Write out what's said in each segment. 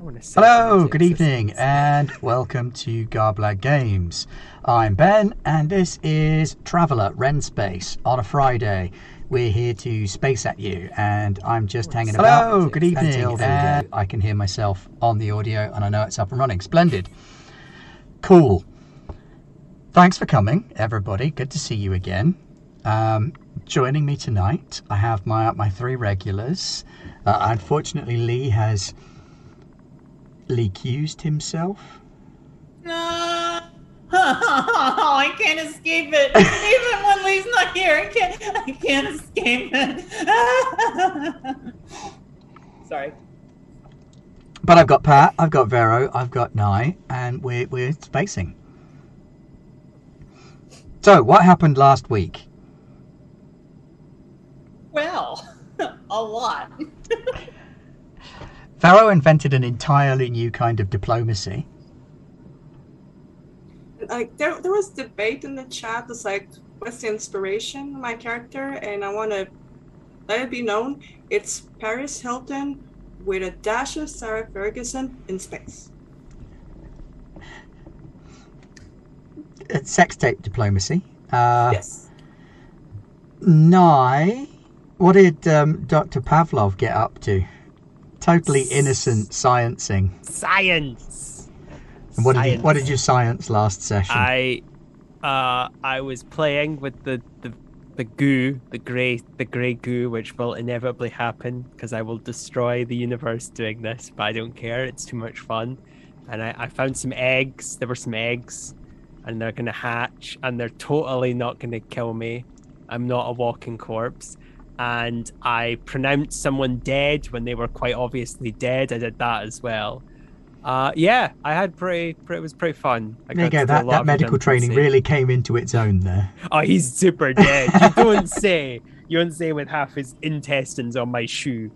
Hello, good evening, and welcome to Garblag Games. I'm Ben, and this is Traveller Wren Space on a Friday. We're here to space at you, and I'm just hanging about. Hello, good evening. I can hear myself on the audio, and I know it's up and running. Splendid. Cool. Thanks for coming, everybody. Good to see you again. Um, joining me tonight, I have my my three regulars. Uh, unfortunately, Lee has Lee accused himself. No. I can't escape it. Even when Lee's not here, I can't. I can't escape it. Sorry. But I've got Pat, I've got Vero, I've got Nye, and we're we're spacing. So, what happened last week? Well, a lot. Vero invented an entirely new kind of diplomacy. Like there, there was debate in the chat. It's like, what's the inspiration of my character? And I want to let it be known, it's Paris Hilton with a dash of Sarah Ferguson in space. It's sex tape diplomacy. Uh, yes. Nye, what did um, Dr. Pavlov get up to? Totally innocent sciencing. Science. And what did you, Science. what did you science last session? I uh I was playing with the the the goo, the grey the grey goo, which will inevitably happen because I will destroy the universe doing this, but I don't care. It's too much fun. And I, I found some eggs. There were some eggs, and they're gonna hatch, and they're totally not gonna kill me. I'm not a walking corpse. And I pronounced someone dead when they were quite obviously dead. I did that as well. Uh, yeah, I had pretty, pretty. It was pretty fun. I there you got go. to do a That, that medical training really came into its own there. Oh, he's super dead. You don't say. You don't say with half his intestines on my shoe.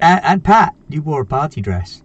And, and Pat, you wore a party dress.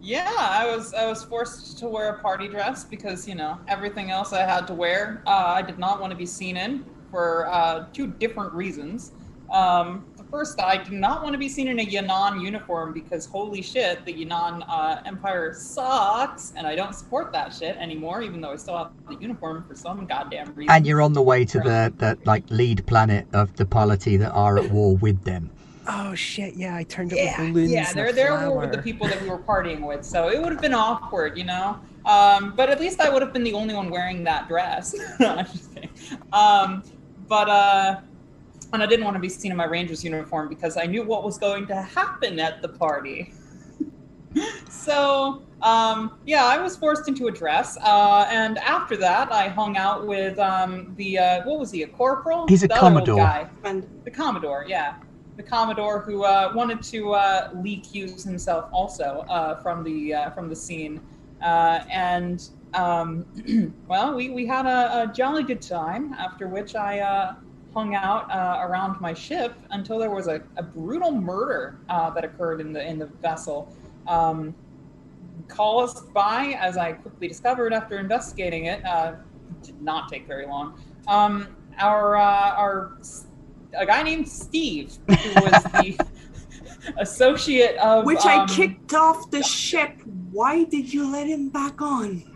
Yeah, I was I was forced to wear a party dress because you know everything else I had to wear uh, I did not want to be seen in for uh, two different reasons. Um, the first, I do not want to be seen in a Yanan uniform because holy shit, the Yanan uh, Empire sucks, and I don't support that shit anymore. Even though I still have the uniform for some goddamn reason. And you're on the way to the, the like lead planet of the polity that are at war with them. Oh shit! Yeah, I turned up yeah, with balloons. yeah, and they're a they're with the people that we were partying with, so it would have been awkward, you know. Um, but at least I would have been the only one wearing that dress. I'm just kidding. Um, but uh, and I didn't want to be seen in my Rangers uniform because I knew what was going to happen at the party. so um, yeah, I was forced into a dress, uh, and after that, I hung out with um, the uh, what was he, a corporal? He's a The commodore. guy. And The Commodore, yeah. The Commodore who uh, wanted to uh, leak use himself also uh, from the uh, from the scene, uh, and um, well, we, we had a, a jolly good time. After which I uh, hung out uh, around my ship until there was a, a brutal murder uh, that occurred in the in the vessel. Um, caused by, as I quickly discovered after investigating it, uh, did not take very long. Um, our uh, our a guy named Steve, who was the associate of which um, I kicked off the ship. Why did you let him back on?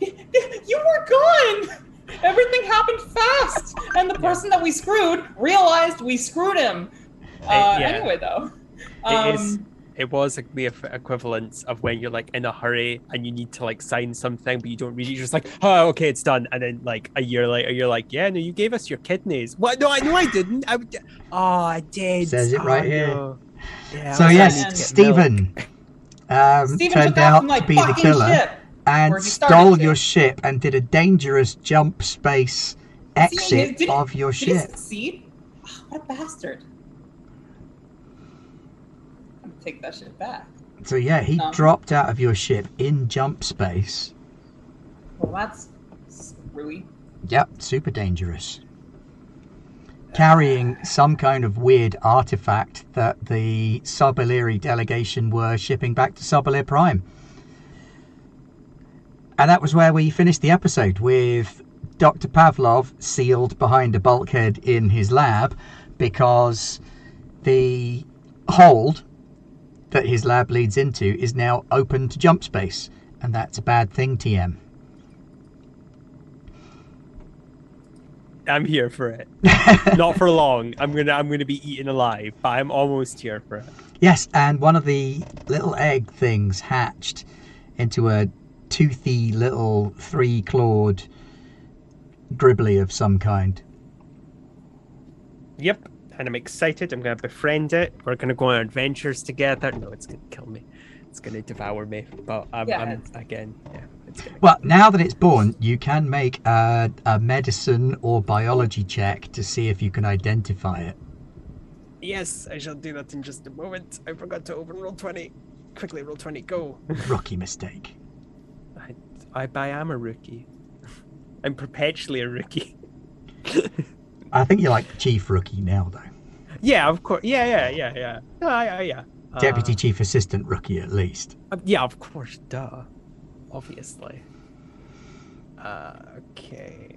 You were gone. Everything happened fast, and the person that we screwed realized we screwed him. Uh, yeah. Anyway, though, It is. Um, It was like the equ- equivalent of when you're like in a hurry and you need to like sign something, but you don't read it. You're just like, oh, okay, it's done. And then like a year later, you're like, yeah, no, you gave us your kidneys. What? No, I know I didn't. I, would- oh, I did. Says it Oh, right here. no. Yeah, So yes, like, "Get milk." Stephen um, Steven turned out from my to be the killer ship. And stole to. your ship and did a dangerous jump space exit did he- of your Did ship. succeed? Ah, what a bastard! I'm gonna take that shit back. So yeah, he No. dropped out of your ship in jump space. Well, that's screwy. Yep, super dangerous. Carrying some kind of weird artifact that the Sub Illyri delegation were shipping back to Sub Prime. And that was where we finished the episode with Dr. Pavlov sealed behind a bulkhead in his lab because the hold that his lab leads into is now open to jump space, and that's a bad thing, TM. I'm here for it. Not for long. I'm gonna I'm gonna be eaten alive, but I'm almost here for it. Yes, and one of the little egg things hatched into a toothy little three clawed gribbly of some kind. Yep. And I'm excited. I'm gonna befriend it. We're gonna go on adventures together. No, it's gonna kill me. It's gonna devour me. But I'm, Yeah, I'm again. Yeah. It's gonna... Well, now that it's born, you can make a, a medicine or biology check to see if you can identify it. Yes, I shall do that in just a moment. I forgot to open roll twenty. Quickly, roll twenty. Go. Rocky mistake. I, I am a rookie. I'm perpetually a rookie. I think you're like chief rookie now, though. Yeah, of course. Yeah, yeah, yeah, yeah. No, I, yeah. Deputy uh, chief assistant rookie, at least. Uh, yeah, of course. Duh. Obviously. Uh, okay.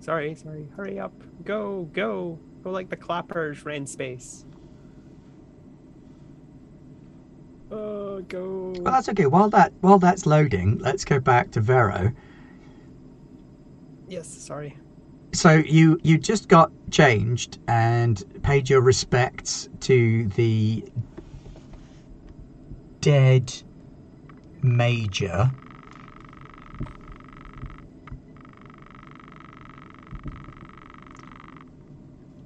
Sorry, sorry. Hurry up. Go, go. Go like the clappers, ran Space. Oh, go. Well, that's okay. While that while that's loading, let's go back to Vero. Yes, sorry. So you you just got changed and paid your respects to the dead major.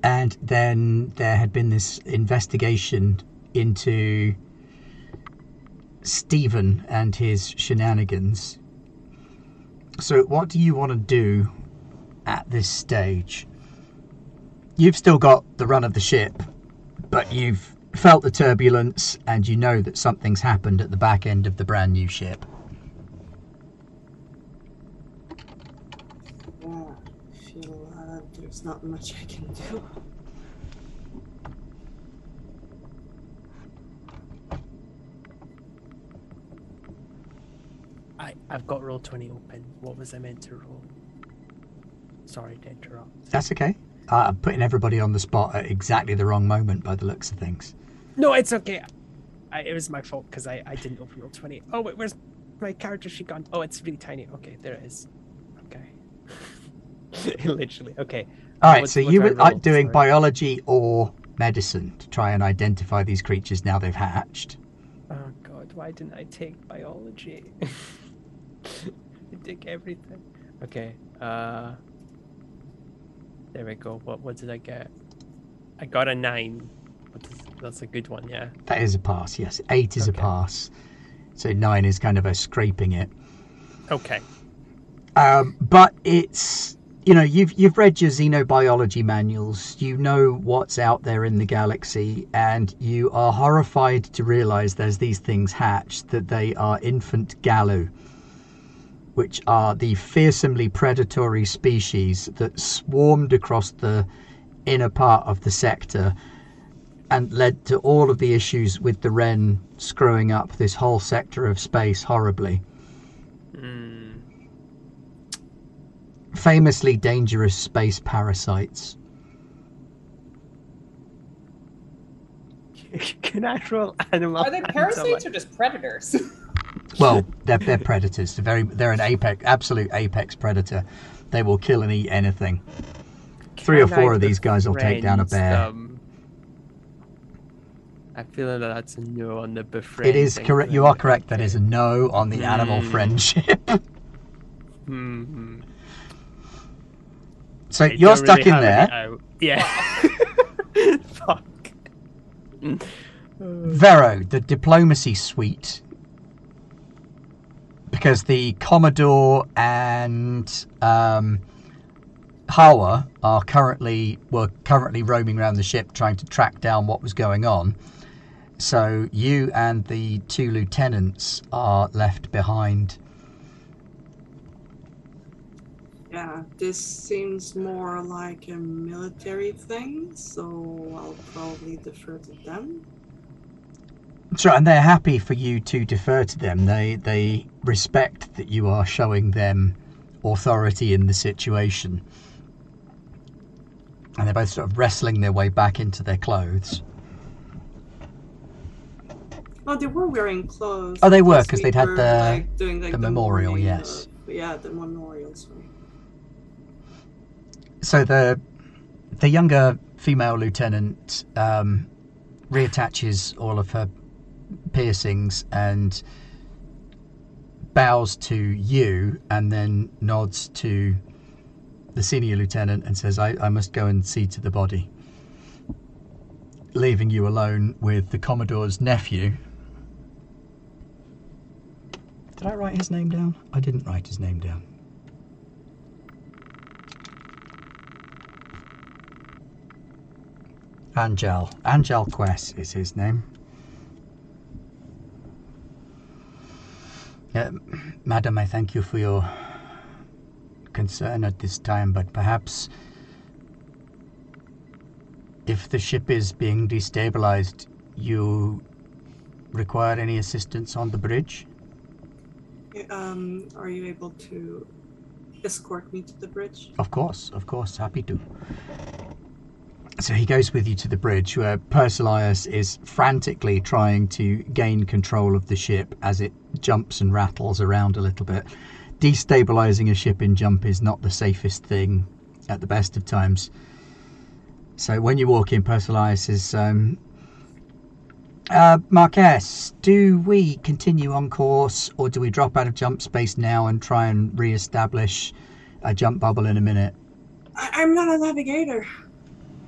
And then there had been this investigation into Stephen and his shenanigans. So, what do you want to do at this stage? You've still got the run of the ship, but you've felt the turbulence and you know that something's happened at the back end of the brand new ship. Yeah, I feel uh, there's not much I can do. I, I've got roll 20 open. What was I meant to roll? Sorry to interrupt. That's okay. Uh, I'm putting everybody on the spot at exactly the wrong moment by the looks of things. No, it's okay. I, it was my fault because I, I didn't open roll 20. Oh, wait, where's my character sheet gone? Oh, it's really tiny. Okay, there it is. Okay. Literally. Okay. All right, What- so you were uh, roll? doing Sorry. biology or medicine to try and identify these creatures now they've hatched. Oh, God. Why didn't I take biology? I take everything. Okay. Uh. There we go. What, what did I get? I got a nine. That's a good one, yeah. That is a pass, yes. Eight is a pass. So nine is kind of a scraping it. Okay. Um, but it's you know you've you've read your xenobiology manuals. You know what's out there in the galaxy, and you are horrified to realise there's these things hatched that they are infant gallu, which are the fearsomely predatory species that swarmed across the inner part of the sector and led to all of the issues with the Wren screwing up this whole sector of space horribly. Hmm. famously dangerous space parasites. Can I roll animal? Are they handler? parasites or just predators? Well, they're, they're predators. They're very they're an apex, absolute apex predator. They will kill and eat anything. Three or Can I four of these guys will take down a befriend bear. them? I feel that that's a no on the befriend. It is correct. You are correct. That is a no on the animal Hmm. friendship. Hmm. so I you're stuck really in there. any out. Yeah. Fuck. Vero, the diplomacy suite. Because the Commodore and um, Hawa are currently were currently roaming around the ship trying to track down what was going on. So you and the two lieutenants are left behind. Yeah, this seems more like a military thing, so I'll probably defer to them. Sure, and they're happy for you to defer to them. They they respect that you are showing them authority in the situation. and they're both sort of wrestling their way back into their clothes. Well, they were wearing clothes. Oh, they were, because they'd had the- like, doing, like, the memorial, mourning yes. yeah, the memorial. Sorry. So the the younger female lieutenant um, reattaches all of her piercings and bows to you, and then nods to the senior lieutenant and says, "I, I must go and see to the body." Leaving you alone with the Commodore's nephew. Did I write his name down? I didn't write his name down. Angel. Angel Quest is his name. Uh, Madam, I thank you for your concern at this time, but perhaps if the ship is being destabilized, you require any assistance on the bridge? Um, are you able to escort me to the bridge? Of course, of course, happy to. So he goes with you to the bridge where Persilius is frantically trying to gain control of the ship as it jumps and rattles around a little bit. Destabilizing a ship in jump is not the safest thing at the best of times. So when you walk in, Persilius is. Um, uh, do we continue on course or do we drop out of jump space now and try and re establish a jump bubble in a minute? I- I'm not a navigator.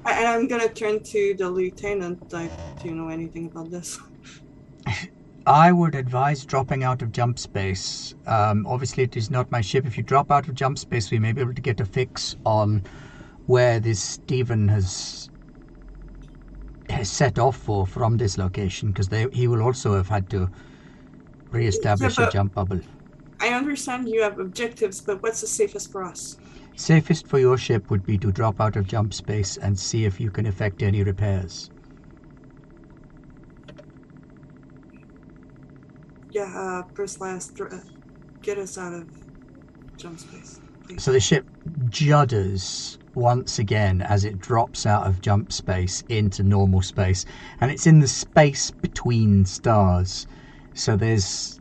And I'm gonna turn to the lieutenant. Like, do you know anything about this? I would advise dropping out of jump space. Um, obviously, it is not my ship. If you drop out of jump space, we may be able to get a fix on where this Stephen has has set off for from this location, because he will also have had to re-establish Yeah, a jump bubble. I understand you have objectives, but what's the safest for us? Safest for your ship would be to drop out of jump space and see if you can effect any repairs. Yeah, uh, first last, dr- uh, get us out of jump space, please. So the ship judders once again as it drops out of jump space into normal space, and it's in the space between stars. So there's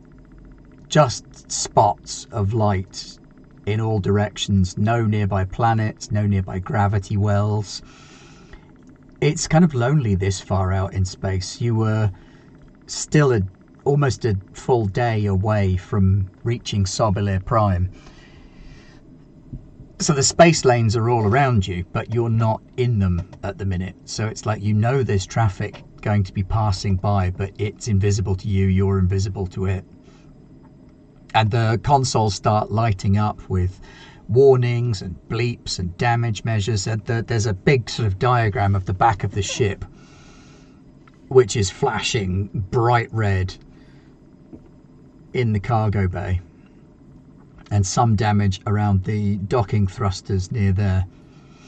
just spots of light in all directions, no nearby planets, no nearby gravity wells. It's kind of lonely this far out in space. You were still a, almost a full day away from reaching Sobilir Prime. So the space lanes are all around you, but you're not in them at the minute. So it's like you know there's traffic going to be passing by, but it's invisible to you, you're invisible to it. And the consoles start lighting up with warnings and bleeps and damage measures. And the, there's a big sort of diagram of the back of the ship, which is flashing bright red in the cargo bay and some damage around the docking thrusters near there.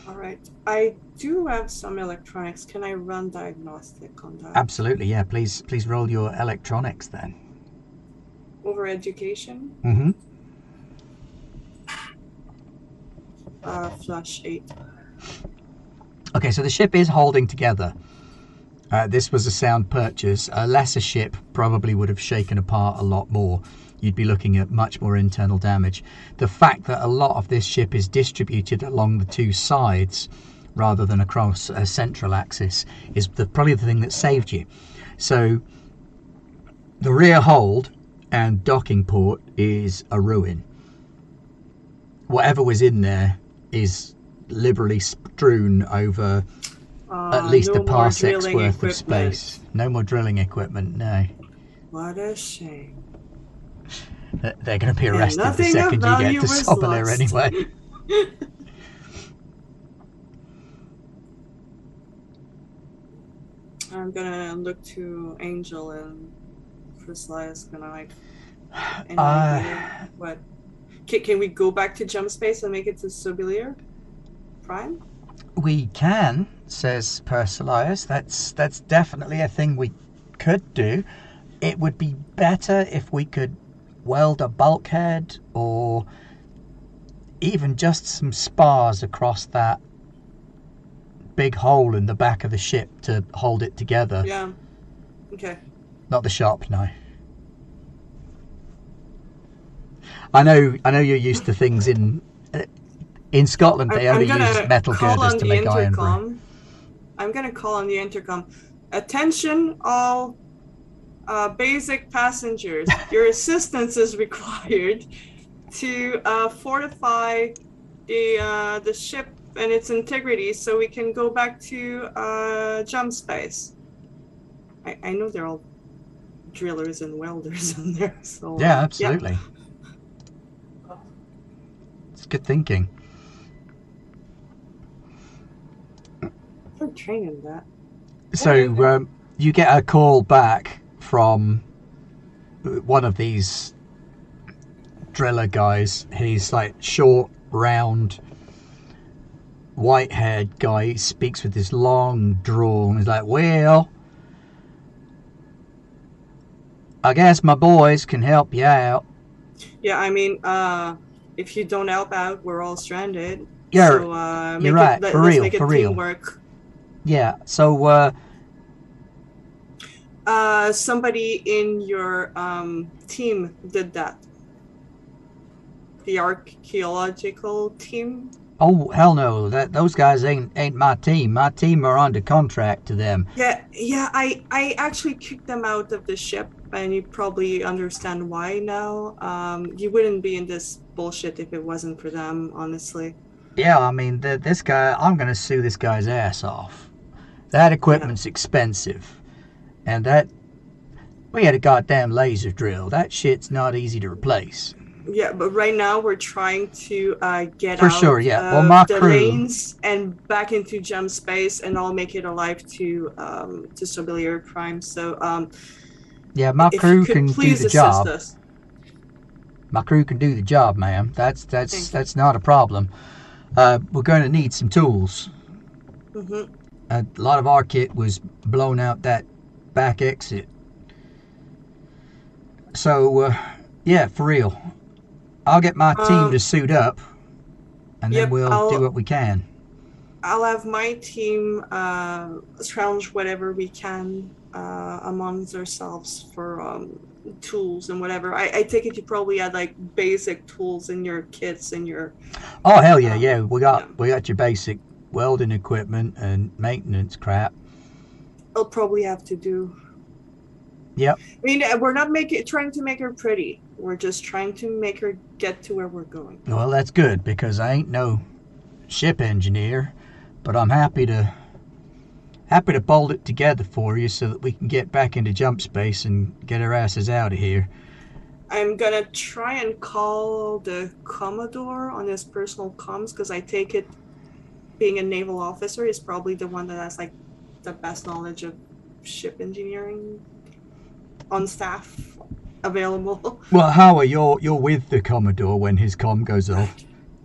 All right. I do have some electronics. Can I run diagnostic on that? Absolutely, yeah. Please, please roll your electronics then. Over education, Mm-hmm. uh, flush eight. Okay, so the ship is holding together. Uh, this was a sound purchase. A lesser ship probably would have shaken apart a lot more. You'd be looking at much more internal damage. The fact that a lot of this ship is distributed along the two sides rather than across a central axis is the, probably the thing that saved you. So the rear hold and docking port is a ruin. Whatever was in there is liberally strewn over Uh, at least no a parsec's worth of space. No more drilling equipment, no. What a shame. They're going to be arrested the second you get to Sobolir anyway. I'm gonna look to Angel and Chrysalis gonna like. Any Uh, what? Can, can we go back to jump space and make it to Sobilier? Prime? We can, says Persilius. That's that's definitely a thing we could do. It would be better if we could weld a bulkhead or even just some spars across that big hole in the back of the ship to hold it together. Yeah. Okay. Not the shop, no. I know, I know you're used to things in uh, in Scotland. They I'm, only I'm use metal girders to make iron. intercom. I'm gonna call on the intercom. Attention, all uh, basic passengers. Your assistance is required to uh, fortify the uh, the ship and its integrity, so we can go back to uh, jump space. I, I know they're all drillers and welders in there, so uh, Yeah, absolutely. It's good thinking. We're training that. So um, you get a call back from one of these driller guys. He's like short, round, white-haired guy. He speaks with this long drawl. He's like, "Well, I guess my boys can help you out." Yeah, I mean, uh, if you don't help out, we're all stranded. Yeah, so, uh, make you're it- right, let- for real, make it for real. teamwork. Yeah. So uh, Uh, somebody in your um, team did that. The archaeological team. oh hell no, that those guys ain't ain't my team. My team are under contract to them. Yeah, yeah. I I actually kicked them out of the ship, and you probably understand why now. Um, you wouldn't be in this bullshit if it wasn't for them, honestly. Yeah, I mean, th- this guy, I'm going to sue this guy's ass off. That equipment's expensive. And that, we had a goddamn laser drill. That shit's not easy to replace. Yeah, but right now we're trying to uh, get For out sure, yeah. Well, my the crew- lanes and back into gem space, and I'll make it alive to um, to Sobilier Prime. So um, Yeah, my if crew can do the job. us. My crew can do the job, ma'am. That's that's that's not a problem. Uh, we're going to need some tools. hmm A lot of our kit was blown out that back exit. So, uh, yeah, for real. I'll get my team Um, to suit up, and then we'll I'll- do what we can. I'll have my team uh, scrounge whatever we can uh, amongst ourselves for um, tools and whatever. I, I take it you probably had like basic tools in your kits and your Oh hell yeah, um, yeah. We got yeah. we got your basic welding equipment and maintenance crap. I'll probably have to do. Yep. I mean, uh, we're not making trying to make her pretty. We're just trying to make her get to where we're going. Well, that's good because I ain't no ship engineer, but I'm happy to happy to bolt it together for you so that we can get back into jump space and get our asses out of here. I'm gonna try and call the Commodore on his personal comms because I take it, being a naval officer, is probably the one that has like the best knowledge of ship engineering on staff available. Well, Hawa, you're you're with the Commodore when his com goes off,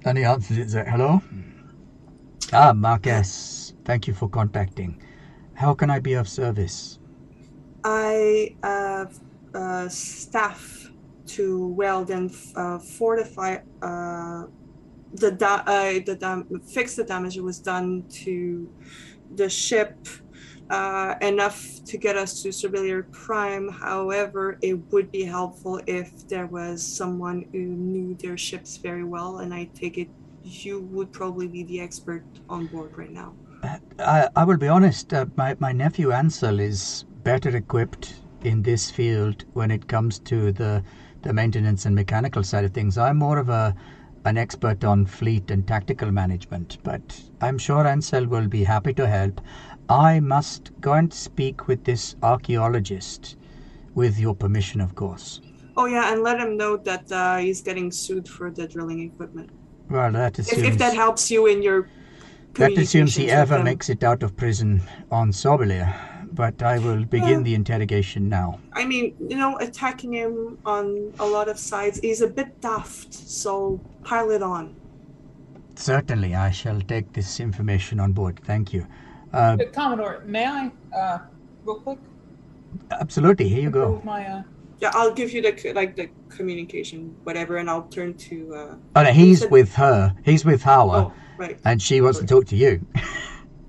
and he answers it. Say, "Hello." Ah, Marcus. Thank you for contacting. How can I be of service? I have uh, staff to weld and uh, fortify uh, the da- uh, the dam- fix the damage that was done to the ship uh, enough to get us to Surveyor Prime. However, it would be helpful if there was someone who knew their ships very well, and I take it you would probably be the expert on board right now. I, I will be honest, uh, my, my nephew Ansel is better equipped in this field when it comes to the, the maintenance and mechanical side of things. I'm more of a an expert on fleet and tactical management, but I'm sure Ansel will be happy to help. I must go and speak with this archaeologist, with your permission, of course. Oh yeah, and let him know that uh, he's getting sued for the drilling equipment. Well, that If, if that helps you in your that assumes he ever them. makes it out of prison on Sobelia. But I will begin Yeah. the interrogation now. I mean, you know, attacking him on a lot of sides, he's a bit daft, so pile it on. Certainly, I shall take this information on board. Thank you. Uh, Uh, Commodore, may I, uh, real quick, absolutely, here you go. my, uh, Yeah, I'll give you the like the communication, whatever, and I'll turn to. Uh, Oh, no, he's said- with her. He's with Hawa, oh, right. and she wants to talk to you.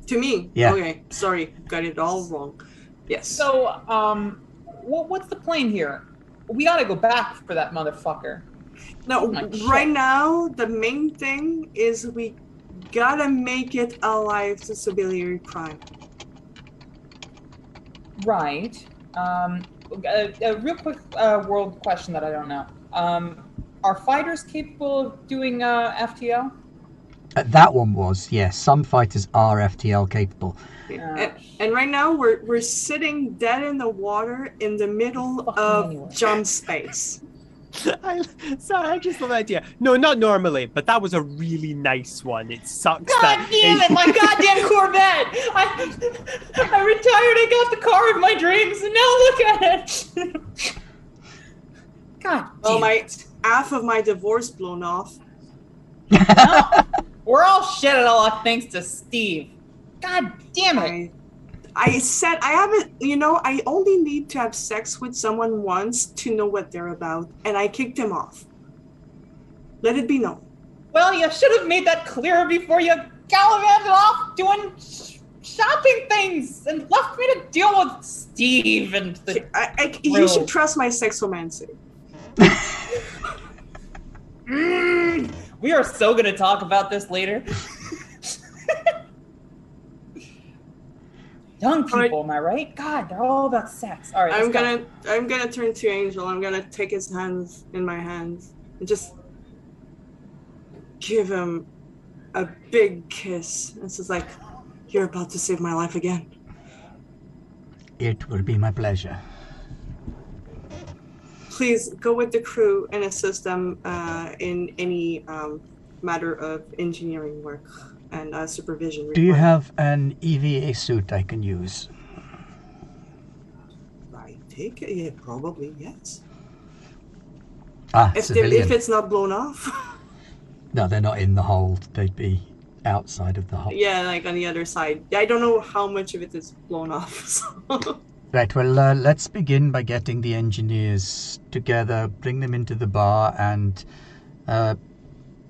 To me? Yeah. Okay, sorry, got it all wrong. Yes. So, um, what, what's the plan here? We gotta go back for that motherfucker. no, oh my shit. right now, the main thing is we gotta make it alive to civilian crime. Right. Um, a, a real quick uh, world question that I don't know. Um, are fighters capable of doing uh, FTL? Uh, that one was, yes. Some fighters are FTL capable. Yeah. And, and right now, we're we're sitting dead in the water in the middle Fucking of anywhere. jump space. I, sorry, I just love the idea. No, not normally, but that was a really nice one. It sucks God that damn it, my goddamn Corvette! I, I retired, I got the car of my dreams, and now look at it! God damn Well, my it. half of my divorce blown off. No, we're all shit at a lot thanks to Steve. God damn it. I, I said I haven't. You know, I only need to have sex with someone once to know what they're about, and I kicked him off. Let it be known. Well, you should have made that clearer before you gallivanted off doing sh- shopping things and left me to deal with Steve and the. I, I, you should trust my sexomancy. Mm, we are so going to talk about this later. Young Alright. people, am I right? God, they're all about sex. All right, I'm gonna, I'm gonna turn to Angel. I'm gonna take his hands in my hands and just give him a big kiss. It's just like, you're about to save my life again. It will be my pleasure. Please go with the crew and assist them uh, in any um, matter of engineering work and uh, supervision. Do you required. have an EVA suit I can use? I take it. Yeah, probably yes. Ah, If, they, if it's not blown off. No, they're not in the hold. They'd be outside of the hold. yeah, like on the other side. I don't know how much of it is blown off. So. Right, well, uh, let's begin by getting the engineers together, bring them into the bar, and uh,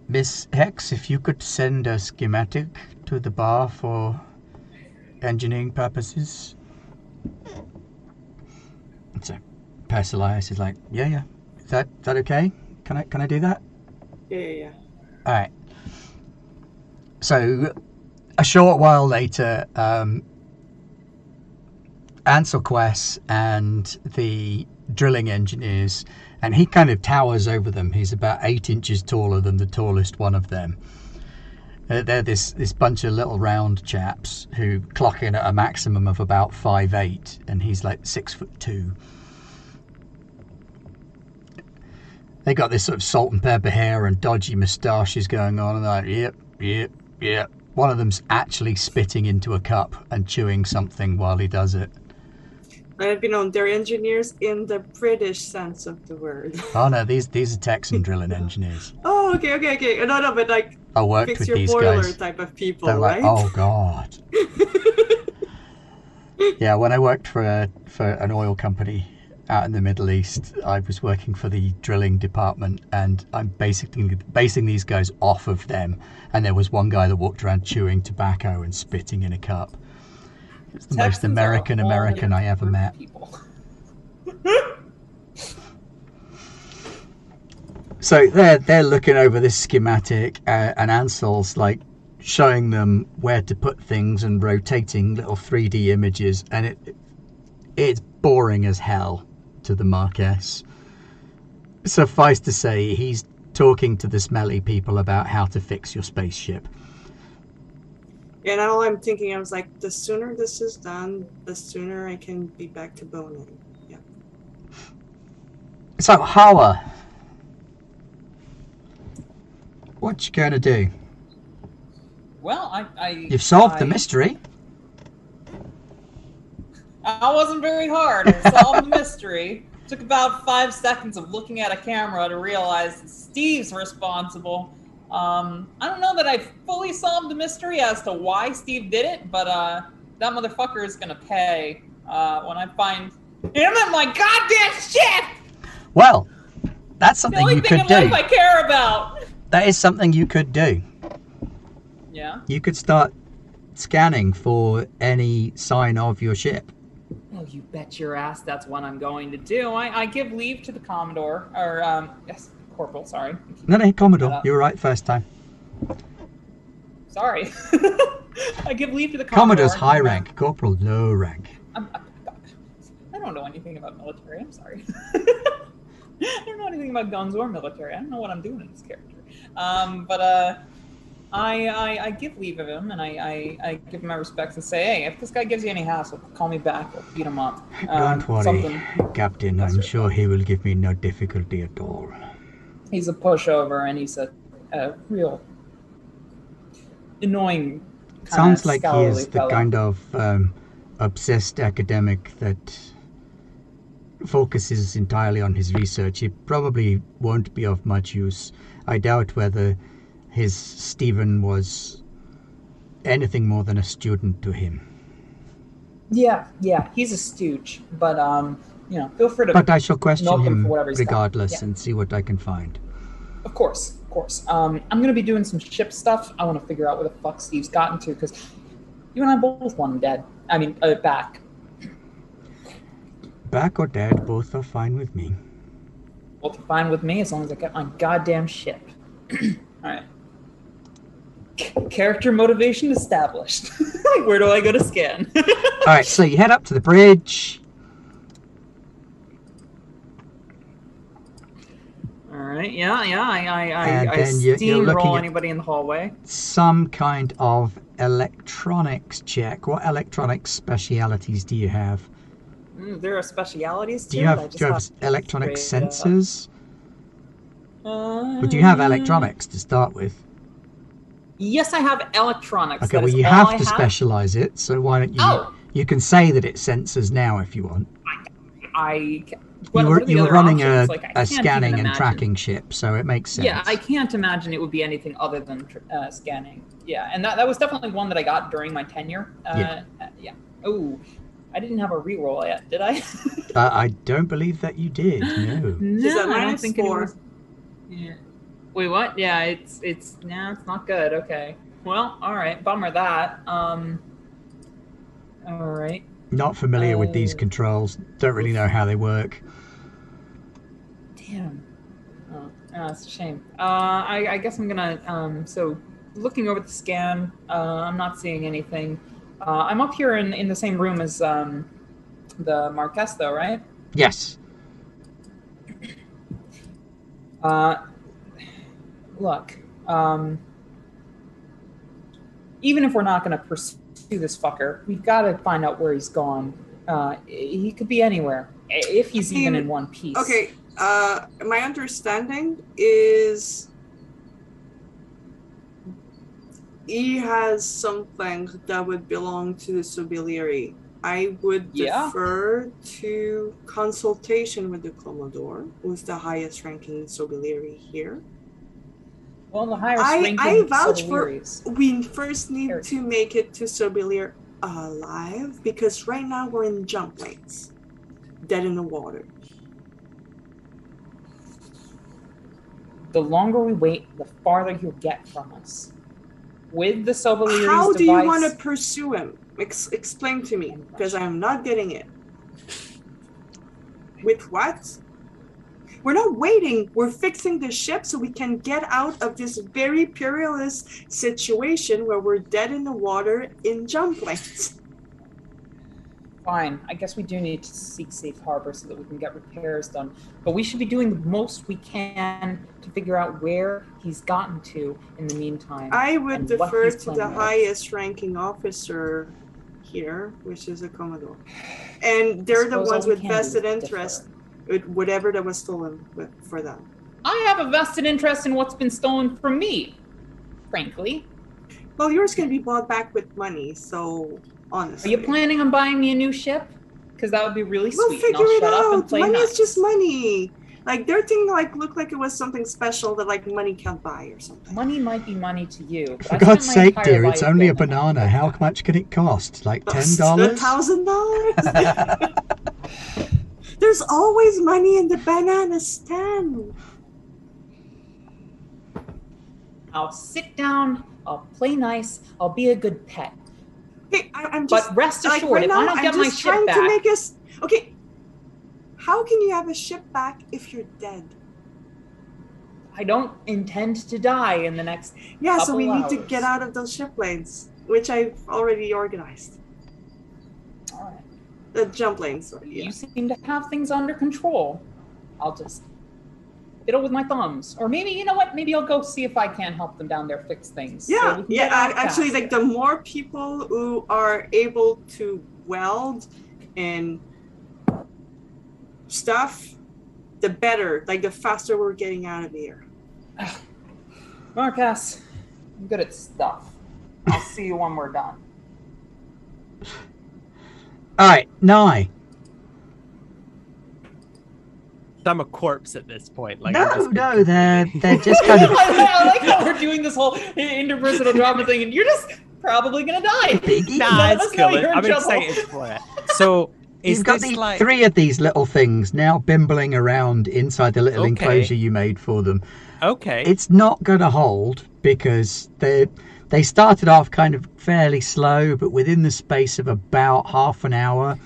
Miss Hex, if you could send a schematic to the bar for engineering purposes. So, Persilius is like, yeah, yeah. Is that, is that okay? Can I, can I do that? yeah, yeah, yeah. All right. So, a short while later, um, Ansel Quest and the drilling engineers, and he kind of towers over them. He's about eight inches taller than the tallest one of them. Uh, they're this, this bunch of little round chaps who clock in at a maximum of about five eight, and he's like six foot two. They got this sort of salt and pepper hair and dodgy moustaches going on, and like, yep, yep, yep. One of them's actually spitting into a cup and chewing something while he does it. It be known, they're engineers in the British sense of the word. Oh no, these these are Texan drilling engineers. oh, okay, okay, okay. No, no, but like I worked fix with your these boiler guys. type of people, They're like, right? oh god. yeah, when I worked for a, for an oil company out in the Middle East, I was working for the drilling department, and I'm basically basing these guys off of them. And there was one guy that walked around chewing tobacco and spitting in a cup. It's the most Texans a American American I ever met. So they're they're looking over this schematic, uh, and Ansel's like showing them where to put things and rotating little 3D images, and it it's boring as hell to the Marquess. Suffice to say, he's talking to the smelly people about how to fix your spaceship. And all I'm thinking, I was like, the sooner this is done, the sooner I can be back to boning. Yeah. So Hawa, what you gonna do? Well, I, I You've solved the mystery. I wasn't very hard. I solved the mystery. Took about five seconds of looking at a camera to realize Steve's responsible. Um, I don't know that I fully solved the mystery as to why Steve did it, but uh, that motherfucker is gonna pay uh, when I find him and my goddamn shit. Well, that's The something only you thing could in do. life I care about. That is something you could do. Yeah. You could start scanning for any sign of your ship. Oh, you bet your ass that's what I'm going to do. I, I give leave to the Commodore, or, um, yes, Corporal, sorry. No, no, Commodore, you were right first time. Sorry. I give leave to the Commodore. Commodore's high rank, Corporal low rank. I'm, I don't know anything about military. I'm sorry. I don't know anything about guns or military. I don't know what I'm doing in this character. Um, but uh, I, I I give leave of him and I, I, I give him my respects and say, hey, if this guy gives you any hassle, call me back. I'll beat him up. Um, Don't worry, Something. Captain. I'm sure he will give me no difficulty at all. He's a pushover and he's a, a real annoying. Sounds like he is the fellow. kind of um, obsessed academic that focuses entirely on his research. He probably won't be of much use. I doubt whether his Stephen was anything more than a student to him. Yeah, yeah, he's a stooge, but um, you know, feel free to. But I shall question him him whatever regardless Yeah. and see what I can find. Of course, of course. Um, I'm gonna be doing some ship stuff. I want to figure out where the fuck Steve's gotten to because you and I both want him dead. I mean, uh, back. Back or dead, both are fine with me. Both are fine with me as long as I get my goddamn ship. All right. C- character motivation established. where do I go to scan? All right, so you head up to the bridge. All right. Yeah, yeah. I, I, I, I then you- you're steamroll anybody in the hallway. some kind of electronics check. What electronics specialities do you have? Mm, there are specialities Do you have, do you have have electronic uh, sensors? Uh, Or do you have electronics to start with? Yes, I have electronics. Okay, That well you have I to specialize it, so why don't you? Oh. You can say that it sensors now if you want. I. ca- What, you what were are the you were other running options? a, Like, I a scanning and tracking ship, so it makes sense. Yeah, I can't imagine it would be anything other than tr- uh, scanning. Yeah, and that, that was definitely one that I got during my tenure. Uh, Yeah. uh, yeah. Oh, I didn't have a reroll yet, did I? Uh, I don't believe that you did. No. no, at I don't think four. it was. Yeah. Wait, what? Yeah, it's it's nah, it's not good. Okay. Well, all right. Bummer that. Um. All right. Not familiar with these Oh. controls. Don't really know how they work. Damn. Oh, that's a shame. Uh, I, I guess I'm gonna. Um, so, looking over the scan, uh, I'm not seeing anything. Uh, I'm up here in, in the same room as um, the Marquess, though, right? Yes. Uh, look, um, even if we're not going to pursue this fucker, we've got to find out where he's gone. Uh, he could be anywhere, if he's even Hmm, in one piece. Okay, uh, my understanding is he has something that would belong to the Subiliary. I would Yeah. defer to consultation with the Commodore, who's the highest ranking Subiliary here. Well, the highest I- I vouch for- We first need Eric. to make it to Subiliar alive because right now we're in jump lanes, dead in the water. The longer we wait, the farther he'll get from us. With the Sobiliaries How do device, you want to pursue him? Ex- explain to me, because I'm not getting it. With what? We're not waiting. We're fixing the ship so we can get out of this very perilous situation where we're dead in the water in jump lanes. Fine. I guess we do need to seek safe harbor so that we can get repairs done. But we should be doing the most we can to figure out where he's gotten to in the meantime. I would defer to the planning. highest ranking officer here, which is a Commodore. And they're the ones with vested interest with whatever that was stolen for them. I have a vested interest in what's been stolen from me, frankly. Well, yours can be bought back with money, so honestly. Are you planning on buying me a new ship? Because that would be really We'll sweet. figure and I'll it shut up and out. play Money nuts. is just money. Like their thing, like looked like it was something special that like money can't buy or something. Money might be money to you. For God's sake, entire dear, it's only a banana. that. How much can it cost? Like ten dollars? A dollars? thousand dollars. There's always money in the banana stand. I'll sit down, I'll play nice, I'll be a good pet. Hey, I, I'm just But rest like assured, right if now, I don't I'm get my ship trying back, to make us okay. How can you have a ship back if you're dead? I don't intend to die in the next. Yeah, so we need to get out of those ship lanes, which I've already organized. The jump Yeah. You seem to have things under control. I'll just fiddle with my thumbs, or maybe you know what? Maybe I'll go see if I can help them down there fix things. Yeah, can yeah. ac- Actually, like the more people who are able to weld and stuff, the better. Like the faster we're getting out of here. Marcus, I'm good at stuff. I'll see you when we're done. All right, Nye. I'm a corpse at this point. Like I'm No, just no, they're they're just kind of I like how we're doing this whole interpersonal drama thing, and you're just probably gonna die. Biggie. Nah, None of it's us know cool. I'm trouble. excited for it. So is You've got this the like three of these little things now bimbling around inside the little Okay. enclosure you made for them. okay? It's not going to hold because they they started off kind of fairly slow, but within the space of about half an hour,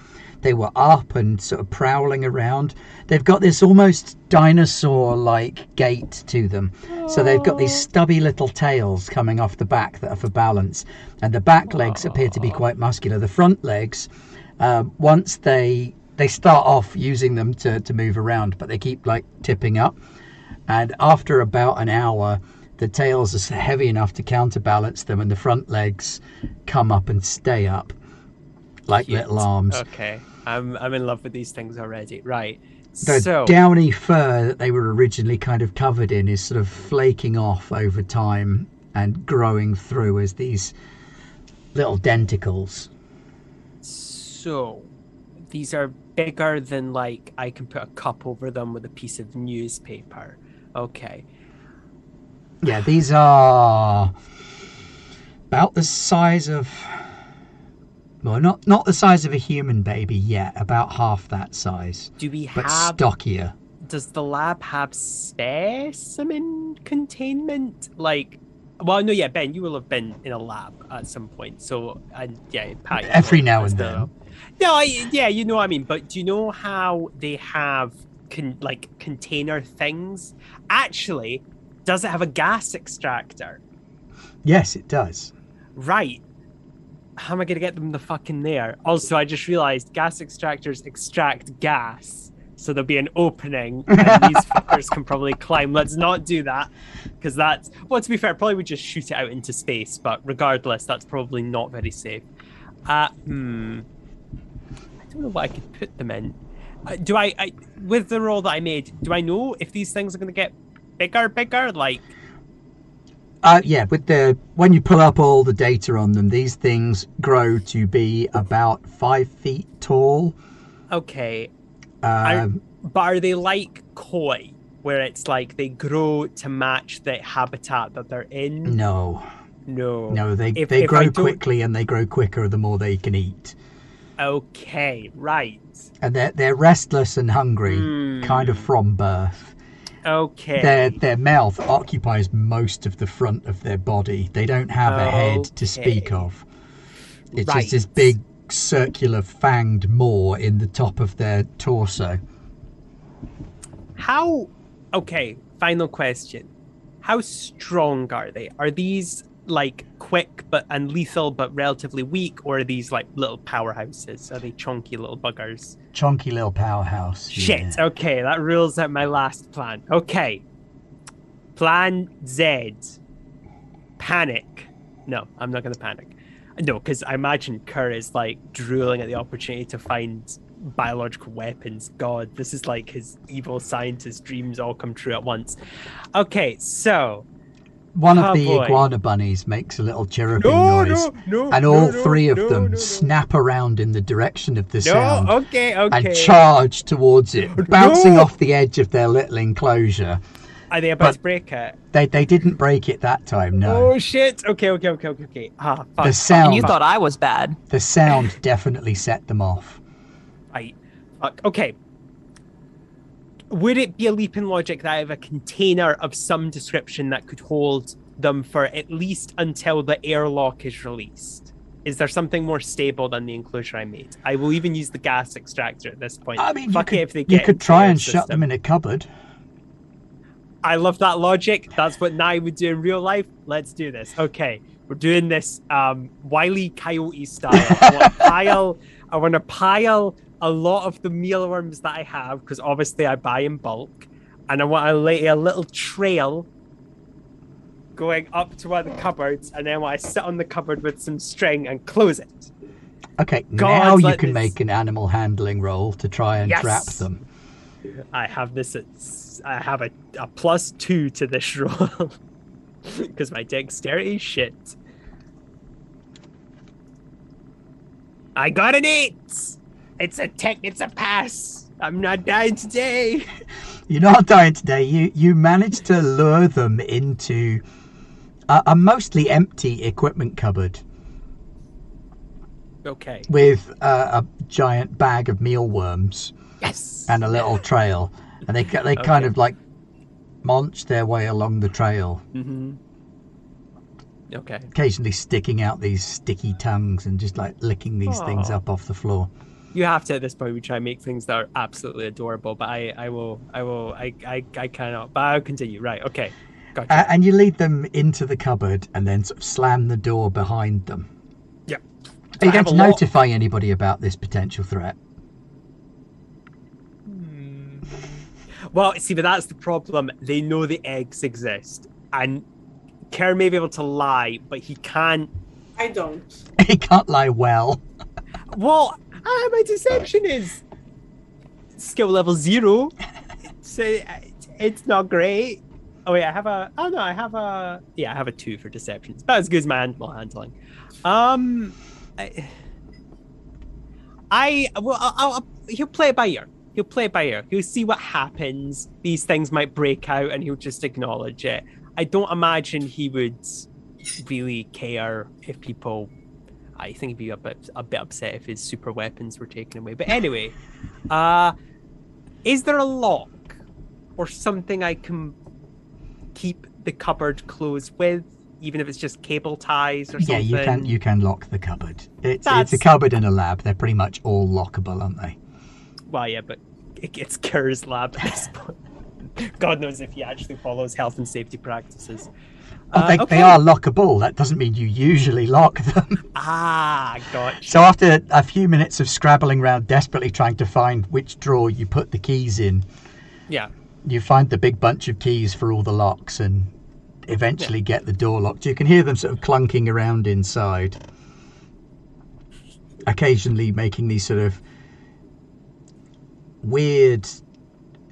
they were up and sort of prowling around. They've got this almost dinosaur-like gait to them, so they've got these stubby little tails coming off the back that are for balance, and the back legs appear to be quite muscular. The front legs, um, once they they start off using them to, to move around, but they keep like tipping up. And after about an hour the tails are heavy enough to counterbalance them and the front legs come up and stay up like Cute. little arms Okay, I'm I'm in love with these things already. Right. the so downy fur that they were originally kind of covered in is sort of flaking off over time and growing through as these little denticles so these are bigger than like I can put a cup over them with a piece of newspaper. Okay. Yeah these are about the size of well not not the size of a human baby yet about half that size Do we but have stockier does the lab have specimen containment? Like, well, no, yeah, Ben, you will have been in a lab at some point. So, and yeah, Pat, Every now and well. No, I, yeah, you know what I mean. But do you know how they have con- like container things? Actually, does it have a gas extractor? yes it does Right. How am I gonna get them the fucking there? Also, I just realized gas extractors extract gas. So there'll be an opening and these fuckers can probably climb. Let's not do that. Because that's well to be fair, probably would just shoot it out into space, but regardless, that's probably not very safe. Uh hmm. I don't know what I could put them in. Uh, do I, I with the roll that I made, do I know if these things are gonna get bigger, bigger? Like Uh, yeah, with the when you pull up all the data on them, these things grow to be about five feet tall. okay, Um, But are they like koi, where it's like they grow to match the habitat that they're in? no, No. no, they If- they if grow quickly and they grow quicker the more they can eat, Okay, right. and they're they're restless and hungry, Hmm. kind of from birth. Okay. Their their mouth occupies most of the front of their body. They don't have a head to speak of. It's Right. just this big circular fanged maw in the top of their torso. How? Okay. Final question. How strong are they? Are these like quick but and lethal but relatively weak, or are these like little powerhouses? Are they chunky little buggers? Chunky little powerhouse. Shit. yeah. Okay, that rules out my last plan. Okay. Plan Z. Panic. No, I'm not going to panic. No, because I imagine Kerr is like drooling at the opportunity to find biological weapons. God, this is like his evil scientist dreams all come true at once. Okay, so. One of Oh, the boy. iguana bunnies makes a little chirruping No, noise, no, no. and all no, three of no, them no, no. snap around in the direction of the No, sound okay, okay. and charge towards it, bouncing No. off the edge of their little enclosure. Are they about but- to break it? They they didn't break it that time. No, Oh shit! Okay, okay, okay, okay, okay. Ah, fuck. the sound And you thought I was bad. the sound definitely set them off. I, Fuck. Okay. Would it be a leap in logic that I have a container of some description that could hold them for at least until the airlock is released? Is there something more stable than the enclosure I made? I will even use the gas extractor at this point. I mean, you Fuck could, it if they you could try and shut them in a cupboard. I love that logic. That's what Nye would do in real life. Let's do this. Okay, we're doing this um, Wiley Coyote style. I want pile. I want to pile a lot of the mealworms that I have because obviously I buy in bulk, and I want to lay a little trail going up to one of the cupboards, and then I sit on the cupboard with some string and close it. Okay, God, now you let can this- make an animal handling roll to try and Yes. trap them. I have this. At, s- I have a, a plus two to this roll because my dexterity is shit. I got an eight. It's a tech. It's a pass. I'm not dying today. You're not dying today. You you managed to lure them into a, a mostly empty equipment cupboard Okay. with uh, a giant bag of mealworms Yes. and a little trail, and they they kind of like munch their way along the trail, Mm-hmm. Okay. occasionally sticking out these sticky tongues and just like licking these things up off the floor. You have to at this point. We try and make things that are absolutely adorable, but I, I will, I will, I, I, I cannot. But I'll continue. Right. Okay. Gotcha. Uh, and you lead them into the cupboard and then sort of slam the door behind them. Yep. Are you I going to a lot- notify anybody about this potential threat? Well, see, but that's the problem. They know the eggs exist, and Kerr may be able to lie, but he can't. I don't. he can't lie well. Well, ah, my deception is skill level zero, so it's not great. Oh wait, I have a. Oh no, I have a. Yeah, I have a two for deception. It's about as good as my animal handling. Um, I. I well, I'll, I'll, he'll play it by ear. He'll play it by ear. He'll see what happens. These things might break out, and he'll just acknowledge it. I don't imagine he would really care if people. I think he'd be a bit a bit upset if his super weapons were taken away. But anyway, uh, is there a lock or something I can keep the cupboard closed with, even if it's just cable ties or something. Yeah, you can you can lock the cupboard. It's it's a cupboard in a lab. They're pretty much all lockable, aren't they? Well, yeah, but it gets Kerr's lab at this point. God knows if he actually follows health and safety practices. Uh, they, okay. they are lockable. That doesn't mean you usually lock them. Ah, gotcha. So after a few minutes of scrabbling around, desperately trying to find which drawer you put the keys in, Yeah. you find the big bunch of keys for all the locks and eventually get the door locked. You can hear them sort of clunking around inside, occasionally making these sort of weird,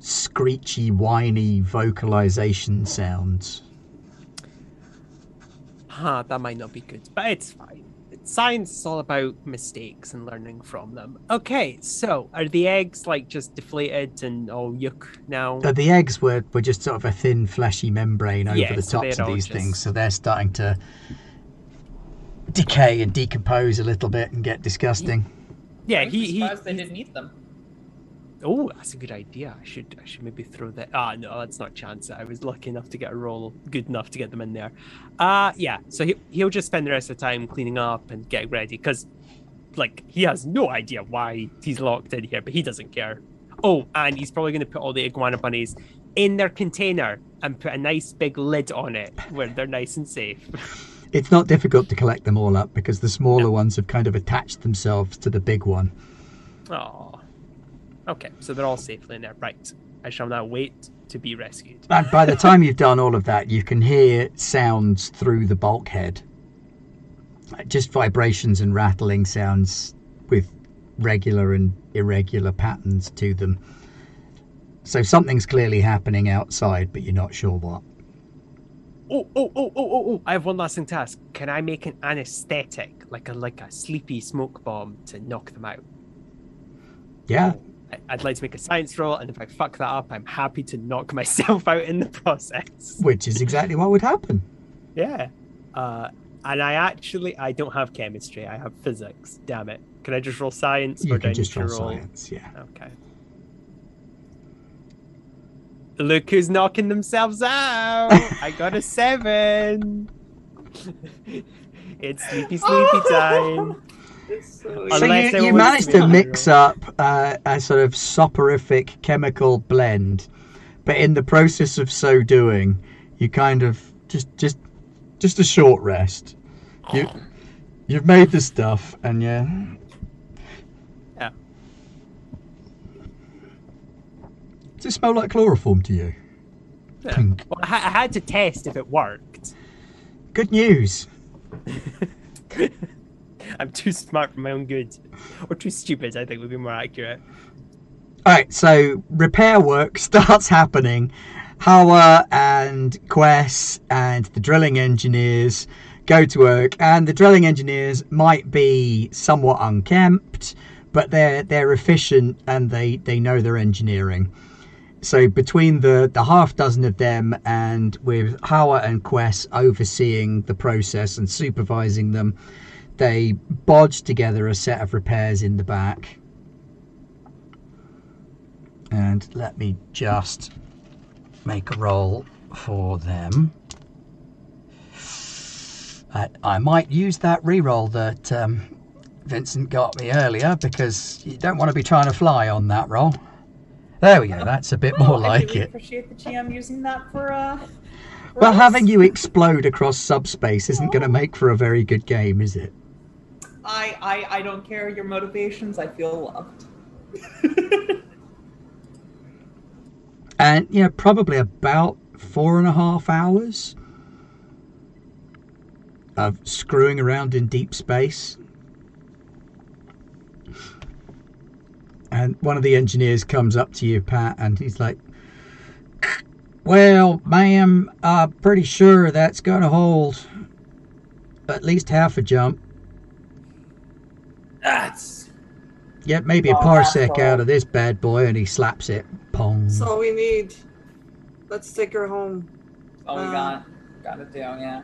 screechy, whiny vocalization sounds. Huh, that might not be good, but it's fine. Science is all about mistakes and learning from them. Okay, so are the eggs like just deflated and all yuck now? Uh, the eggs were, were just sort of a thin, fleshy membrane over Yeah, the so tops they're of these just- things, so they're starting to decay and decompose a little bit and get disgusting. yeah, I'm he, he surprised they didn't eat them. Oh, that's a good idea. I should I should maybe throw that. Ah, no, that's not a chance. I was lucky enough to get a roll good enough to get them in there. Uh yeah. So he he'll just spend the rest of the time cleaning up and getting ready because, like, he has no idea why he's locked in here, but he doesn't care. Oh, and he's probably going to put all the iguana bunnies in their container and put a nice big lid on it where they're nice and safe. It's not difficult to collect them all up because the smaller No. ones have kind of attached themselves to the big one. Oh. Okay, so they're all safely in there. Right. I shall now wait to be rescued. And by the time you've done all of that, you can hear sounds through the bulkhead. Just vibrations and rattling sounds with regular and irregular patterns to them. So something's clearly happening outside, but you're not sure what. Oh, oh, oh, oh, oh, oh! I have one last thing to ask. Can I make an anesthetic, like a like a sleepy smoke bomb, to knock them out? Yeah, I'd like to make a science roll, and if I fuck that up, I'm happy to knock myself out in the process. which is exactly what would happen. Yeah. Uh, and I actually I don't have chemistry. I have physics. Damn it! Can I just roll science, You or can just to roll science, yeah. Okay. Look who's knocking themselves out! I got a seven. It's sleepy, sleepy time. It's so So you, you managed to to mix up uh, a sort of soporific chemical blend, but in the process of so doing, you kind of just just just a short rest. You you've made the stuff, and yeah. Yeah. Does it smell like chloroform to you? Clink. Well, I, I had to test if it worked. Good news. I'm too smart for my own good, or too stupid. I think would be more accurate. All right, so repair work starts happening. Hawa and Quest and the drilling engineers go to work, and the drilling engineers might be somewhat unkempt, but they're they're efficient and they they know their engineering. So between the the half dozen of them and with Hawa and Quest overseeing the process and supervising them, they bodged together a set of repairs in the back. And let me just make a roll for them. I, I might use that re-roll that um, Vincent got me earlier because you don't want to be trying to fly on that roll. There we go. That's a bit more I like really it. appreciate the GM using that for. Uh, for Well, us. having you explode across subspace isn't going to make for a very good game, is it? I, I I don't care your motivations. I feel loved. And you know, probably about four and a half hours of screwing around in deep space. And one of the engineers comes up to you, Pat, and he's like, Well, ma'am, I'm pretty sure that's going to hold at least half a jump. That's Yep, maybe a Oh, parsec that's out of this bad boy, and he slaps it. Pong. That's all we need. Let's take her home. all we Uh, got. Got to do. Yeah,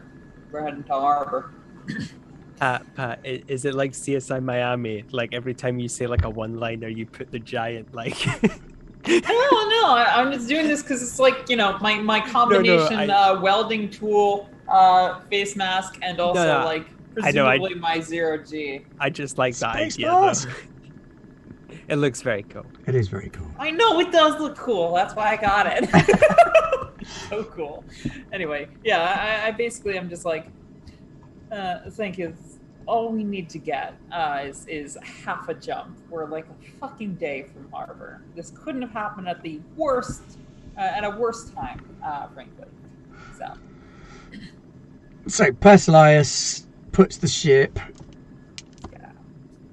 we're heading to harbor. Pat, Pat, is it like CSI Miami? Like every time you say like a one-liner, you put the giant like. No, no, I, I'm just doing this because it's like you know my my combination I- uh, welding tool, uh, face mask, and also no, like I know, I- presumably my zero G. I just like that Space idea. It looks very cool. It is very cool. I know it does look cool. That's why I got it. so cool. Anyway, yeah, I, I basically am just like, uh, thank you. All we need to get uh, is is half a jump. We're like a fucking day from harbor. This couldn't have happened at the worst, uh, at a worse time, uh, frankly. So So Persilius puts the ship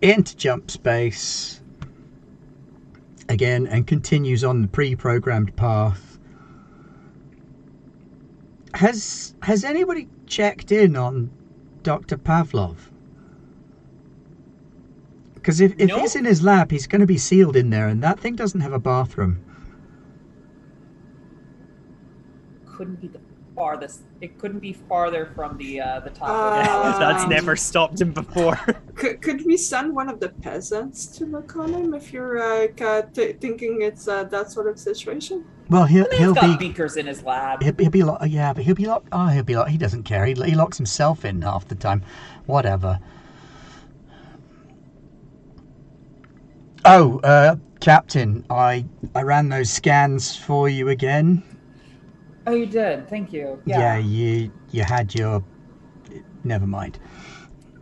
into jump space again and continues on the pre-programmed path. Has has anybody checked in on Dr. Pavlov? Because if, if he's in his lab, he's going to be sealed in there, and that thing doesn't have a bathroom. couldn't be the farthest. It couldn't be farther from the uh, the top. Uh, the. That's never stopped him before. Could, could we send one of the peasants to look on him if you're uh, ca- t- thinking it's uh, that sort of situation? Well, he'll He's he'll got be beakers in his lab. He'll, he'll be locked. Yeah, but he'll be locked. Oh, he'll be locked. He doesn't care. He, he locks himself in half the time. Whatever. Oh, uh, Captain, I I ran those scans for you again. Oh, you did. Thank you. Yeah, Yeah. you you had your. Never mind.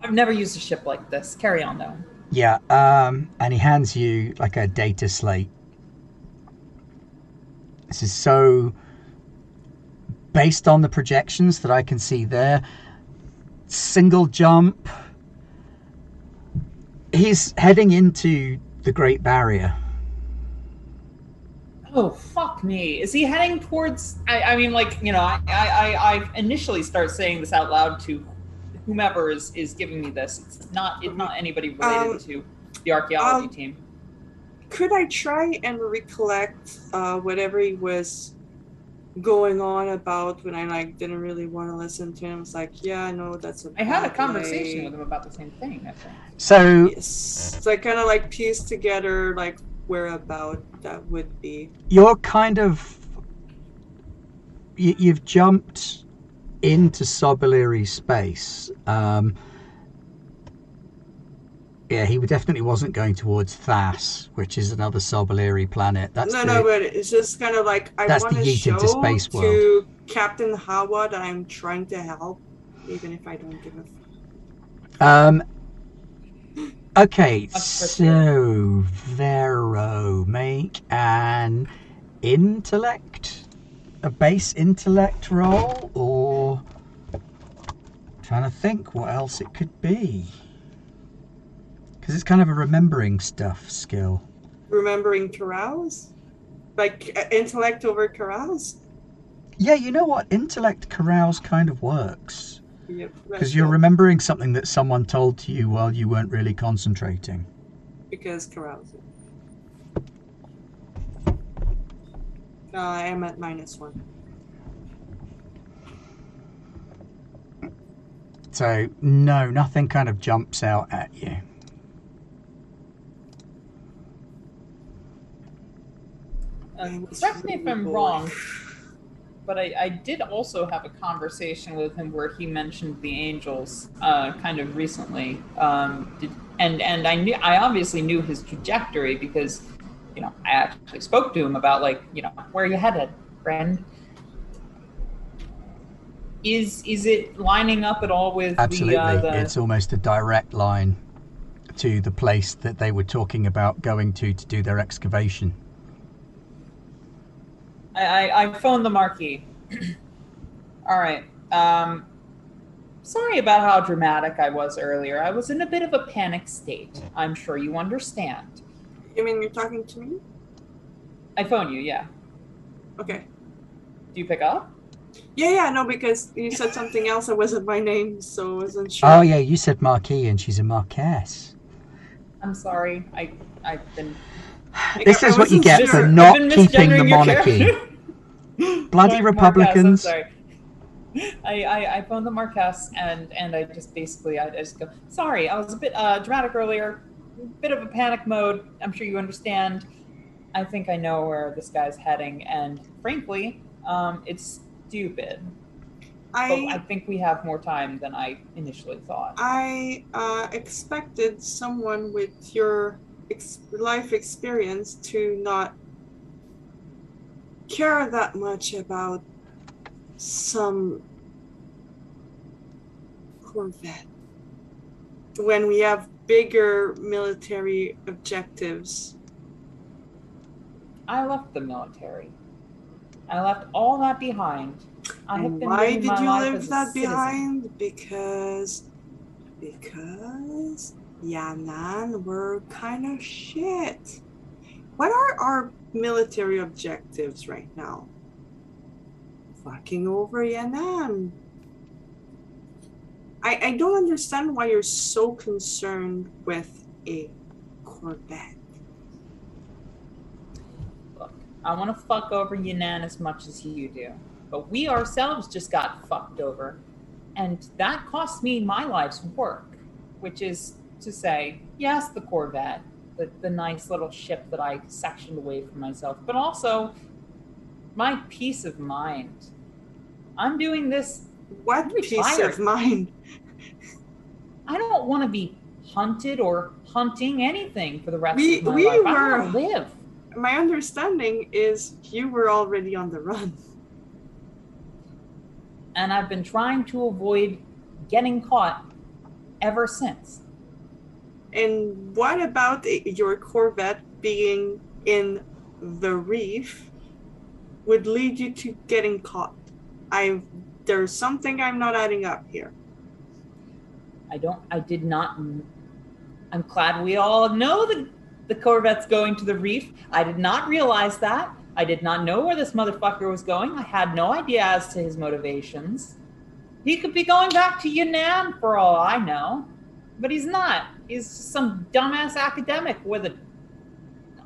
I've never used a ship like this. Carry on though. Yeah, um, and he hands you like a data slate. This is so based on the projections that I can see there. Single jump. He's heading into the Great Barrier. Oh fuck me! Is he heading towards? I, I mean, like you know, I, I I I initially start saying this out loud to whomever is is giving me this. It's not it's not anybody related Um, to the archaeology um, team. Could I try and recollect uh, whatever he was going on about when I like didn't really want to listen to him? It's like, yeah, I know that's a. I had a conversation way. with him about the same thing. I think. So Yes. So I kind of like pieced together like where about that would be. you're kind of you, you've jumped into sublary space um, Yeah, he definitely wasn't going towards Thas, which is another Sobaliri planet. That's no, the, no, but it's just kind of like I want to show space to Captain Hawa that I'm trying to help, even if I don't give a. F- Um. Okay, so Vero, make an intellect, a base intellect roll, or trying to think what else it could be. Because it's kind of a remembering stuff skill. remembering carouse, like uh, intellect over carouse. Yeah, you know what? Intellect carouse kind of works. Yep. Because you're remembering something that someone told to you while you weren't really concentrating. because carousing. Uh, I am at minus one. So, no, nothing kind of jumps out at you. Um, correct me if I'm wrong, but I, I did also have a conversation with him where he mentioned the angels uh, kind of recently. Um, did, and and I knew I obviously knew his trajectory because you know I actually spoke to him about like you know where are you headed, friend. Is is it lining up at all with Absolutely. the, uh, the It's almost a direct line to the place that they were talking about going to to do their excavation. I, I, I phoned the marquee. All right. Um, sorry about how dramatic I was earlier. I was in a bit of a panic state. I'm sure you understand. You mean you're talking to me? I phone you, yeah. Okay. Do you pick up? Yeah, yeah, no, because you said something else that wasn't my name, so I wasn't sure. Oh, yeah, you said Marquis and she's a Marquess. I'm sorry. I I've been. Like, This I is what you get sure. for not keeping the monarchy. Bloody Mar- Republicans. Marquess, I'm sorry. I, I, I phoned the Marquess and, and I just basically I just go sorry I was a bit uh, dramatic earlier, bit of a panic mode. I'm sure you understand. I think I know where this guy's heading, and frankly, um, it's stupid. I I think we have more time than I initially thought. I uh, expected someone with your ex- life experience to not care that much about some Corvette when we have bigger military objectives. I left the military. I left all that behind. I have And been why did you leave that behind? Because because Yanan were kind of shit. What are our military objectives right now? Fucking over Yanan. I I don't understand why you're so concerned with a Corvette. Look, I want to fuck over Yunan as much as you do, but we ourselves just got fucked over, and that cost me my life's work, which is to say, yes, the Corvette, the, the nice little ship that I sectioned away from myself, but also my peace of mind. I'm doing this. What peace of mind? I don't want to be hunted or hunting anything for the rest We- of my we life. I were- to live. My understanding is you were already on the run. and I've been trying to avoid getting caught ever since. And what about your Corvette being in the reef would lead you to getting caught? I there's something I'm not adding up here. I don't. I did not. I'm glad we all know that the Corvette's going to the reef. I did not realize that. I did not know where this motherfucker was going. I had no idea as to his motivations. He could be going back to Yunnan for all I know, but he's not. He's some dumbass academic with an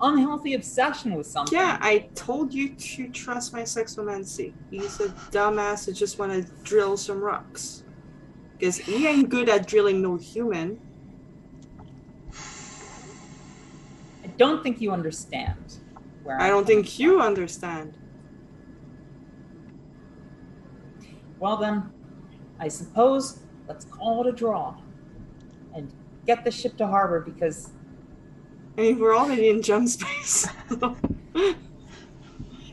unhealthy obsession with something. Yeah, I told you to trust my sexomancy. He's a dumbass who just want to drill some rocks. Because he ain't good at drilling no human. I don't think you understand. Where I I'm don't think you understand. Well, then, I suppose let's call it a draw. And get the ship to harbor because I mean, we're already in jump space.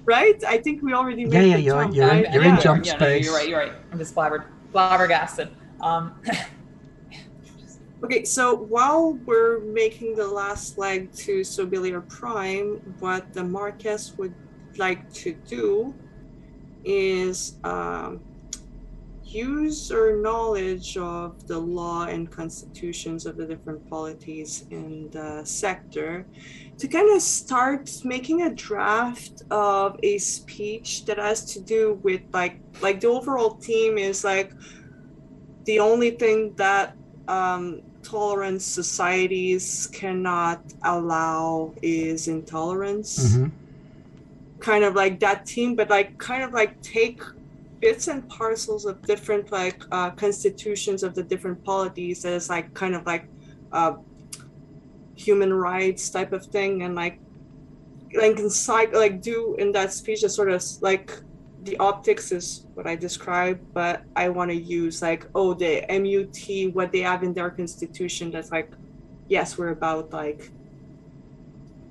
right? I think we already made Yeah, yeah, the you're- jump. you're in- you're yeah. in jump yeah, no, space. you're right. You're right. I'm just flabbered, flabbergasted. Um, Okay, so while we're making the last leg to Sobalir Prime, what the Marquess would like to do is um, use our knowledge of the law and constitutions of the different polities in the sector to kind of start making a draft of a speech that has to do with like like the overall theme is like the only thing that um, tolerant societies cannot allow is intolerance Mhm. kind of like that team but like kind of like take bits and parcels of different like uh, constitutions of the different polities as like kind of like uh, human rights type of thing and like like inside like do in that speech is sort of like the optics is what I described, but I want to use like oh the MUT what they have in their constitution that's like yes we're about like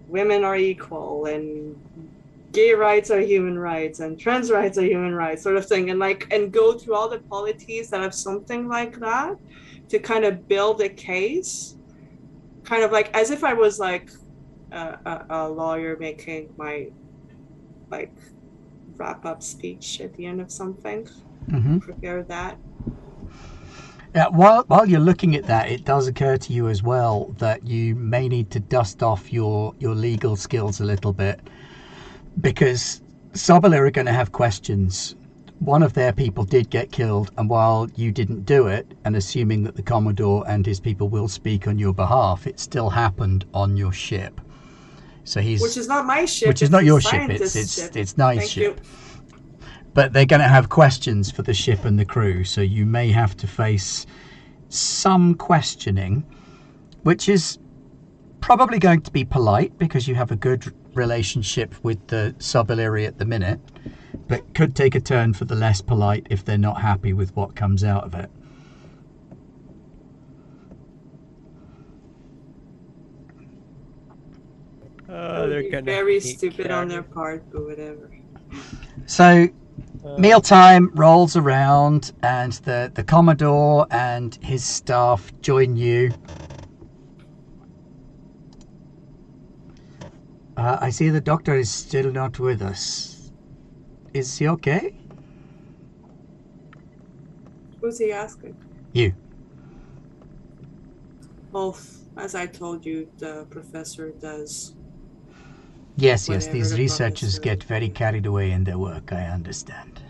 women are equal and gay rights are human rights and trans rights are human rights sort of thing and like and go through all the polities that have something like that to kind of build a case kind of like as if I was like a, a, a lawyer making my like wrap up speech at the end of something. Mhm. prepare that. Yeah, while while you're looking at that, it does occur to you as well that you may need to dust off your your legal skills a little bit, because Sobalir are going to have questions. One of their people did get killed, and while you didn't do it, and assuming that the Commodore and his people will speak on your behalf, it still happened on your ship. So he's which is not my ship which is not your ship. It's it's ship. it's nice Thank ship. you but they're going to have questions for the ship and the crew, so you may have to face some questioning, which is probably going to be polite because you have a good relationship with the Sobaliri at the minute, but could take a turn for the less polite if they're not happy with what comes out of it. That Oh, they're gonna very hate stupid on their part but whatever So Uh, mealtime rolls around, and the, the Commodore and his staff join you. Uh, I see the doctor is still not with us. Is he okay? who's he asking You. both as I told you the professor does Yes, yes, these the researchers professor- get very carried away in their work, I understand.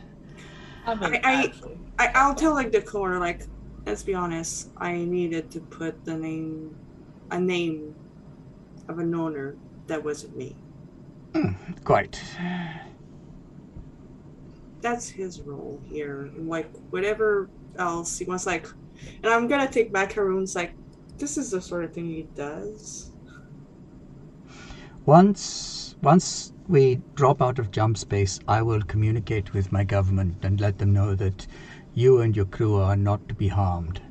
I've been I- I- actually- I, I'll tell like the corner, like, let's be honest, I needed to put the name, a name of an owner that wasn't me. Quite. That's his role here. And like, whatever else he wants, like, and I'm gonna take macaroons, like, this is the sort of thing he does. Once once we drop out of jump space, I will communicate with my government and let them know that you and your crew are not to be harmed.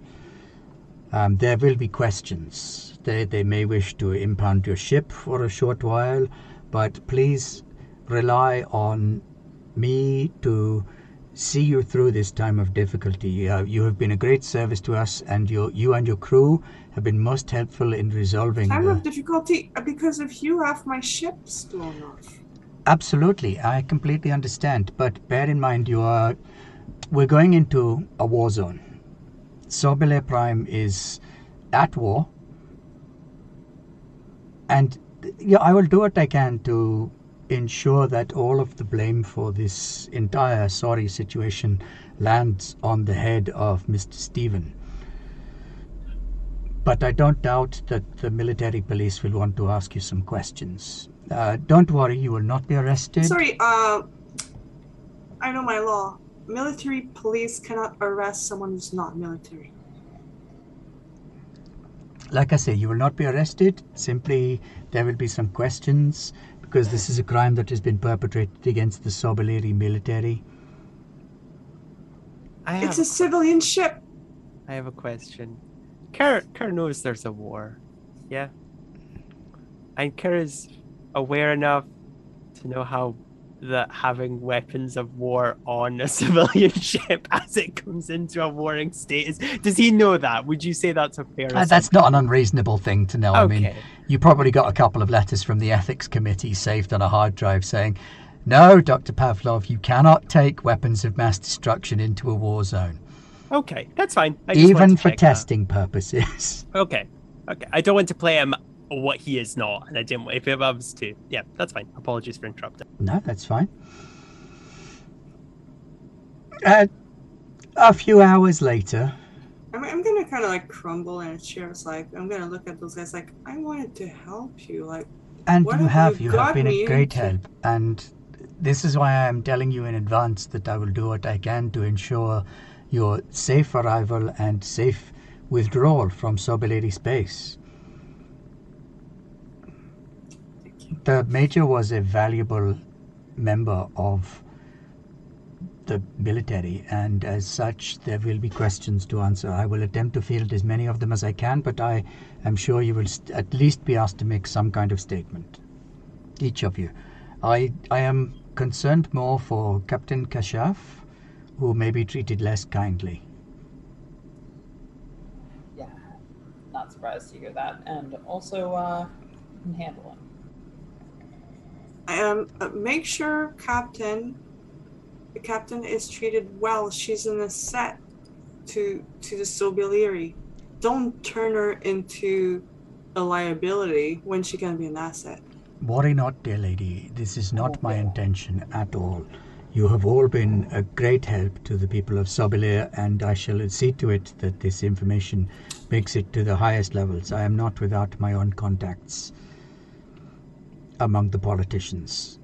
Um, there will be questions. They, they may wish to impound your ship for a short while, but please rely on me to see you through this time of difficulty. Uh, you have been a great service to us, and your, you and your crew have been most helpful in resolving Time the... of difficulty uh, because of you, half my ship's blown off. Absolutely, I completely understand. But bear in mind, you are. We're going into a war zone. Sobalir Prime is at war, and yeah, I will do what I can to ensure that all of the blame for this entire sorry situation lands on the head of Mr. Stephen. But I don't doubt that the military police will want to ask you some questions. Uh, don't worry, you will not be arrested. Sorry, uh, I know my law. Military police cannot arrest someone who's not military. Like I say, you will not be arrested. Simply, there will be some questions because this is a crime that has been perpetrated against the Sobaliri military. I It's have, a civilian ship. I have a question. Kerr, Kerr knows there's a war. Yeah. And Kerr is aware enough to know how that having weapons of war on a civilian ship as it comes into a warring state is. Does he know that? Would you say that's a fair? Uh, that's not an unreasonable thing to know. I mean, you probably got a couple of letters from the ethics committee saved on a hard drive saying, "No, Dr. Pavlov, you cannot take weapons of mass destruction into a war zone, Okay, that's fine. I just even to for check that. testing purposes." Okay. Okay. I don't want to play him what he is not, and I didn't. If it was to, yeah, that's fine. Apologies for interrupting. No, that's fine. Uh, a few hours later, I'm, I'm gonna kind of like crumble in a chair. It's like I'm gonna look at those guys like I wanted to help you. Like and What you have have you you have been a great into? help, and this is why I am telling you in advance that I will do what I can to ensure your safe arrival and safe withdrawal from Sobaliri space. The major was a valuable member of the military, and as such, there will be questions to answer. I will attempt to field as many of them as I can, but I am sure you will st- at least be asked to make some kind of statement. Each of you. I, I am concerned more for Captain Kashaf, who may be treated less kindly. Yeah, not surprised to hear that. And also, uh, can handle him. Um, uh, make sure Captain, the captain is treated well. She's in a set to to the Sobaliri. Don't turn her into a liability when she can be an asset. Worry not, dear lady. This is not my intention at all. You have all been a great help to the people of Sobalir, and I shall see to it that this information makes it to the highest levels. I am not without my own contacts among the politicians.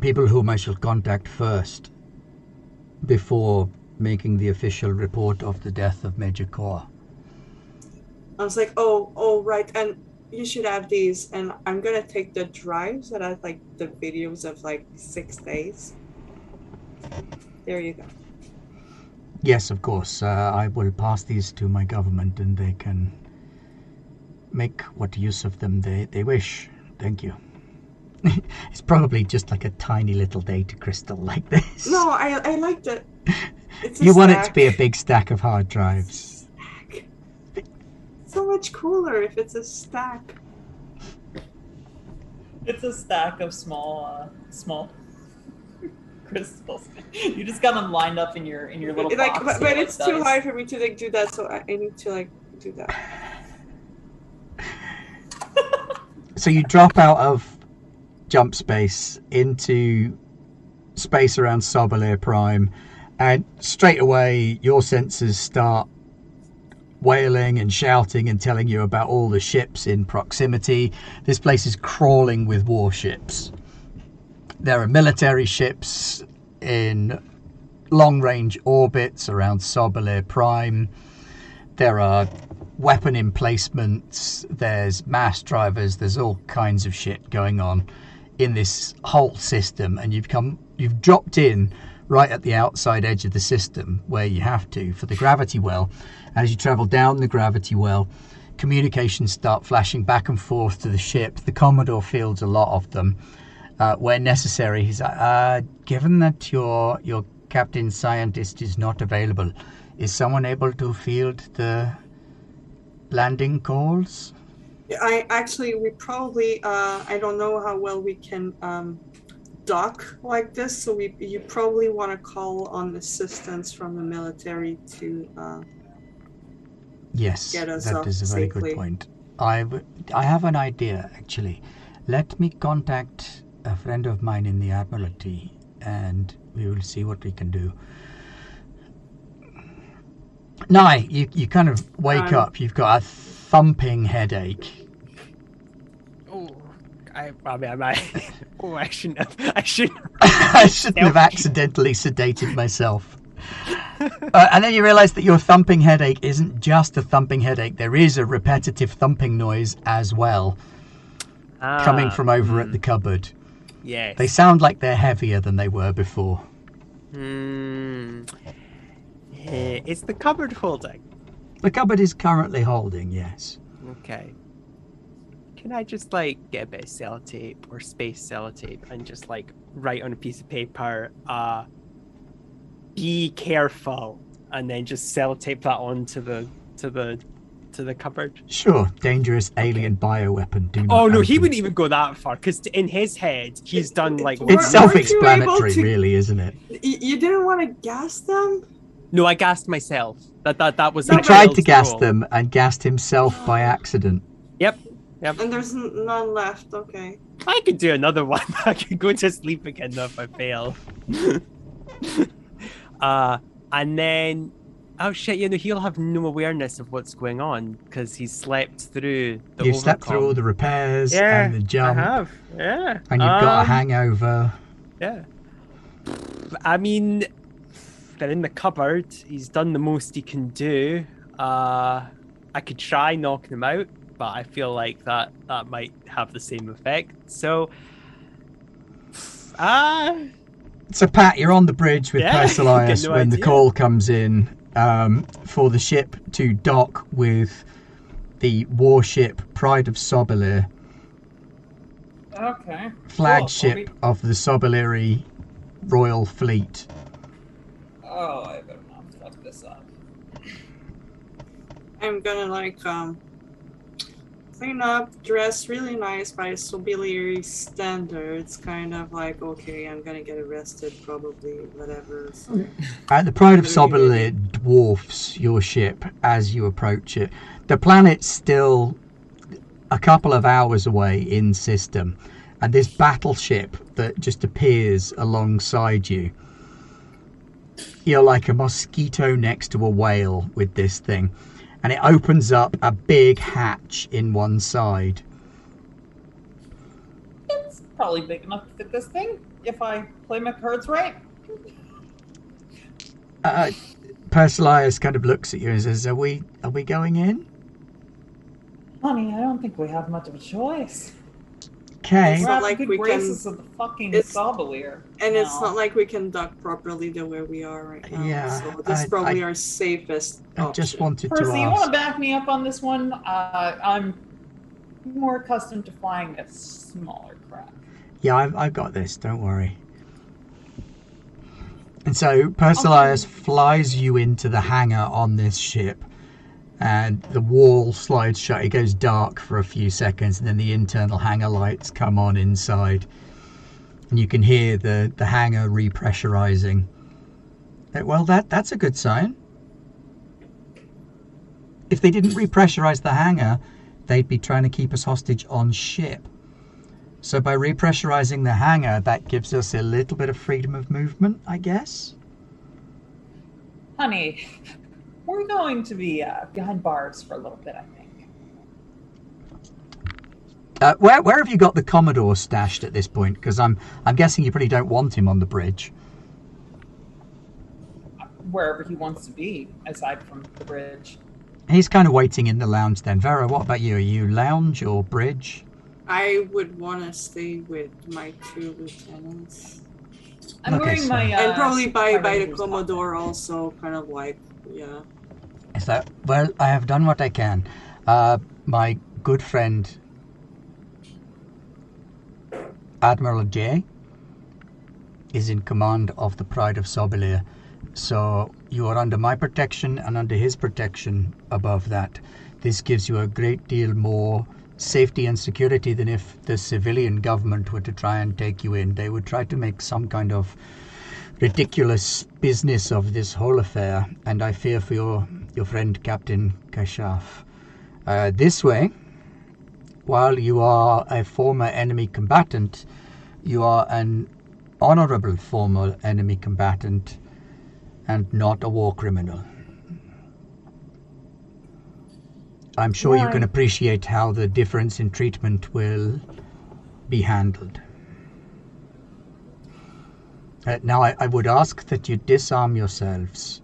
People whom I shall contact first before making the official report of the death of Major Kaur. I was like, oh, oh, right, and you should have these. And I'm gonna take the drives that have like the videos of like six days. There you go. Yes, of course. Uh, I will pass these to my government and they can make what use of them they, they wish. Thank you. it's probably just like a tiny little data crystal like this. No, I I like the. It's a You want it to be a big stack of hard drives. stack. So much cooler if it's a stack. It's a stack of small, uh, small crystals. You just got them lined up in your in your little like, box. but, but it's too high for me to like do that, so I, I need to like do that. So you drop out of jump space into space around Sobalir Prime, and straight away your sensors start wailing and shouting and telling you about all the ships in proximity. This place is crawling with warships. There are military ships in long range orbits around Sobalir Prime. There are weapon emplacements, there's mass drivers, there's all kinds of shit going on in this whole system and you've come you've dropped in right at the outside edge of the system where you have to for the gravity well. As you travel down the gravity well, communications start flashing back and forth to the ship. The Commodore fields a lot of them. Uh, where necessary, he's like, uh, given that your your captain scientist is not available, is someone able to field the landing calls? I actually we probably uh I don't know how well we can um dock like this, so we you probably want to call on assistance from the military to uh Yes, Get us that is a very safely. good point. I, w- I have an idea actually. Let me contact a friend of mine in the Admiralty and we will see what we can do. Nye, you, you kind of wake Um, up, you've got a thumping headache. Oh, I, I mean, I might. Oh, I shouldn't have. I shouldn't. I shouldn't have accidentally sedated myself. Uh, and then you realize that your thumping headache isn't just a thumping headache, there is a repetitive thumping noise as well coming Ah, from over at hmm, the cupboard. Yes. They sound like they're heavier than they were before. Hmm. Eh, is the cupboard holding? The cupboard is currently holding, yes. Okay. Can I just like get a bit of sellotape or space sellotape and just like write on a piece of paper, uh, be careful, and then just sellotape that onto the to the to the cupboard? Sure, dangerous alien bioweapon. Do not Oh no, he wouldn't even go that far because in his head he's done like. Weren't- It's weren't you able self-explanatory, to- really, isn't it? Y- you didn't want to gas them? No, I gassed myself. That that that was. He a tried to gas roll. them and gassed himself by accident. Yep. Yep. And there's none left. Okay. I could do another one. I could go to sleep again though if I fail. uh, and then, oh shit, you know he'll have no awareness of what's going on because he's slept through the. You've slept through all the repairs Yeah, and the jump, I have. Yeah. and you've got a Um, hangover. Yeah. I mean, they're in the cupboard. He's done the most he can do. Uh, I could try knocking him out, but I feel like that that might have the same effect. So, ah, So, Pat, you're on the bridge with Yeah, Persilius no when the call comes in um, for the ship to dock with the warship Pride of Sobalir, Okay. flagship Cool. Are of the Sobaliri Royal Fleet. We- Oh, I better not fuck this up. I'm gonna like um clean up, dress really nice by Sobaliri standards. Kind of like okay, I'm gonna get arrested probably, whatever. So, Uh, the Pride of Okay. Dwarfs your ship as you approach it. The planet's still a couple of hours away in system, and this battleship that just appears alongside you. You're like a mosquito next to a whale with this thing, and it opens up a big hatch in one side. It's probably big enough to fit this thing if I play my cards right. Uh, Persilius kind of looks at you and says, "Are we? Are we going in?" Honey, I don't think we have much of a choice. Okay. It's We're not like the good we can- graces of the fucking it's- Sobaliri. and it's not like we can duck properly the way we are right now. Yeah, So this I- is probably I- our safest. I just option. wanted to Percy, you want to back me up on this one? Uh, I'm more accustomed to flying a smaller craft. Yeah, I've, I've got this. Don't worry. And so Persilius flies you into the hangar on this ship, and the wall slides shut. It goes dark for a few seconds, and then the internal hangar lights come on inside, and you can hear the the hangar repressurizing. Uh, Well, that that's a good sign. If they didn't repressurize the hangar, they'd be trying to keep us hostage on ship. So by repressurizing the hangar, that gives us a little bit of freedom of movement, I guess. Honey, we're going to be uh, behind bars for a little bit, I think. Uh, where where have you got the Commodore stashed at this point? Because I'm I'm guessing you probably don't want him on the bridge. Wherever he wants to be, aside from the bridge. He's kind of waiting in the lounge then. Vera, what about you? Are you lounge or bridge? I would want to stay with my two lieutenants, I'm Okay, wearing so- my. Uh, and probably by by the Ranger's Commodore also, kind of like yeah. Is that well? I have done what I can. Uh, my good friend Admiral J is in command of the Pride of Sobalir, so you are under my protection and under his protection. Above that, this gives you a great deal more safety and security than if the civilian government were to try and take you in. They would try to make some kind of ridiculous business of this whole affair, and I fear for your your friend Captain Kashaf. Uh, this way, while you are a former enemy combatant, you are an honorable former enemy combatant and not a war criminal. I'm sure you can appreciate how the difference in treatment will be handled. Uh, now, I, I would ask that you disarm yourselves.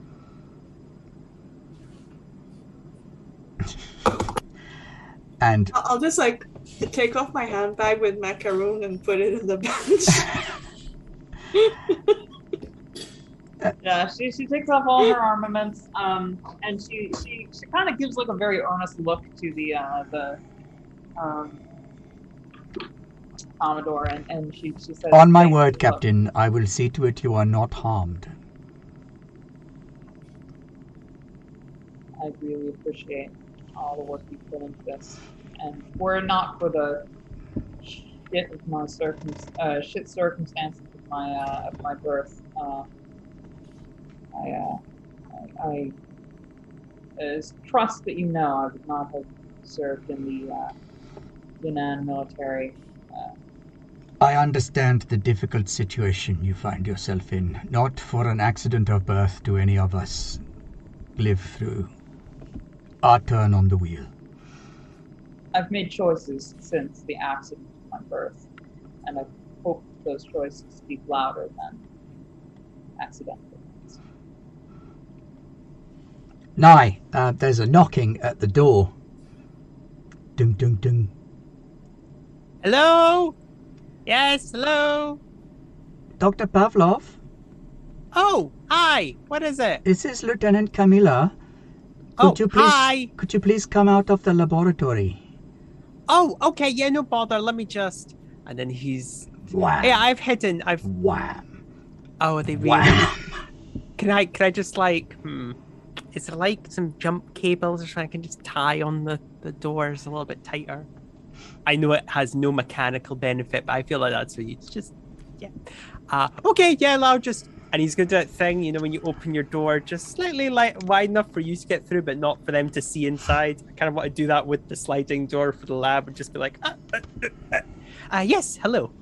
And I- I'll just like take off my handbag with macaroon and put it in the bench. Yeah, she, she takes off all her armaments, um, and she she, she kind of gives like a very earnest look to the uh, the um, Commodore, and, and she she says, On my word, you. Captain, I will see to it you are not harmed. I really appreciate all the work you put into this, and were it not for the shit of my circum uh, shit circumstances of my uh, of my birth, uh, I uh, I, I uh, trust that you know I would not have served in the uh, Yunnan military. Uh, I understand the difficult situation you find yourself in. Not for an accident of birth do any of us live through our turn on the wheel. I've made choices since the accident of my birth, and I hope those choices speak louder than accidental ones. Nye, uh, there's a knocking at the door. Dung dung dung. Hello? Yes, hello? Dr. Pavlov, Oh, hi. What is it? this is Lieutenant Camilla. Oh, you please hi. could you please come out of the laboratory? Oh, okay. Yeah, no bother. Let me just. And then he's. Wham. Yeah, I've hidden. I've. Wham. Oh, are they really? Wham. Can I? Can I just like? Hmm. Is there like some jump cables or something I can just tie on the the doors a little bit tighter? I know it has no mechanical benefit, but I feel like that's what you just. Yeah. Uh. Okay. Yeah. I'll just. And he's gonna do that thing, you know, when you open your door, just slightly light, wide enough for you to get through, but not for them to see inside. I kind of want to do that with the sliding door for the lab, and just be like, ah, uh, uh, uh. uh yes, hello.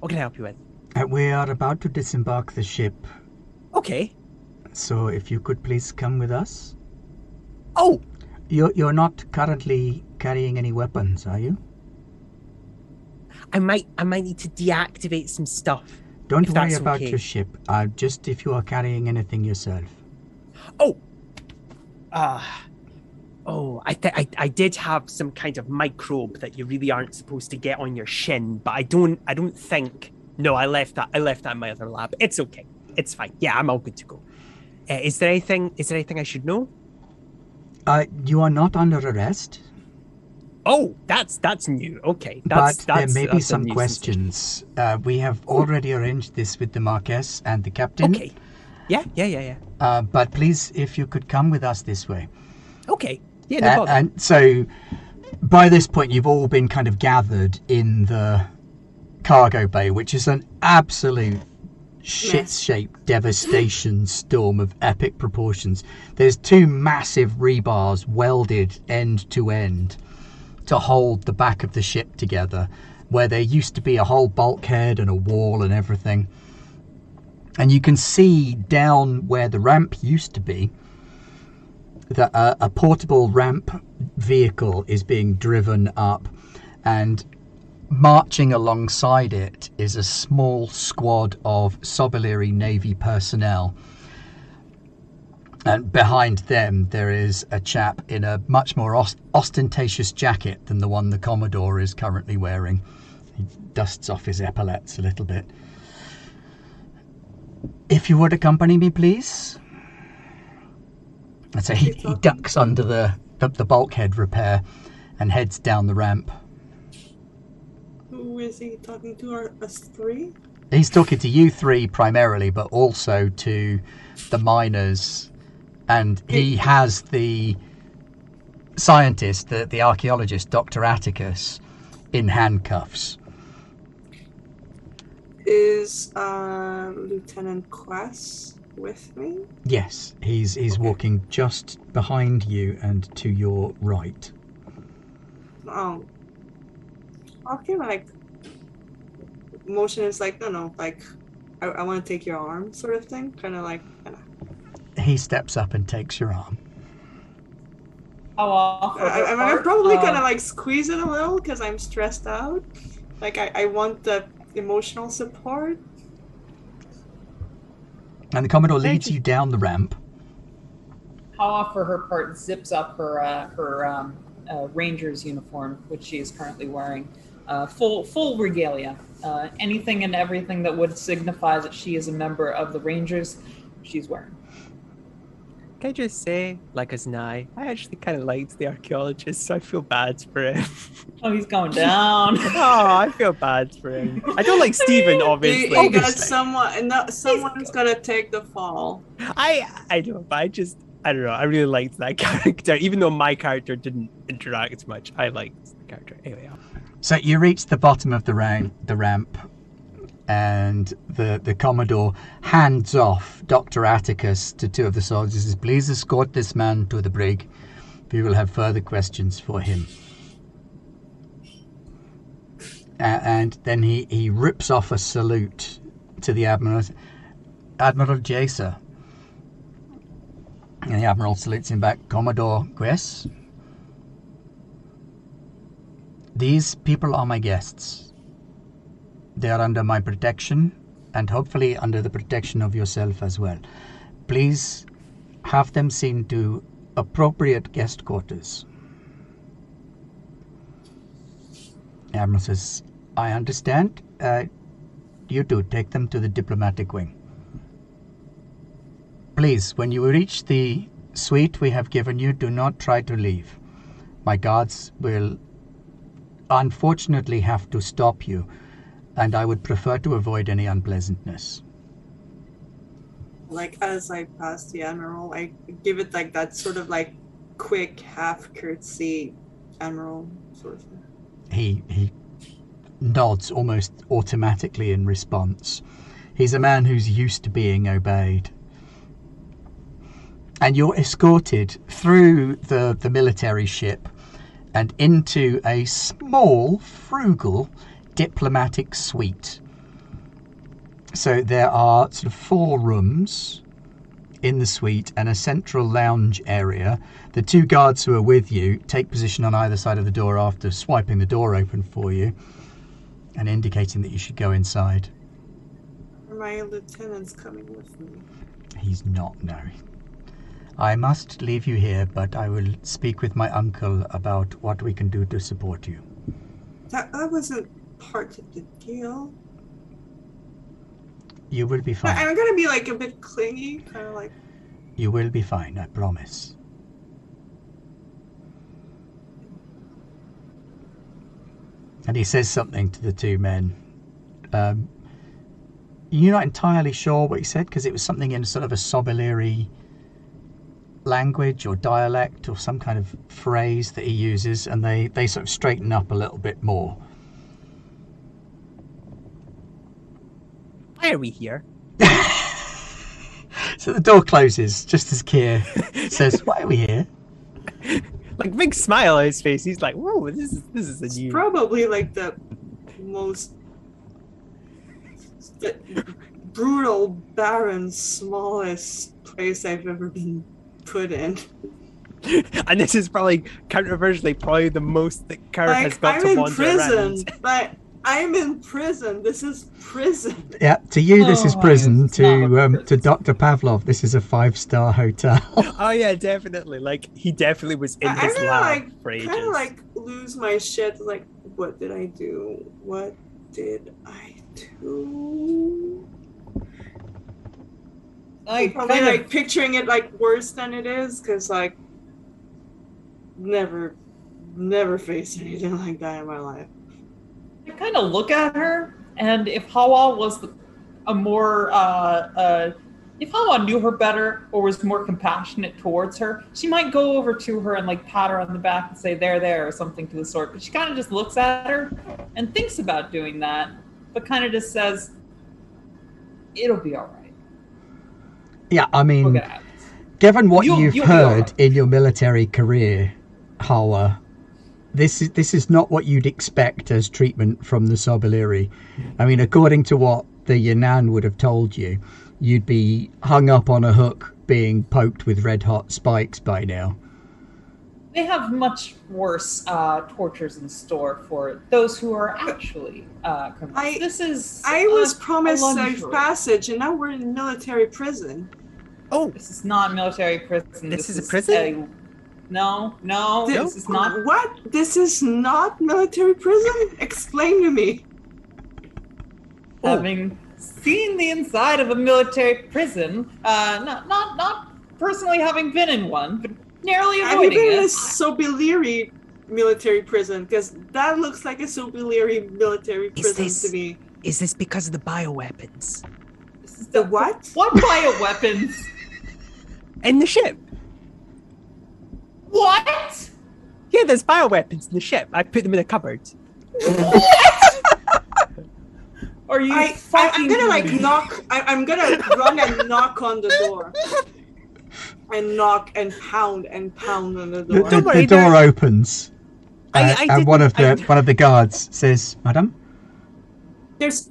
What can I help you with? Uh, we are about to disembark the ship, Okay. so if you could please come with us. Oh, You're, you're not currently carrying any weapons, are you? I might I might need to deactivate some stuff. Don't If worry about okay. your ship. Uh, just if you are carrying anything yourself. Oh. Uh Oh, I, th- I I did have some kind of microbe that you really aren't supposed to get on your shin, but I don't I don't think. No, I left that I left that in my other lab. It's okay. It's fine. Yeah, I'm all good to go. Uh, is there anything is there anything I should know? Uh, you are not under arrest, Oh, that's that's new. Okay, that's but that's there may be that's a some questions. Uh, we have already arranged this with the Marquess and the captain. Okay. Yeah, yeah, yeah, yeah. Uh, but please, if you could come with us this way. Okay. Yeah, no A- bother. and so, by this point, you've all been kind of gathered in the cargo bay, which is an absolute shit-shaped devastation storm of epic proportions. There's two massive rebars welded end to end to hold the back of the ship together, where there used to be a whole bulkhead and a wall and everything. And you can see down where the ramp used to be that uh, a portable ramp vehicle is being driven up, and marching alongside it is a small squad of Sobaliri Navy personnel. And behind them, there is a chap in a much more ostentatious jacket than the one the Commodore is currently wearing. He dusts off his epaulets a little bit. If you would accompany me, please. And so he, he ducks under the, the, the bulkhead repair and heads down the ramp. Who is he talking to? Our, us three? He's talking to you three primarily, but also to the miners, and he has the scientist, the, the archaeologist, Dr. Atticus, in handcuffs. Is uh, Lieutenant Quest with me? Yes, he's he's walking just behind you and to your right. Oh. Okay, like motion is like no no like I, I want to take your arm sort of thing, kind of like kinda. He steps up and takes your arm. How off? I, I, I'm probably gonna probably kind of like squeeze it a little because I'm stressed out. Like I, I want the emotional support. And the Commodore leads you. you down the ramp. Hawa, for her part, zips up her uh, her um, uh, ranger's uniform, which she is currently wearing, uh, full full regalia. Uh, anything and everything that would signify that she is a member of the Rangers, she's wearing. Can I just say, like as Nye, I actually kind of liked the archaeologist, so I feel bad for him. Oh, he's going down. oh, I feel bad for him. I don't like Stephen, obviously. you got Obviously. someone, and no, someone's gonna take the fall. I I know, but I just I don't know. I really liked that character, even though my character didn't interact much. I liked the character. Anyway, So you reach the bottom of the ramp, the ramp, and the the commodore hands off Doctor Atticus to two of the soldiers. He Says, "Please escort this man to the brig. We will have further questions for him." A- and then he, he rips off a salute to the admiral, Admiral Jaser. And the admiral salutes him back, Commodore Guess. These people are my guests. They are under my protection and hopefully under the protection of yourself as well. Please have them seen to appropriate guest quarters. Admiral says, I understand. Uh, you two take them to the diplomatic wing. Please, when you reach the suite we have given you, do not try to leave. My guards will unfortunately have to stop you, and I would prefer to avoid any unpleasantness. Like as I pass the admiral, I give it like that sort of like quick half curtsy, admiral sort of thing. He he nods almost automatically in response. He's a man who's used to being obeyed. And you're escorted through the, the military ship and into a small, frugal diplomatic suite. So there are sort of four rooms in the suite and a central lounge area. The two guards who are with you take position on either side of the door after swiping the door open for you and indicating that you should go inside. My lieutenant's coming with me? He's not, no. I must leave you here, but I will speak with my uncle about what we can do to support you. That that wasn't part of the deal. You will be fine. I'm gonna be like a bit clingy, kind of like. You will be fine, I promise. And he says something to the two men. Um, you're not entirely sure what he said because it was something in sort of a Sobaliri language or dialect or some kind of phrase that he uses, and they, they sort of straighten up a little bit more. Why are we here? So the door closes just as Kier says, Why are we here? Like big smile on his face. He's like, "Whoa, this is this is a new." It's probably like the most the brutal, barren, smallest place I've ever been put in. and this is probably controversially probably the most that Kara has Like got I'm to in wander prison, around. but I'm in prison. This is prison. Yeah, to you this is Oh, prison. To um, to. Dr. Pavlov, this is a five star hotel. Oh yeah, definitely. Like he definitely was in I- I'm his gonna lab like kind of like lose my shit. Like, what did I do? What did I do? I Probably kind of- like picturing it like worse than it is, because like never, never faced anything like that in my life. I kind of look at her, and if Hawa was the, a more, uh, uh, if Hawa knew her better or was more compassionate towards her, she might go over to her and like pat her on the back and say "there, there" or something to the sort. But she kind of just looks at her and thinks about doing that, but kind of just says, "It'll be all right. yeah, I mean, given what You'll- you've heard alright. in your military career, Hawa, this is this is not what you'd expect as treatment from the Sobaliri. I mean, according to what the Yanan would have told you, you'd be hung up on a hook being poked with red hot spikes by now. They have much worse uh, tortures in store for those who are actually uh, criminals. I- this is I uh, was promised a safe luxury. passage, and now we're in military prison. oh, This is not military prison. This is a a- prison? No, no, Th- this is not. What? This is not military prison? Explain to me. Oh. Having seen the inside of a military prison, uh, not not not personally having been in one, but narrowly Have you avoiding been in a it. Sobaliri military prison? Because that looks like a Sobaliri military prison this- to me. Is this because of the bioweapons This is The what? What bioweapons? in the ship? What? Yeah, there's bioweapons in the ship. I put them in a cupboard. Are you I, I fucking I'm gonna like me? knock. I, I'm gonna run and knock on the door, and knock and pound and pound on the The, door. the, worry, the door opens, I- uh, I and one of the I- one of the guards says, "Madam, There's,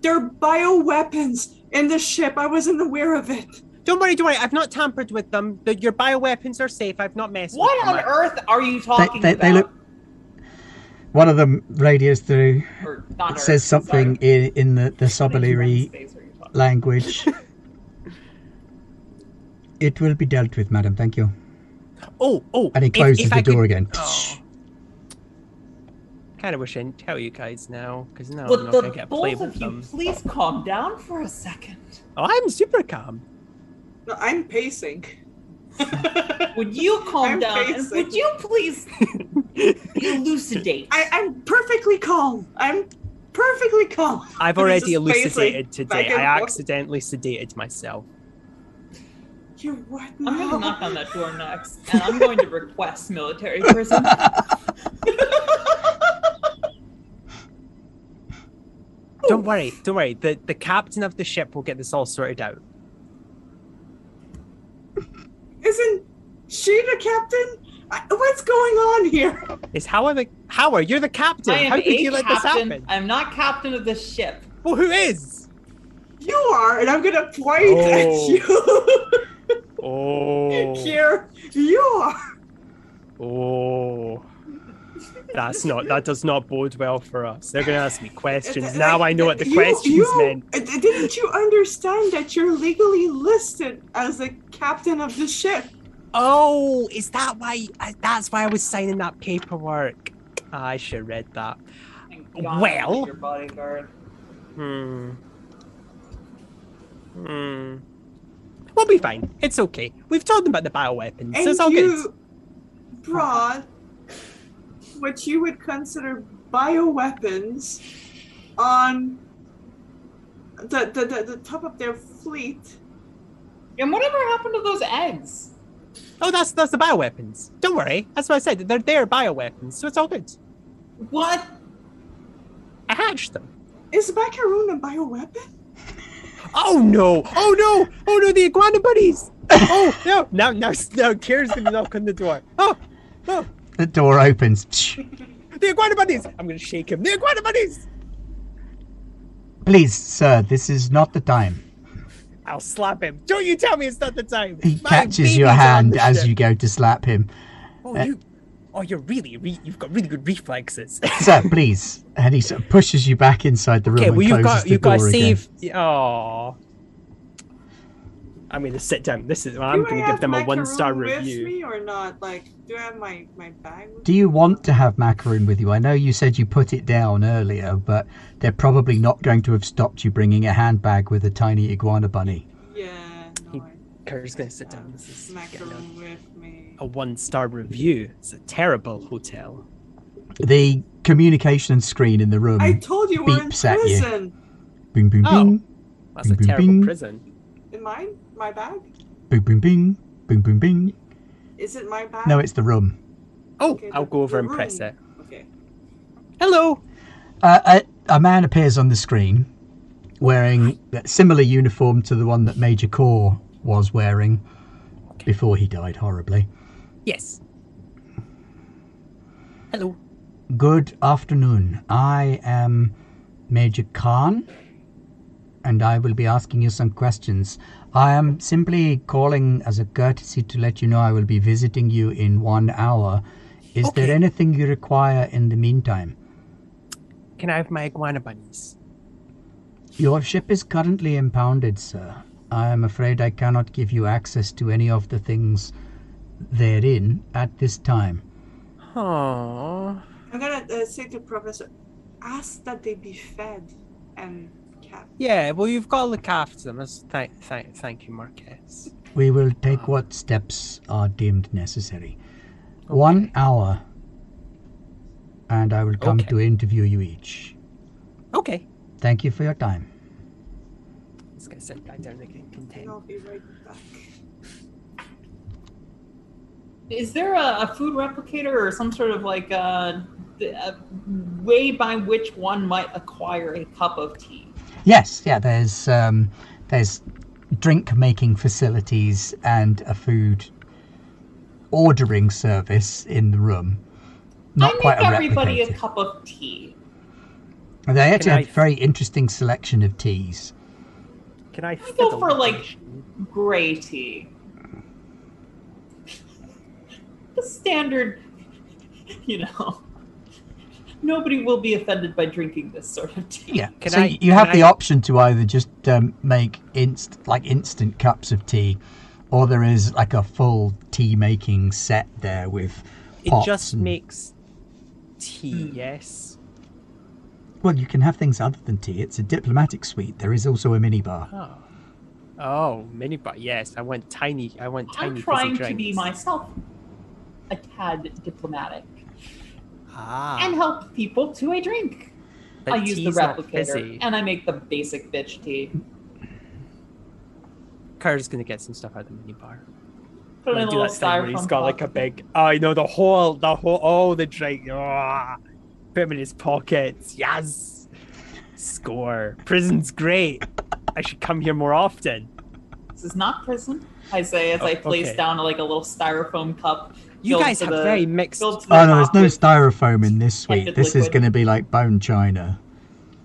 there are bioweapons in the ship. I wasn't aware of it. Don't worry, don't worry. I've not tampered with them. The, your bioweapons are safe. I've not messed What with on them. earth are you talking they, about? they look." One of them radios through. Or not It Earth, says something in, in the the Which Sobaliri space are you talking about? language. it will be dealt with, madam. Thank you. Oh, oh. And he closes if the I door could- again. Oh. Kind of wish I didn't tell you guys now, because now I'm not gonna get play both with of you them. please calm down for a second? Oh, I'm super calm. No, I'm pacing. Would you calm I'm down and pacing. would you please elucidate? I, I'm perfectly calm. I'm perfectly calm. I've already elucidated today. back and I forth. accidentally sedated myself. You're what I'm going to knock on that door next, and I'm going to request military prison. Don't worry, don't worry. The the captain of the ship will get this all sorted out. Isn't she the captain? I, what's going on here? Is Howard the Howard? You're the captain. I am How could a you let this happen? I'm not captain of this ship. Well, who is? You are, and I'm gonna point Oh. at you. Oh, Here, you are. oh. That's not. That does not bode well for us. They're going to ask me questions. Like, Now I know what the you- questions you- meant. uh, Didn't you understand that you're legally listed as the captain of the ship? Oh, is that why? That's why I was signing that paperwork. I should have read that. Thank Well- I'm your bodyguard. Hmm. Hmm. We'll be fine. It's okay. We've told them about the bioweapons. so And it's all you good. brought what you would consider bioweapons on the, the, the, the top of their fleet. And whatever happened to those eggs? Oh, that's that's the bioweapons. Don't worry. That's what I said. They're they're bioweapons, so it's all good. What? I hatched them. Is macaroon a bioweapon? Oh no! Oh no! Oh no! The iguana buddies! Oh no! Now now now Kira's gonna knock on the door. Oh oh! The door opens. The iguana buddies! I'm gonna shake him. The iguana buddies! Please, sir, this is not the time. I'll slap him. Don't you tell me it's not the time. He My catches your babies are on hand as ship. you go to slap him. Oh, you. Oh, you're really. Re- you've got really good reflexes. Sir, please. And he sort of pushes you back inside the room okay, and well you've got you've got to door again. save. Oh. I'm gonna sit down. This is. I'm do I gonna give them a one star review. with me or not? Like, do I have my, my bag with Do you want to have macaroon with you? I know you said you put it down earlier, but they're probably not going to have stopped you bringing a handbag with a tiny iguana bunny. Yeah, no, I gonna sit down. This is macaroon with me. a, a one star review. It's a terrible hotel. The communication screen in the room. I told you we're in beeps at you. prison. Bing, bing, Oh. bing. That's a Bing, bing, terrible bing. prison. In mine? My bag? Bing, bing, bing. Bing, bing, bing. Is it my bag? No, it's the room. Oh, Okay, I'll the- go over the and press it. Okay. Hello. Uh, a, a man appears on the screen wearing a similar uniform to the one that Major Core was wearing before he died horribly. Yes. Hello. Good afternoon. I am Major Khan, and I will be asking you some questions. I am simply calling as a courtesy to let you know I will be visiting you in one hour. Is Okay. there anything you require in the meantime? Can I have my iguana bunnies? Your ship is currently impounded, sir. I am afraid I cannot give you access to any of the things therein at this time. Aww. I'm gonna uh, say to Professor, ask that they be fed and kept. Yeah, well, you've got to look after them. That's, thank, thank, thank you, Marquez. We will take ah. what steps are deemed necessary. One hour, and I will come Okay. to interview you each. Okay. Thank you for your time. This guy said back down again, And content. I'll be right back. Is there a, a food replicator or some sort of like uh, a, a uh, way by which one might acquire a cup of tea? Yes, yeah. There's um, there's drink making facilities and a food ordering service in the room. Not I quite make a everybody a cup of tea. They actually Can have I- a very interesting selection of teas. Can I go fiddle for, with like- this? Gray tea. The standard, you know. Nobody will be offended by drinking this sort of tea. Yeah. Can so I- you can have the option to either just um, make inst like instant cups of tea, or there is like a full tea making set there with It just and- makes tea, Hmm. yes? Well, you can have things other than tea. It's a diplomatic suite. There is also a minibar. Oh. Oh, mini bar. Yes, I want tiny. I want tiny. I'm trying to be myself a tad diplomatic Ah. and help people to a drink. but I use the replicator and I make the basic bitch tea. Carter's gonna get some stuff out of the mini bar. Put in a little that thing where styrofoam he's got like a cup. big. Oh, I know the whole, the whole, oh, the drink. Ah. Put him in his pockets. Yes. Score. Prison's great. I should come here more often. This is not prison. I say as Oh, I place okay. down like a little styrofoam cup. You filled guys have the- very mixed. the Oh no, there's no styrofoam in this suite. Liquid, This is going to be like bone china.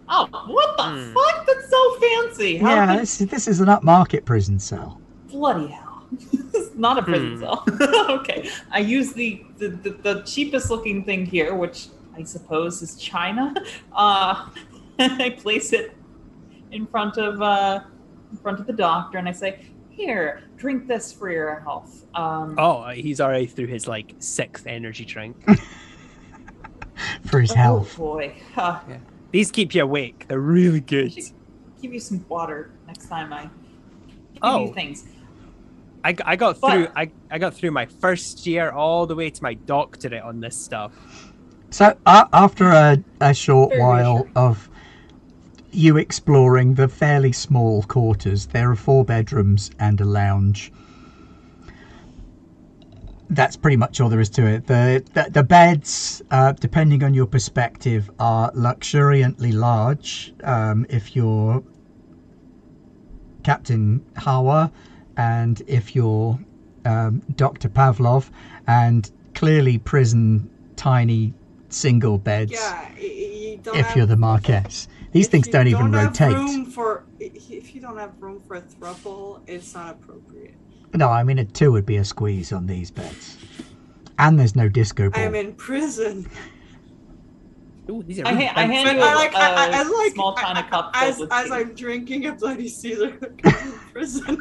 Oh, what the Hmm. fuck? That's so fancy. How yeah, can- this, this is an upmarket prison cell. bloody hell. this is not a prison Hmm. cell. okay. I use the, the, the, the cheapest looking thing here, which I suppose is China. Uh, I place it in front of uh, in front of the doctor and I say, Here, drink this for your health. Um, Oh, he's already through his like sixth energy drink. For his oh, health. boy. Uh, These keep you awake. They're really good. give you some water next time I give Oh. you things. I, I got But- through. I, I got through my first year all the way to my doctorate on this stuff. So uh, after a, a short Very while reassuring. of you exploring the fairly small quarters, there are four bedrooms and a lounge. That's pretty much all there is to it. The the, the beds, uh, depending on your perspective, are luxuriantly large. Um, if you're Captain Hawa, and if you're um, Doctor Pavlov, and clearly prison tiny single beds Yeah, you if have, you're the Marquess. These if things you don't even have rotate. room for if you don't have room for a thruple, it's not appropriate. No, I mean a two would be a squeeze on these beds. And there's no disco ball. I am in prison. Ooh, these are I, really ha- I fancy. hand But you I like, a I, I, uh, I like small china I- cup as, as tea. I'm drinking a bloody Caesar. In prison.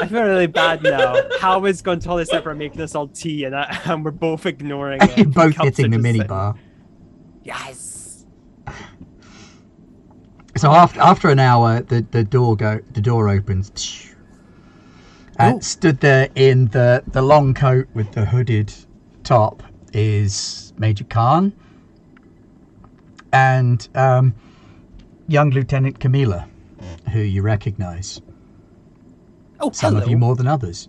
I feel really bad now. How is going to all this effort making us all tea, and, I, uh, and we're both ignoring it. You're both hitting the just sitting- minibar. Yes. So after after an hour, the, the door go the door opens. And Ooh. stood there in the the long coat with the hooded top is Major Khan and um, young Lieutenant Camila, who you recognise. Oh, Some hello. of you more than others.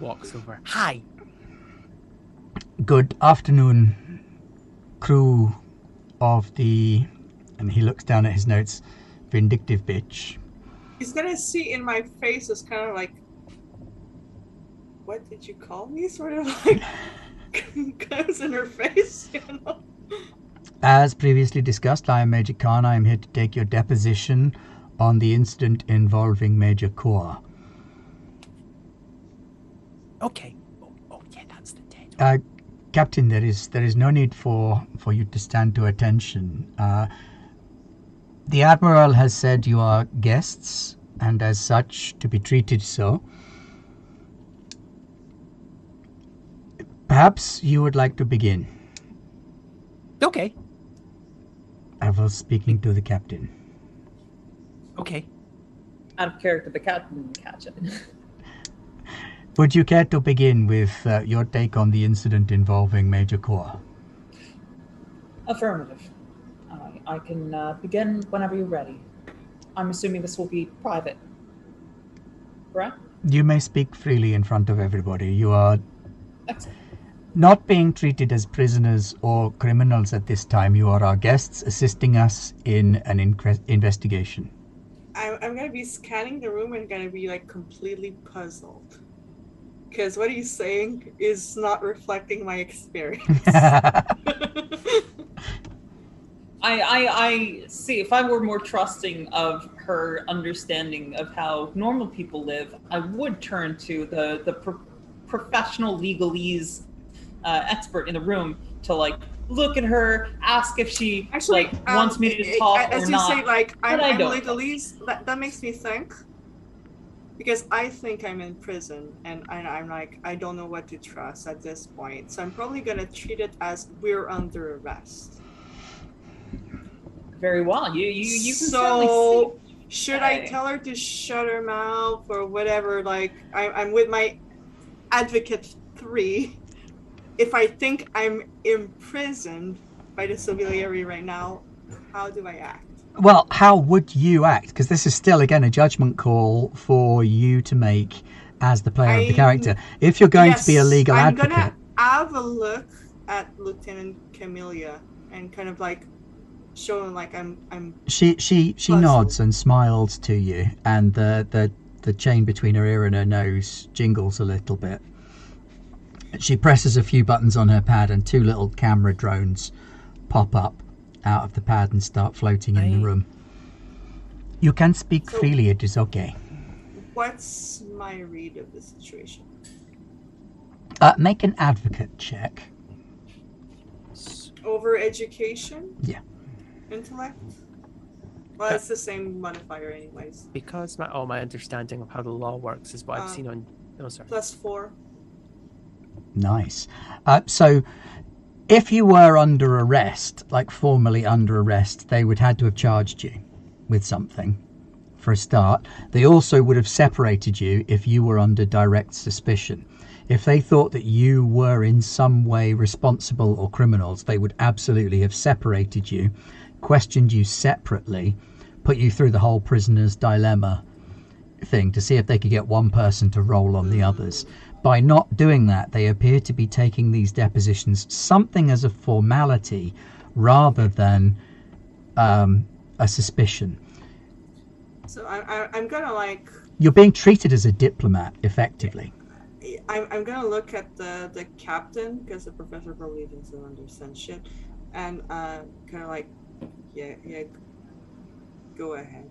Walks over. Hi. Good afternoon, crew of the. And he looks down at his notes. Vindictive bitch. He's gonna see in my face as kind of like, what did you call me? Sort of like, comes in her face, you know. As previously discussed, I am Major Khan. I am here to take your deposition on the incident involving Major Kaur. Okay. Oh, oh yeah, that's the dead. Uh, Captain, there is there is no need for, for you to stand to attention. Uh, the Admiral has said you are guests and as such to be treated so. Perhaps you would like to begin. Okay. I was speaking to the captain. Okay. Out of character, the captain didn't catch it. Would you care to begin with uh, your take on the incident involving Major Core? Affirmative. I, I can uh, begin whenever you're ready. I'm assuming this will be private. Correct? You may speak freely in front of everybody. You are Excellent. not being treated as prisoners or criminals at this time. You are our guests assisting us in an incre- investigation. I'm, I'm gonna be scanning the room and gonna be like completely puzzled. Because what he's saying is not reflecting my experience. I, I, I see. If I were more trusting of her understanding of how normal people live, I would turn to the the pro- professional legalese uh, expert in the room to like look at her, ask if she Actually, like um, wants me to it- talk as or you not. say, like I'm, I'm legalese, that, that makes me think. Because I think I'm in prison, and I, I'm like I don't know what to trust at this point. So I'm probably gonna treat it as we're under arrest. Very well. You you you can certainly see. so should I tell her to shut her mouth or whatever? Like I, I'm with my advocate three. If I think I'm imprisoned by the Sobaliri right now, how do I act? well, how would you act? Because this is still, again, a judgment call for you to make as the player of the character. If you're going to be a Yes, legal I'm advocate, gonna have a look at Lieutenant Camellia and kind of like show him like I'm I'm she she she Puzzled. nods and smiles to you, and the the the chain between her ear and her nose jingles a little bit. She presses a few buttons on her pad, and two little camera drones pop up out of the pad and start floating in I- the room. You can speak So- freely. It is okay. what's my read of the situation? Uh, make an advocate check. Over education? Yeah. Intellect? Well, it's the same modifier anyways. Because my all my understanding of how the law works is what I've Uh, seen on. Oh, sorry. Plus four. Nice. Uh, so, if you were under arrest, like formally under arrest, they would had to have charged you with something for a start. They also would have separated you if you were under direct suspicion. If they thought that you were in some way responsible or criminals, they would absolutely have separated you, questioned you separately, put you through the whole prisoner's dilemma thing to see if they could get one person to roll on the others. By not doing that, they appear to be taking these depositions something as a formality rather than um, a suspicion. So I, I, I'm gonna like You're being treated as a diplomat, effectively. I'm, I'm gonna look at the the captain because the professor probably doesn't understand shit, and uh, kind of like, yeah, yeah, go ahead.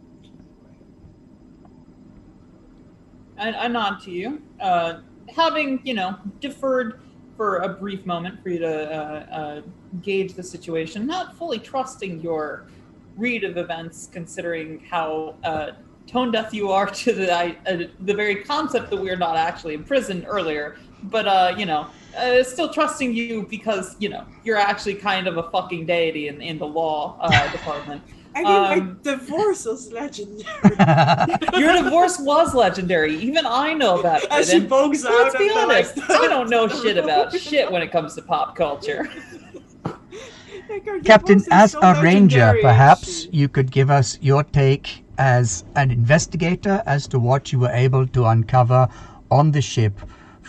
I, I nod to you, uh, having you know deferred for a brief moment for you to uh, uh, gauge the situation, not fully trusting your read of events, considering how uh, tone deaf you are to the uh, the very concept that we're not actually in prison earlier. But uh, you know, uh, still trusting you because you know you're actually kind of a fucking deity in, in the law uh, department. I mean, Um, my divorce was legendary. Your divorce was legendary. Even I know about it. As she and- bogs out. Let's be and then, like, honest. I don't know shit about shit when it comes to pop culture. Captain, as so a ranger, perhaps you could give us your take as an investigator as to what you were able to uncover on the ship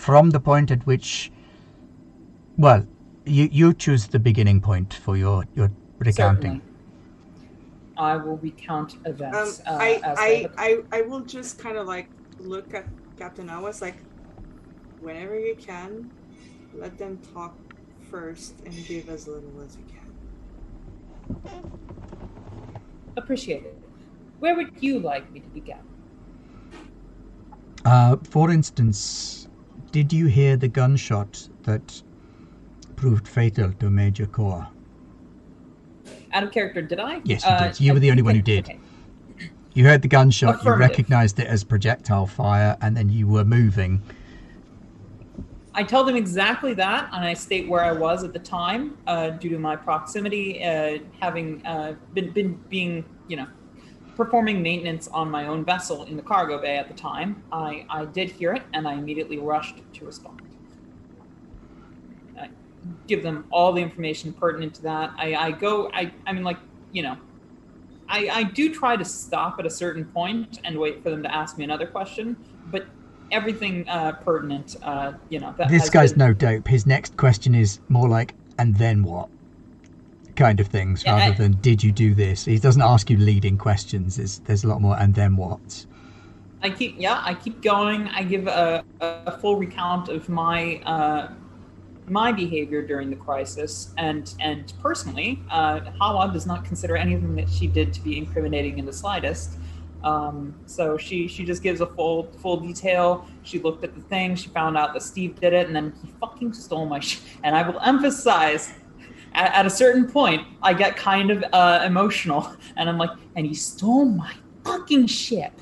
from the point at which, well, you, you choose the beginning point for your, your recounting. Certainly. I will recount Um, events uh, I, as I, they I, I will just kind of like look at Captain Awas like, whenever you can, let them talk first and give as little as you can. appreciate it. Where would you like me to begin? Uh, for instance, did you hear the gunshot that proved fatal to Major Core? Out of character, did I? Yes, you Uh, did. You were the only one who did. okay. You heard the gunshot, you recognized it as projectile fire, and then you were moving. I tell them exactly that, and I state where I was at the time, uh, due to my proximity, uh, having uh, been, been being, you know, performing maintenance on my own vessel in the cargo bay at the time. I, I did hear it, and I immediately rushed to respond. I give them all the information pertinent to that. I, I go, I, I mean, like, you know, I, I do try to stop at a certain point and wait for them to ask me another question, but everything uh, pertinent, uh, you know. This guy's been- no dope. His next question is more like, and then what? Kind of things, Yeah, rather I- than did you do this? He doesn't ask you leading questions. There's, there's a lot more, and then what? I keep yeah, I keep going. I give a, a full recount of my uh, my behavior during the crisis, and and personally, uh, Hawa does not consider anything that she did to be incriminating in the slightest. Um, so she she just gives a full full detail. She looked at the thing. She found out that Steve did it, and then he fucking stole my shit. And I will emphasize. At, at a certain point, I get kind of uh, emotional, and I'm like, and he stole my fucking ship.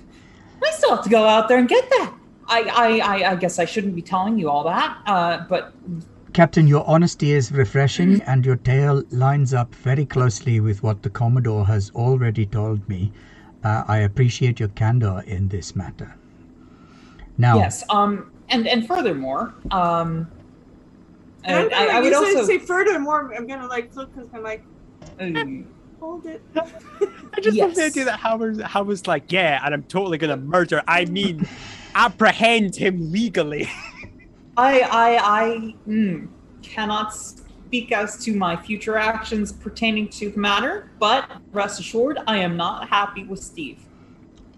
I still have to go out there and get that. I, I, I, I guess I shouldn't be telling you all that, uh, but Captain, your honesty is refreshing, and your tale lines up very closely with what the Commodore has already told me. Uh, I appreciate your candor in this matter. Now, yes. Um, and and furthermore, um, And I, I'm I, gonna I would also. say furthermore. I'm gonna like look because I'm like, Ooh. hold it. I just love the Yes. idea that Howard's, Howard's like, yeah, and I'm totally gonna murder. I mean, apprehend him legally. I, I, I mm, cannot speak as to my future actions pertaining to the matter, but rest assured, I am not happy with Steve.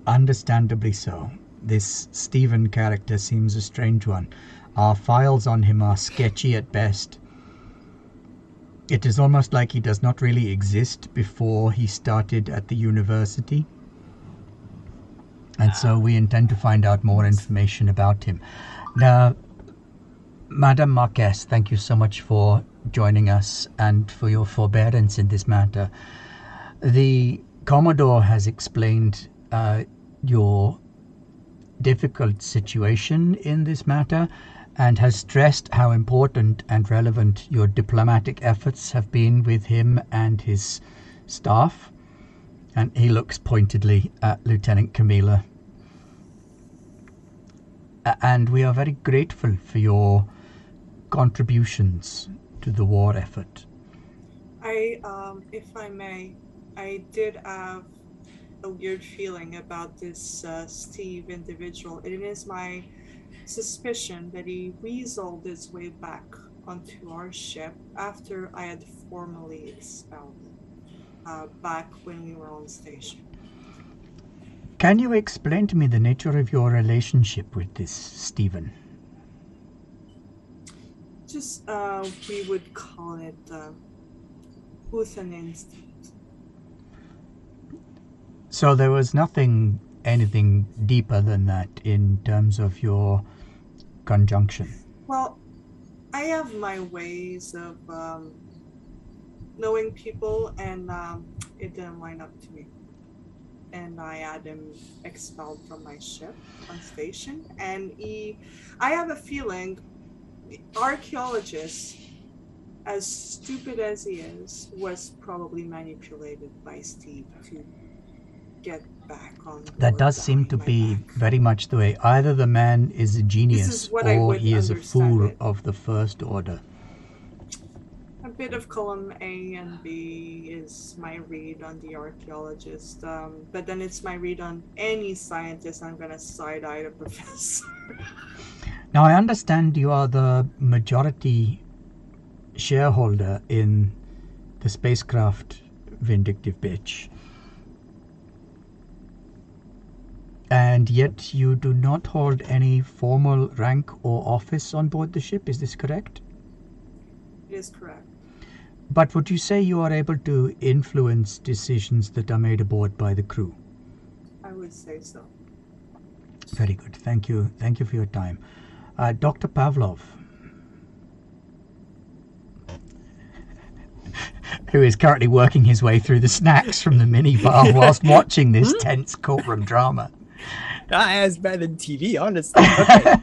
understandably so. This Stephen character seems a strange one. Our files on him are sketchy at best. It is almost like he does not really exist before he started at the university. And so we intend to find out more information about him. Now, Madam Marquez, thank you so much for joining us and for your forbearance in this matter. The Commodore has explained uh, your difficult situation in this matter and has stressed how important and relevant your diplomatic efforts have been with him and his staff. And he looks pointedly at Lieutenant Camila. A- And we are very grateful for your contributions to the war effort. I, um, if I may, I did have a weird feeling about this uh, Steve individual. It is my suspicion that he weaseled his way back onto our ship after I had formally expelled him uh, back when we were on station. Can you explain to me the nature of your relationship with this Stephen? Just, uh, we would call it uh, an instinct. So there was nothing, anything deeper than that in terms of your conjunction. Well, I have my ways of um, knowing people, and um, it didn't line up to me. And I had him expelled from my ship on station, and he, I have a feeling, the archaeologist, as stupid as he is, was probably manipulated by Steve to get back on. That does seem to be back. very much the way. Either the man is a genius what I or he is a fool it. of the first order. A bit of column A and B is my read on the archaeologist, um, but then it's my read on any scientist. I'm gonna side eye the professor. Now I understand you are the majority shareholder in the spacecraft Vindictive Bitch. And yet you do not hold any formal rank or office on board the ship, is this correct? it is correct. But would you say you are able to influence decisions that are made aboard by the crew? I would say so. Very good. Thank you. Thank you for your time. Uh, Dr. Pavlov. Who is currently working his way through the snacks from the minibar whilst watching this tense courtroom drama. That is better than TV, honestly. Okay.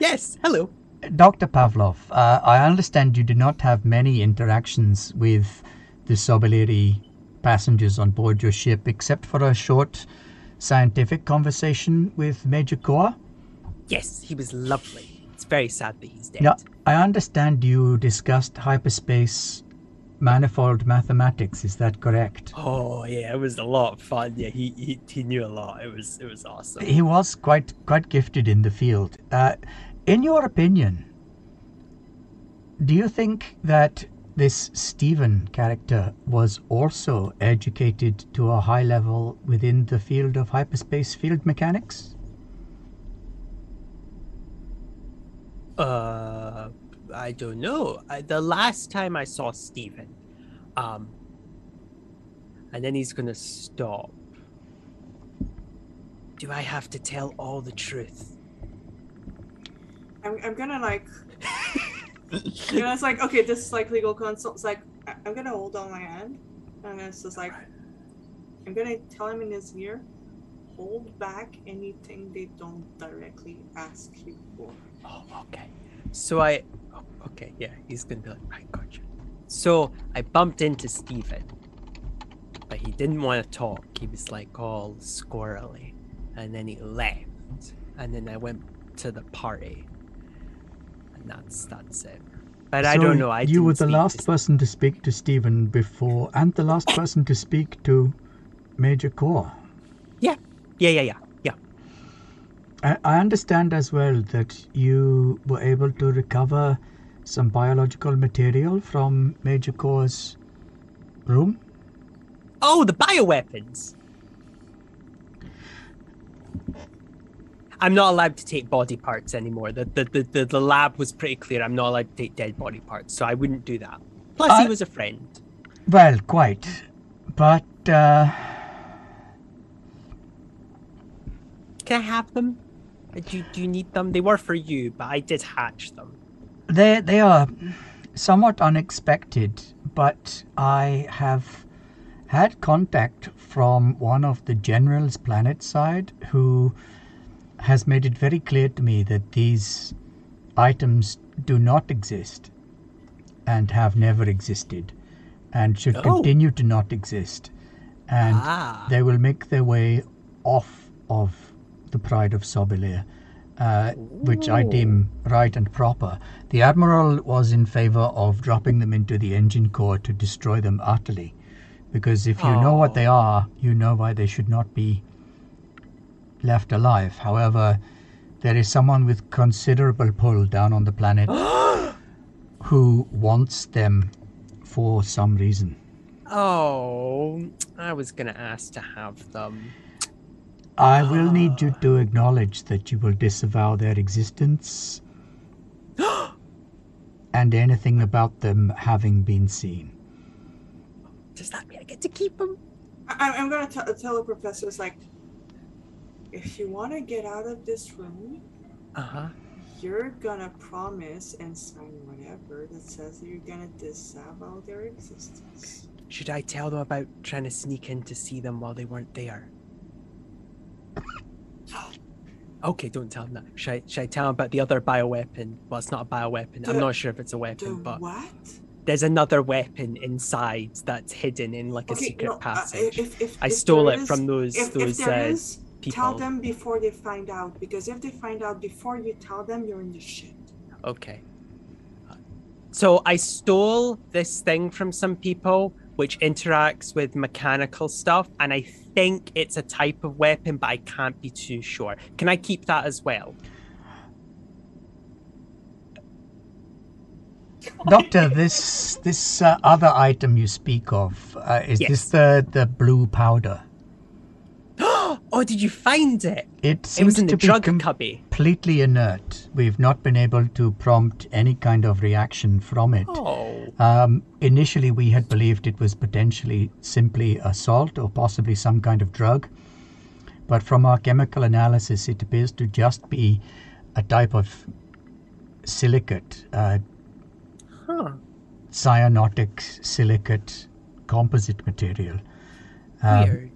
yes, hello. Dr. Pavlov, uh, I understand you do not have many interactions with the Sobaliri passengers on board your ship, except for a short scientific conversation with Major Koa. Yes, he was lovely. It's very sad that he's dead. Now, I understand you discussed hyperspace manifold mathematics. Is that correct? Oh yeah, it was a lot of fun. Yeah, he, he he knew a lot. It was it was awesome. He was quite quite gifted in the field. Uh, in your opinion, do you think that this Stephen character was also educated to a high level within the field of hyperspace field mechanics? Uh, I don't know. I, the last time I saw Steven, um, and then he's gonna stop. Do I have to tell all the truth? I'm, I'm gonna like you know it's like okay this is like legal consult it's like I- i'm gonna hold on my hand and it's just like i'm gonna tell him in his ear hold back anything they don't directly ask you for Oh, okay. So I, okay, yeah, he's gonna be like, I got you. So I bumped into Stephen, but he didn't want to talk. He was like all squirrely, and then he left, and then I went to the party, and that's that's it. But I don't know. I you were the last to person to speak to Stephen before, and the last person to speak to Major Core. Yeah, yeah, yeah, yeah, yeah. I I understand as well that you were able to recover some biological material from Major Core's room. Oh, the bioweapons. I'm not allowed to take body parts anymore. The the, the, the the lab was pretty clear. I'm not allowed to take dead body parts, so I wouldn't do that. Plus, I- he was a friend. Well, quite. But uh, Can I have them? Uh, Do do you need them? They were for you, but I did hatch them. They they are somewhat unexpected. But I have had contact from one of the generals planet side who has made it very clear to me that these items do not exist and have never existed and should Oh. continue to not exist and Ah. they will make their way off of the pride of Sobalir, uh, which I deem right and proper. The Admiral was in favor of dropping them into the engine core to destroy them utterly. Because if you know what Oh. they are, you know why they should not be left alive. However, there is someone with considerable pull down on the planet who wants them for some reason. Oh, I was gonna ask to have them. I will need you to acknowledge that you will disavow their existence and anything about them having been seen. Does that mean I get to keep them? I, I'm gonna tell the professors like if you want to get out of this room Uh huh. you're gonna promise and sign whatever that says that you're gonna disavow their existence Should I tell them about trying to sneak in to see them while they weren't there? Okay, don't tell them that. Should I, should I tell them about the other bioweapon? Well, it's not a bioweapon. I'm not sure if it's a the weapon, but what there's another weapon inside that's hidden in like a secret no, uh, passage. if, if, I if stole it is- from those those uh, is, people. tell them before they find out because if they find out before you tell them you're in the shit Okay. So I stole this thing from some people which interacts with mechanical stuff, and I think it's a type of weapon, but I can't be too sure. Can I keep that as well? Doctor, this this uh, other item you speak of uh, is Yes. this the the blue powder? Oh, did you find it? It It was in the be drug com- cubby. completely inert. We've not been able to prompt any kind of reaction from it. Oh, Um, initially, we had believed it was potentially simply a salt or possibly some kind of drug. But from our chemical analysis, it appears to just be a type of silicate, uh, huh. cyanotic silicate composite material. Um, Weird.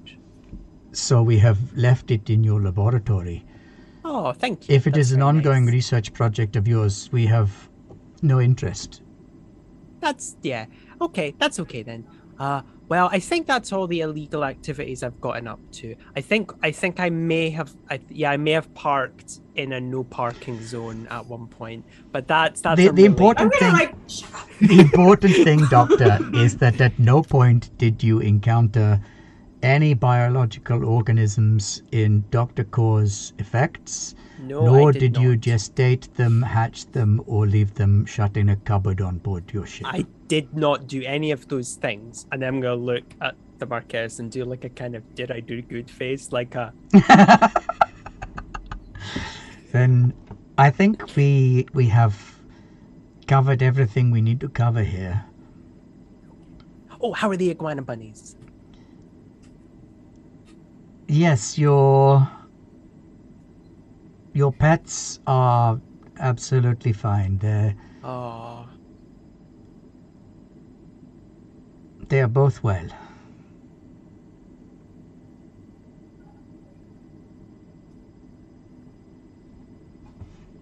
So we have left it in your laboratory Oh, thank you. If it That's is an ongoing nice. research project of yours, we have no interest. That's yeah. Okay, that's okay then. Uh, well, I think that's all the illegal activities I've gotten up to. I think I think I may have, I, yeah, I may have parked in a no parking zone at one point, but that's that's The- the really- important- I'm thing- like. The important thing, Doctor, is that at no point did you encounter any biological organisms in Dr. Core's effects, No, I nor did, did, you gestate them, hatch them, or leave them shut in a cupboard on board your ship. I did not do any of those things, and I'm gonna look at the Marquess and do like a kind of did I do good face, like a then I think we we have covered everything we need to cover here. oh, how are the iguana bunnies? Yes, your your pets are absolutely fine. They're Oh, they are both well.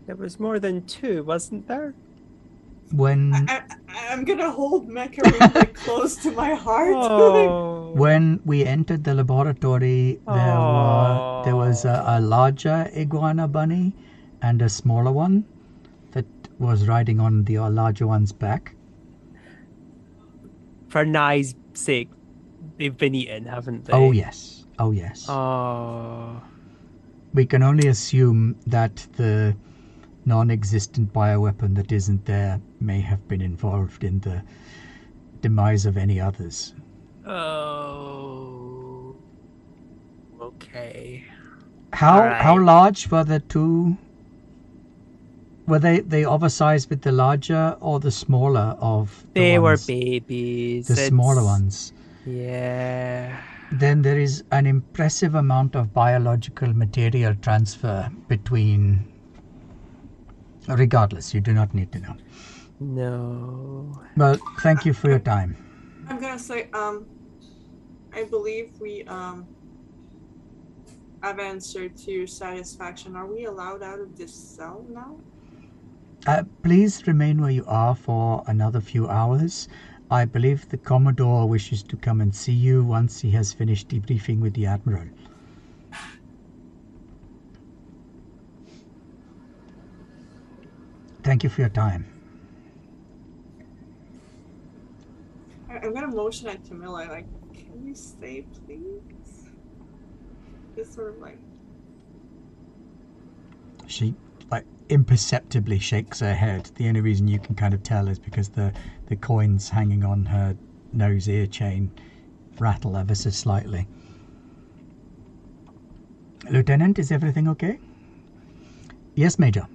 there was more than two, wasn't there? When I, I, I'm gonna hold Macaroon like close to my heart. Oh, when we entered the laboratory, there oh. were there was a, a larger iguana bunny and a smaller one that was riding on the uh, larger one's back. for Nye's sake, they've been eaten, haven't they? Oh yes, oh yes. Oh, we can only assume that the non-existent bioweapon that isn't there may have been involved in the demise of any others. oh. Okay. How Alright. how large were the two? Were they they oversized with the larger or the smaller of the They were babies. the smaller ones? Yeah. Then there is an impressive amount of biological material transfer between. Regardless, you do not need to know. No. Well, thank you for your time. I'm gonna say, um, I believe we um have answered to your satisfaction. Are we allowed out of this cell now? Uh, please remain where you are for another few hours. I believe the Commodore wishes to come and see you once he has finished debriefing with the Admiral. Thank you for your time. I'm gonna motion at Camilla, like, can you stay, please? It's sort of like, She like imperceptibly shakes her head. The only reason you can kind of tell is because the the coins hanging on her nose ear chain rattle ever so slightly. Lieutenant, is everything okay? Yes, Major.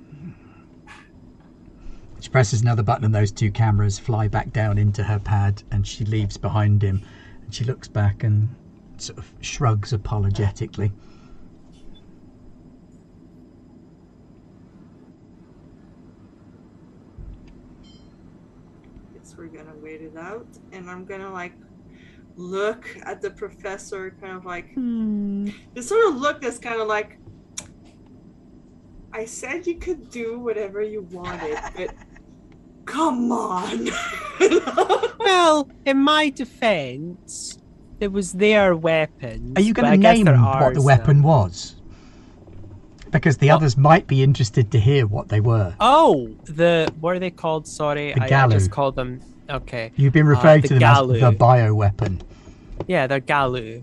She presses another button and those two cameras fly back down into her pad and she leaves behind him and she looks back and sort of shrugs apologetically. guess we're gonna wait it out, and I'm gonna like look at the professor, kind of like hmm. this sort of look that's kind of like. I said you could do whatever you wanted, but come on. Well, in my defense, it was their weapon. Are you going to name what the weapon was? Because the Well- others might be interested to hear what they were. Oh, the what are they called? Sorry, The I, I just called them. Okay, You've been uh, referring the to them as the bio weapon. yeah, they're Galu.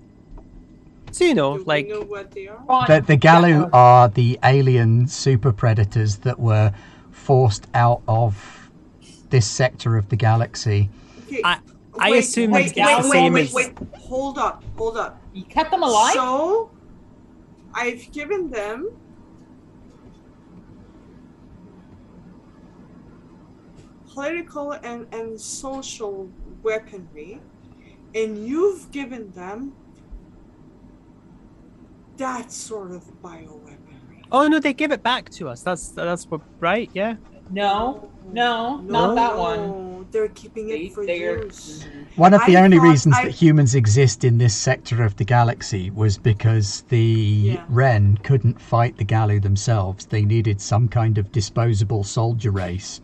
So you know, do like know what they are? Oh, the, the Galu Yeah. are the alien super predators that were forced out of this sector of the galaxy. Okay, I- I wait, assume wait, it's wait, the wait, same wait, as- wait, hold up, hold up. You kept them alive? So, I've given them political and, and social weaponry, and you've given them that sort of bioweaponry. oh no, they give it back to us. That's that's what right? Yeah. no, no, not that one. No, No, they're keeping They, it for they're, years. Mhm. One of the I only reasons I- that humans exist in this sector of the galaxy was because the Yeah. Wren couldn't fight the Galu themselves. They needed some kind of disposable soldier race.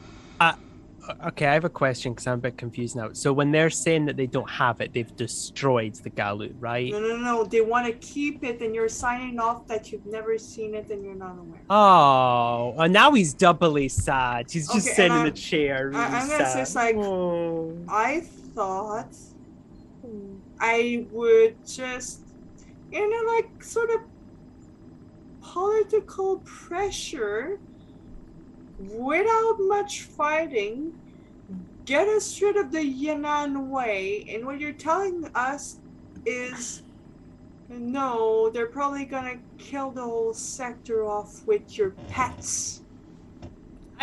Okay, I have a question because I'm a bit confused now. So when they're saying that they don't have it, they've destroyed the Galut, right? No, no, no. They want to keep it, and you're signing off that you've never seen it and you're not aware. Oh, and now he's doubly sad. He's just Okay, sitting in the chair. Really I- I'm gonna say sad. it's like- Oh. I thought I would just, you know, like sort of political pressure without much fighting, get us rid of the Yan'an way. And what you're telling us is no, they're probably gonna kill the whole sector off with your pets.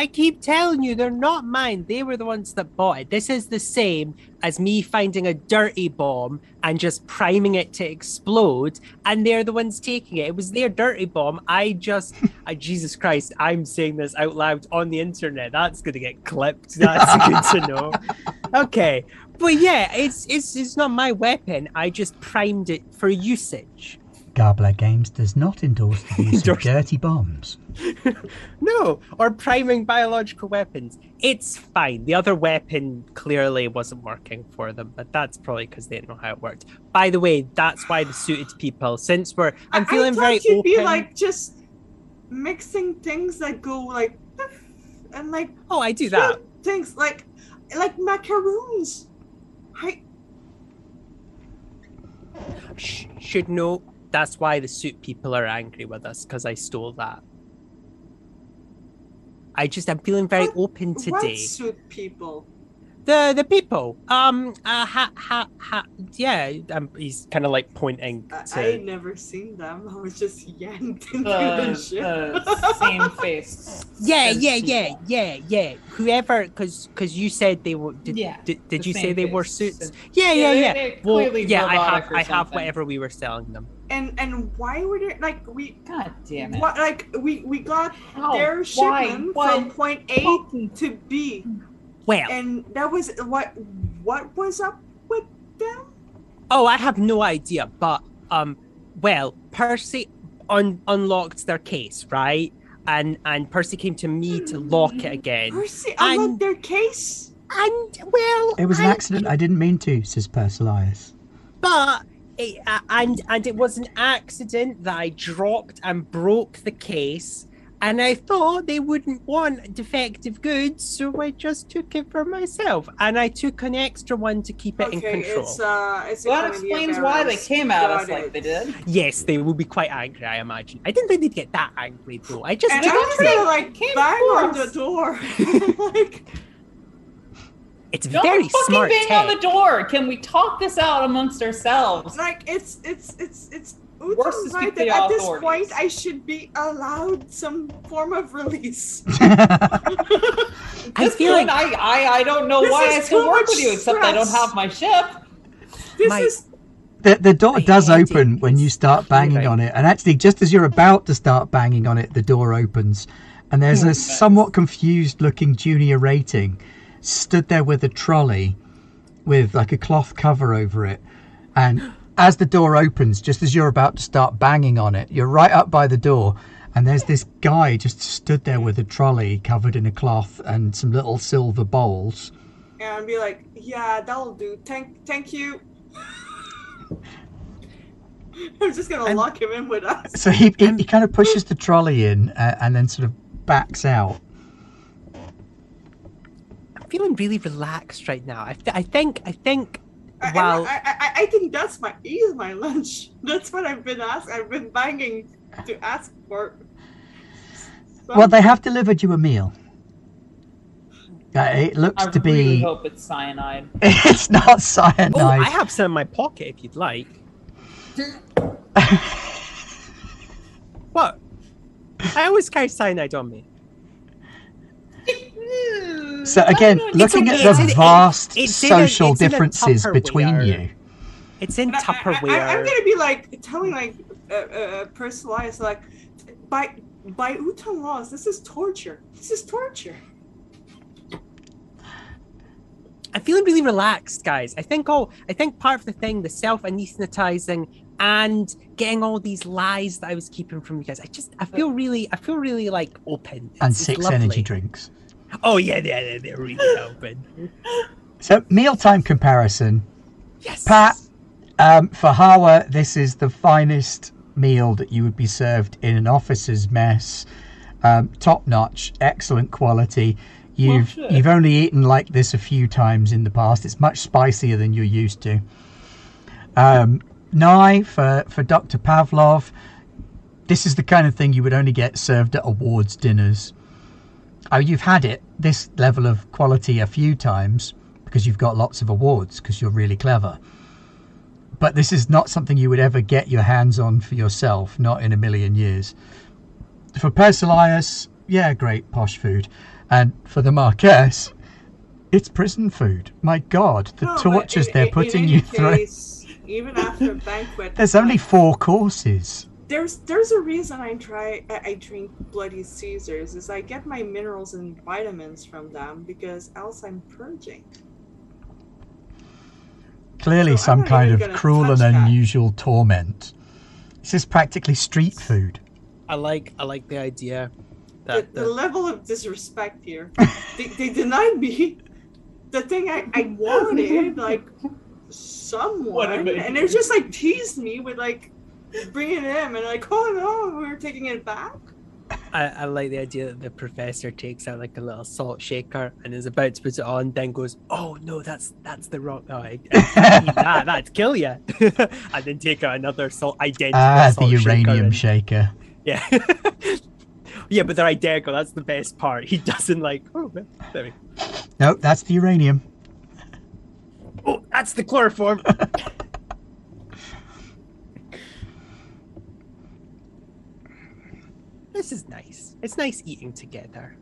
I keep telling you, they're not mine. They were the ones that bought it. This is the same as me finding a dirty bomb and just priming it to explode, and they're the ones taking it. It was their dirty bomb. I just, uh, Jesus Christ, I'm saying this out loud on the internet. That's going to get clipped. That's good to know. Okay, but yeah, it's it's it's not my weapon. I just primed it for usage. Garbler Games does not endorse the use of dirty bombs. No, or priming biological weapons. It's fine. The other weapon clearly wasn't working for them, but that's probably because they didn't know how it worked. By the way, that's why the suited people, since we're, I'm I- feeling I thought very you'd open. be like just mixing things that go like and like oh, I do that. things like like macaroons. I Sh- should know that's why the suit people are angry with us because I stole that. I just, I'm feeling very What- open what today. suit people? The the people, um, uh, ha ha ha, yeah. Um, he's kind of like pointing I, to. I had never seen them. I was just yanked into the, The, ship. the same face. Yeah, yeah, yeah, yeah, yeah. Whoever, because because you said they were. Did, Yeah, Did, did you say they wore suits? And- Yeah, yeah, they- yeah. Well, clearly yeah, I have I have whatever we were selling them. And and why were they like we? God damn it. What like we we got How? their Why? shipment Why? from point A Fucking- to B, Well, and that was what what was up with them? oh, I have no idea, but um, well, Percy un- unlocked their case, right? And and Percy came to me to lock it again. Percy And- unlocked their case. And well, It was an I- accident. I didn't mean to, says Persilius. but it, uh, and and it was an accident that I dropped and broke the case. And I thought they wouldn't want defective goods, so I just took it for myself. And I took an extra one to keep it in Okay, control. it's uh, it's Well, that explains why they came at us Got like they did. Yes, they will be quite angry, I imagine. I didn't think they'd get that angry though. I just And did I was it. gonna like Came bang on the door. like, It's Don't very fucking smart bang tech. on the door. Can we talk this out amongst ourselves? like it's it's it's it's Worse Utam's is right that at this point I should be allowed some form of release. I feel point, like I, I I don't know why I still too work with you, except I don't have my ship. This My- is The, the door I does hate it. open when you start banging Right. on it, and actually, just as you're about to start banging on it, the door opens, and there's a somewhat confused-looking junior rating stood there with a trolley with like a cloth cover over it, and as the door opens, just as you're about to start banging on it, you're right up by the door, and there's this guy just stood there with a trolley covered in a cloth and some little silver bowls. and be like, yeah, that'll do. Thank thank you. I'm just gonna lock him in with us. So he, he, he kind of pushes the trolley in uh, and then sort of backs out. I'm feeling really relaxed right now. I, th- I think I think I, while I, I, I think that's my eat my lunch. That's what I've been asked. I've been banging to ask for. So- Well, they have delivered you a meal. Uh, it looks I to really be. I hope it's cyanide. It's not cyanide. oh, I have some in my pocket if you'd like. what? I always carry cyanide on me. So again, It's looking okay, at the in- vast in a- social it's a differences between you. It's in And I- I, Tupperware. I, am gonna be like telling like uh, uh, Persilius like by by Utan laws, this is torture. This is torture. I'm feeling really relaxed, guys. I think all I think part of the thing, the self anesthetizing and getting all these lies that I was keeping from you guys. I just I feel really I feel really like open. and It's- it's six lovely. energy drinks. Oh yeah, yeah, they're, they're really helping. So mealtime comparison. Yes. Pat, um, for Hawa, this is the finest meal that you would be served in an officer's mess. Um, top notch, excellent quality. You've shit. you've only eaten like this a few times in the past. It's much spicier than you're used to. Um, Nye for for Dr. Pavlov. This is the kind of thing you would only get served at awards dinners. Oh, you've had it this level of quality a few times because you've got lots of awards because you're really clever. But this is not something you would ever get your hands on for yourself, not in a million years. For Persilius, yeah, great posh food. And for the Marquess, it's prison food. My God, the No, tortures in- they're in- putting in you any through. Even after a banquet, There's only four courses. There's there's a reason I try I, I drink bloody Caesars is I get my minerals and vitamins from them because else I'm purging. Clearly, So some kind of cruel and touch that. unusual torment. This is practically street food. I like I like the idea The, that the the, level of disrespect here. they, they denied me the thing I, I wanted, like someone, baby. and they're just like teased me with like bringing it in and like, oh no, we're taking it back. I, I like the idea that the professor takes out like a little salt shaker and is about to put it on, then goes, "Oh no, that's that's the wrong. Oh, I, I that. That'd kill you." and then take out another salt identical Ah, the salt shaker uranium and- shaker. Yeah. yeah, but they're identical. That's the best part. He doesn't like. Oh, there we No, that's the uranium. Oh, that's the chloroform. This is nice. It's nice eating together.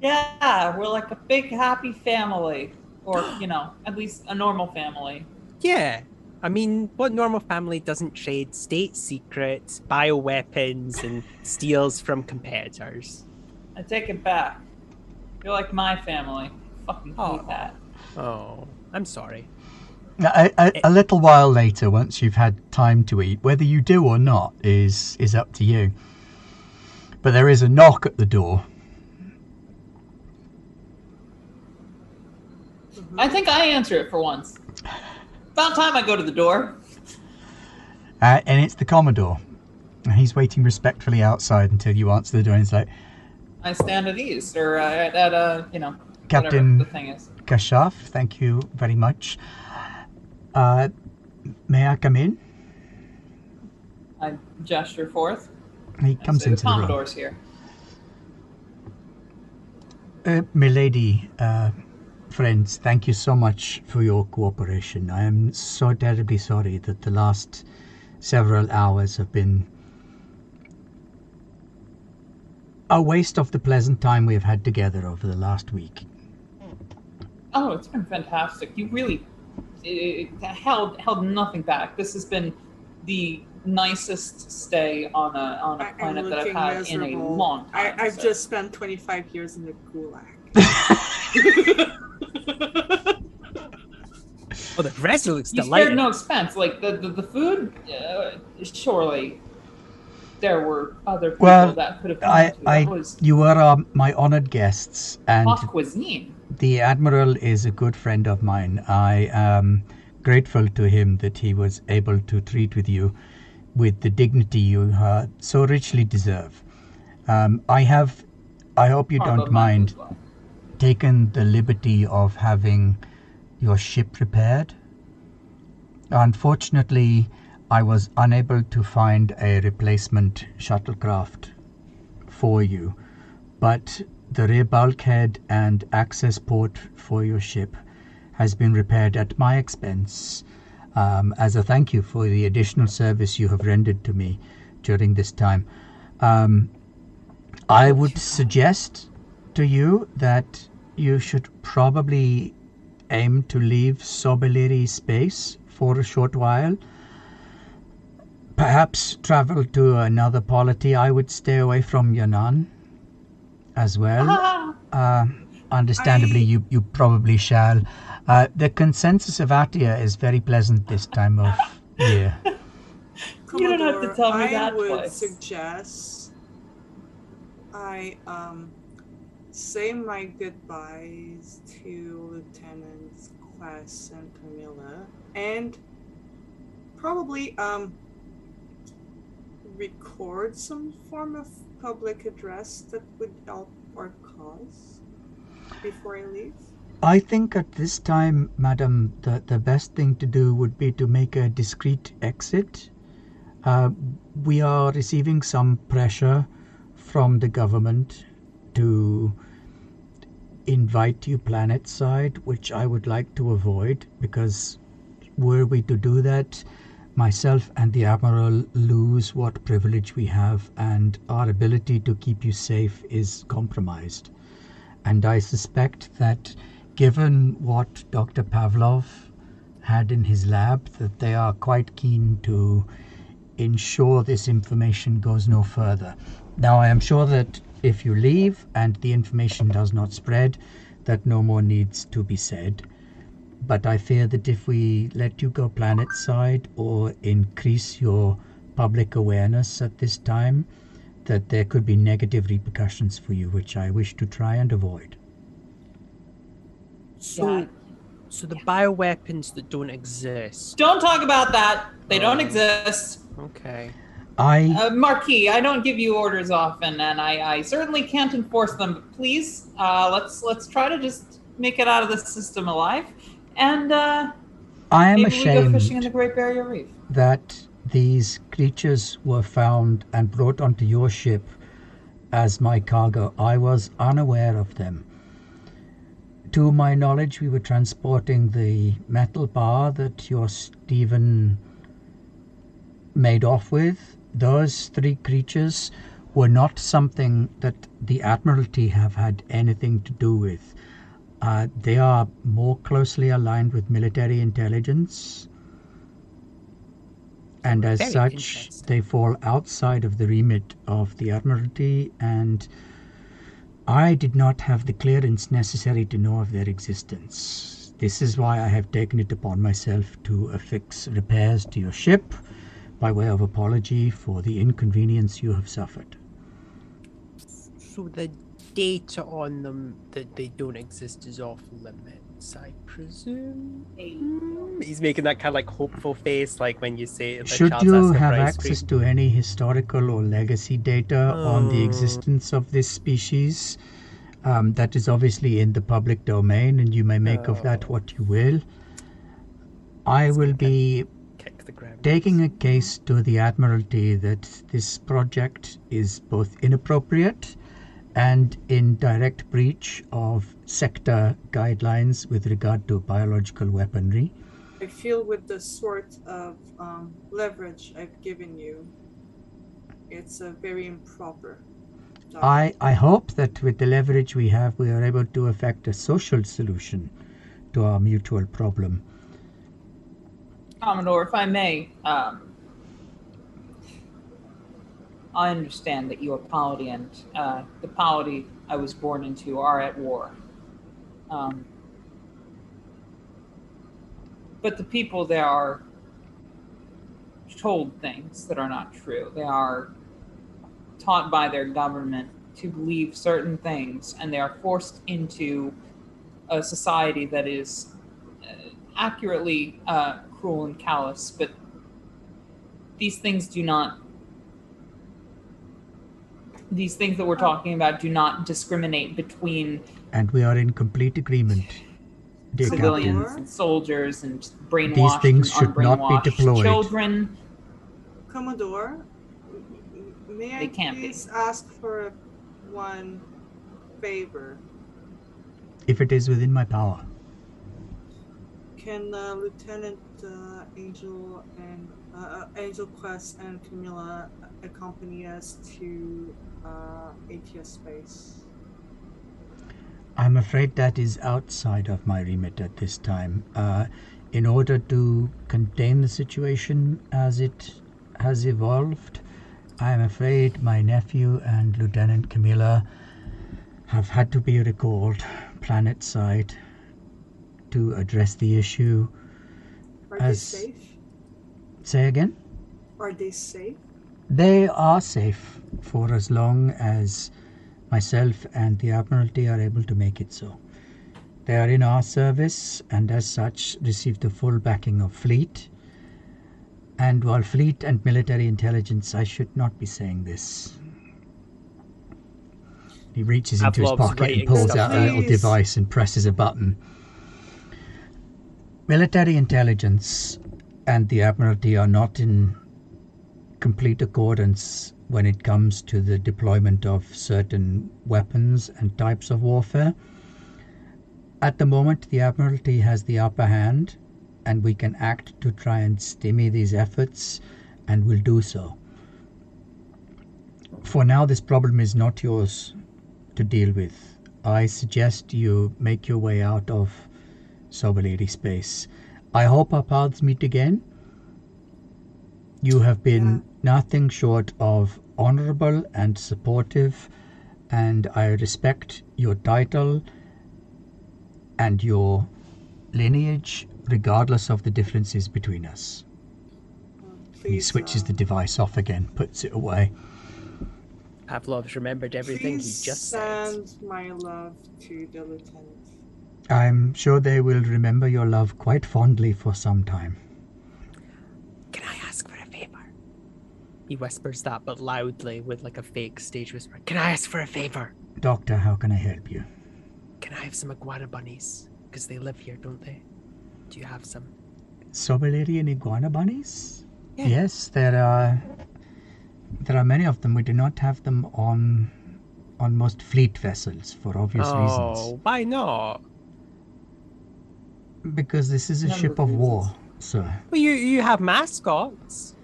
Yeah, we're like a big happy family, or you know, at least a normal family. Yeah. I mean, what normal family doesn't trade state secrets, bioweapons, and steals from competitors? I take it back. You're like my family. Fucking hate Aw. that. Oh, I'm sorry. A, a, a little while later, once you've had time to eat, whether you do or not is is up to you. But there is a knock at the door. I think I answer it for once. About time I go to the door. Uh, and it's the Commodore. He's waiting respectfully outside until you answer the door. And he's like, I stand at ease, or uh, at, at uh, you know, Captain- the thing is. Kashaf, thank you very much. Uh, may I come in? I gesture forth. He comes into the the room. Commodore's here. Uh, milady, uh, friends, thank you so much for your cooperation. I am so terribly sorry that the last several hours have been a waste of the pleasant time we have had together over the last week. Oh, it's been fantastic. You really uh, held held nothing back. This has been the nicest stay on a on a I, planet that I've had miserable. in a long time. I, I've so- just spent 25 years in the gulag. Oh, the rest looks you delightful. spared no expense. Like the the, the food, uh, surely there were other people Well, that could have come I, to. I, was you were um, my honored guests, and hot cuisine. The admiral is a good friend of mine. I am grateful to him that he was able to treat with you with the dignity you uh, so richly deserve. Um, I have, I hope you Oh, don't mind, taken the liberty of having your ship repaired. Unfortunately, I was unable to find a replacement shuttlecraft for you, but the rear bulkhead and access port for your ship has been repaired at my expense um, as a thank you for the additional service you have rendered to me during this time. Um, I would suggest to you that you should probably aim to leave Sobaliri space for a short while. Perhaps travel to another polity. I would stay away from Yannan as well. Ah, Uh, understandably, I- you, you probably shall. Uh, the consensus of Atia is very pleasant this time of year. You don't have to tell me I that would twice. suggest I um say my goodbyes to Lieutenants Quest and Camilla, and probably um record some form of public address that would help our cause before I leave. I think at this time, madam, the, the best thing to do would be to make a discreet exit. Uh, we are receiving some pressure from the government to invite you planet side, which I would like to avoid because were we to do that, myself and the Admiral lose what privilege we have, and our ability to keep you safe is compromised. And I suspect that given what Dr. Pavlov had in his lab, that they are quite keen to ensure this information goes no further. Now, I am sure that if you leave and the information does not spread, that no more needs to be said. But I fear that if we let you go planet side or increase your public awareness at this time, that there could be negative repercussions for you, which I wish to try and avoid. So, Yeah. so the bioweapons that don't exist. Don't talk about that. They don't Oh. exist. Okay. I Uh, Marquis, I don't give you orders often, and I, I certainly can't enforce them. But please, uh, let's let's try to just make it out of the system alive, and uh, I am we go fishing in the ashamed Great Barrier Reef. that these creatures were found and brought onto your ship as my cargo. I was unaware of them. To my knowledge, we were transporting the metal bar that your Stephen made off with. Those three creatures were not something that the Admiralty have had anything to do with. Uh, they are more closely aligned with military intelligence, and as Very such, they fall outside of the remit of the Admiralty. And I did not have the clearance necessary to know of their existence. This is why I have taken it upon myself to affix repairs to your ship by way of apology for the inconvenience you have suffered. So the data on them that they don't exist is off limits, I presume. Hmm, He's making that kind of like hopeful face, like when you say. Should you have access cream. to any historical or legacy data on the Oh. existence of this species, um, that is obviously in the public domain, and you may make of that Oh. what you will. I It's will be kick the taking a case to the Admiralty that this project is both inappropriate and in direct breach of sector guidelines with regard to biological weaponry. I feel with the sort of um, leverage I've given you, it's a very improper. document. I, I hope that with the leverage we have, we are able to effect a social solution to our mutual problem. Commodore, if I may, um, I understand that your polity and uh, the polity I was born into are at war. Um, but the people there are told things that are not true. They are taught by their government to believe certain things, and they are forced into a society that is uh, accurately uh, cruel and callous, but these things do not. These things that we're talking about do not discriminate between And we are in complete agreement, dear civilians Captain. and soldiers and brainwashed these things and should not be deployed. children. Commodore, m- m- may I They can't be. please ask for one favor? If it is within my power. Can uh, Lieutenant uh, Angel and uh, uh, Angel Quest and Camilla accompany us to uh, space? I'm afraid that is outside of my remit at this time. Uh, in order to contain the situation as it has evolved, I am afraid my nephew and Lieutenant Camilla have had to be recalled. planet side to address the issue. Are As- they safe? Say again? Are they safe? They are safe for as long as myself and the Admiralty are able to make it so. They are in our service and, as such, receive the full backing of Fleet. And while Fleet and military intelligence, I should not be saying this. He reaches into his pocket and pulls stuff. out a little device and presses a button. Military intelligence and the Admiralty are not in complete accordance when it comes to the deployment of certain weapons and types of warfare. At the moment, the Admiralty has the upper hand, and we can act to try and stymie these efforts, and we'll do so. For now, this problem is not yours to deal with. I suggest you make your way out of Sobaliri space. I hope our paths meet again. You have been nothing short of honorable and supportive, and I respect your title and your lineage, regardless of the differences between us. Please, he switches uh, the device off again, puts it away. Pavlov's remembered everything he Please just said. send my love to the lieutenant. I'm sure they will remember your love quite fondly for some time. Can I ask for a favor? He whispers that, but loudly with like a fake stage whisper. Can I ask for a favor? Doctor, how can I help you? Can I have some iguana bunnies? Because they live here, don't they? Do you have some? Sobaliri iguana bunnies? Yeah. Yes, there are. There are many of them. We do not have them on on most fleet vessels for obvious oh, reasons. why not? Because this is a Number ship of of war, sir. Well, you you have mascots.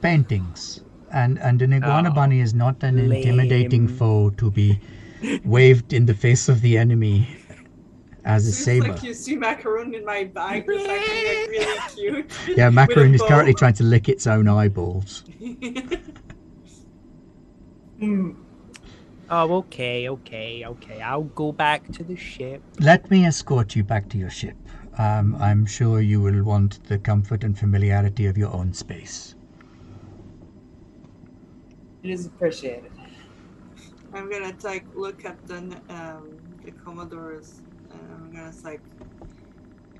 Paintings. And and an iguana Oh, bunny is not an intimidating foe to be waved in the face of the enemy as a Seems saber. like you see macaroon in my bag. It's actually like really cute. Yeah, Macaroon is currently trying to lick its own eyeballs. Hmm. Oh, okay, okay, okay. I'll go back to the ship. Let me escort you back to your ship. Um, I'm sure you will want the comfort and familiarity of your own space. It is appreciated. I'm gonna like look at the um the Commodores and I'm gonna like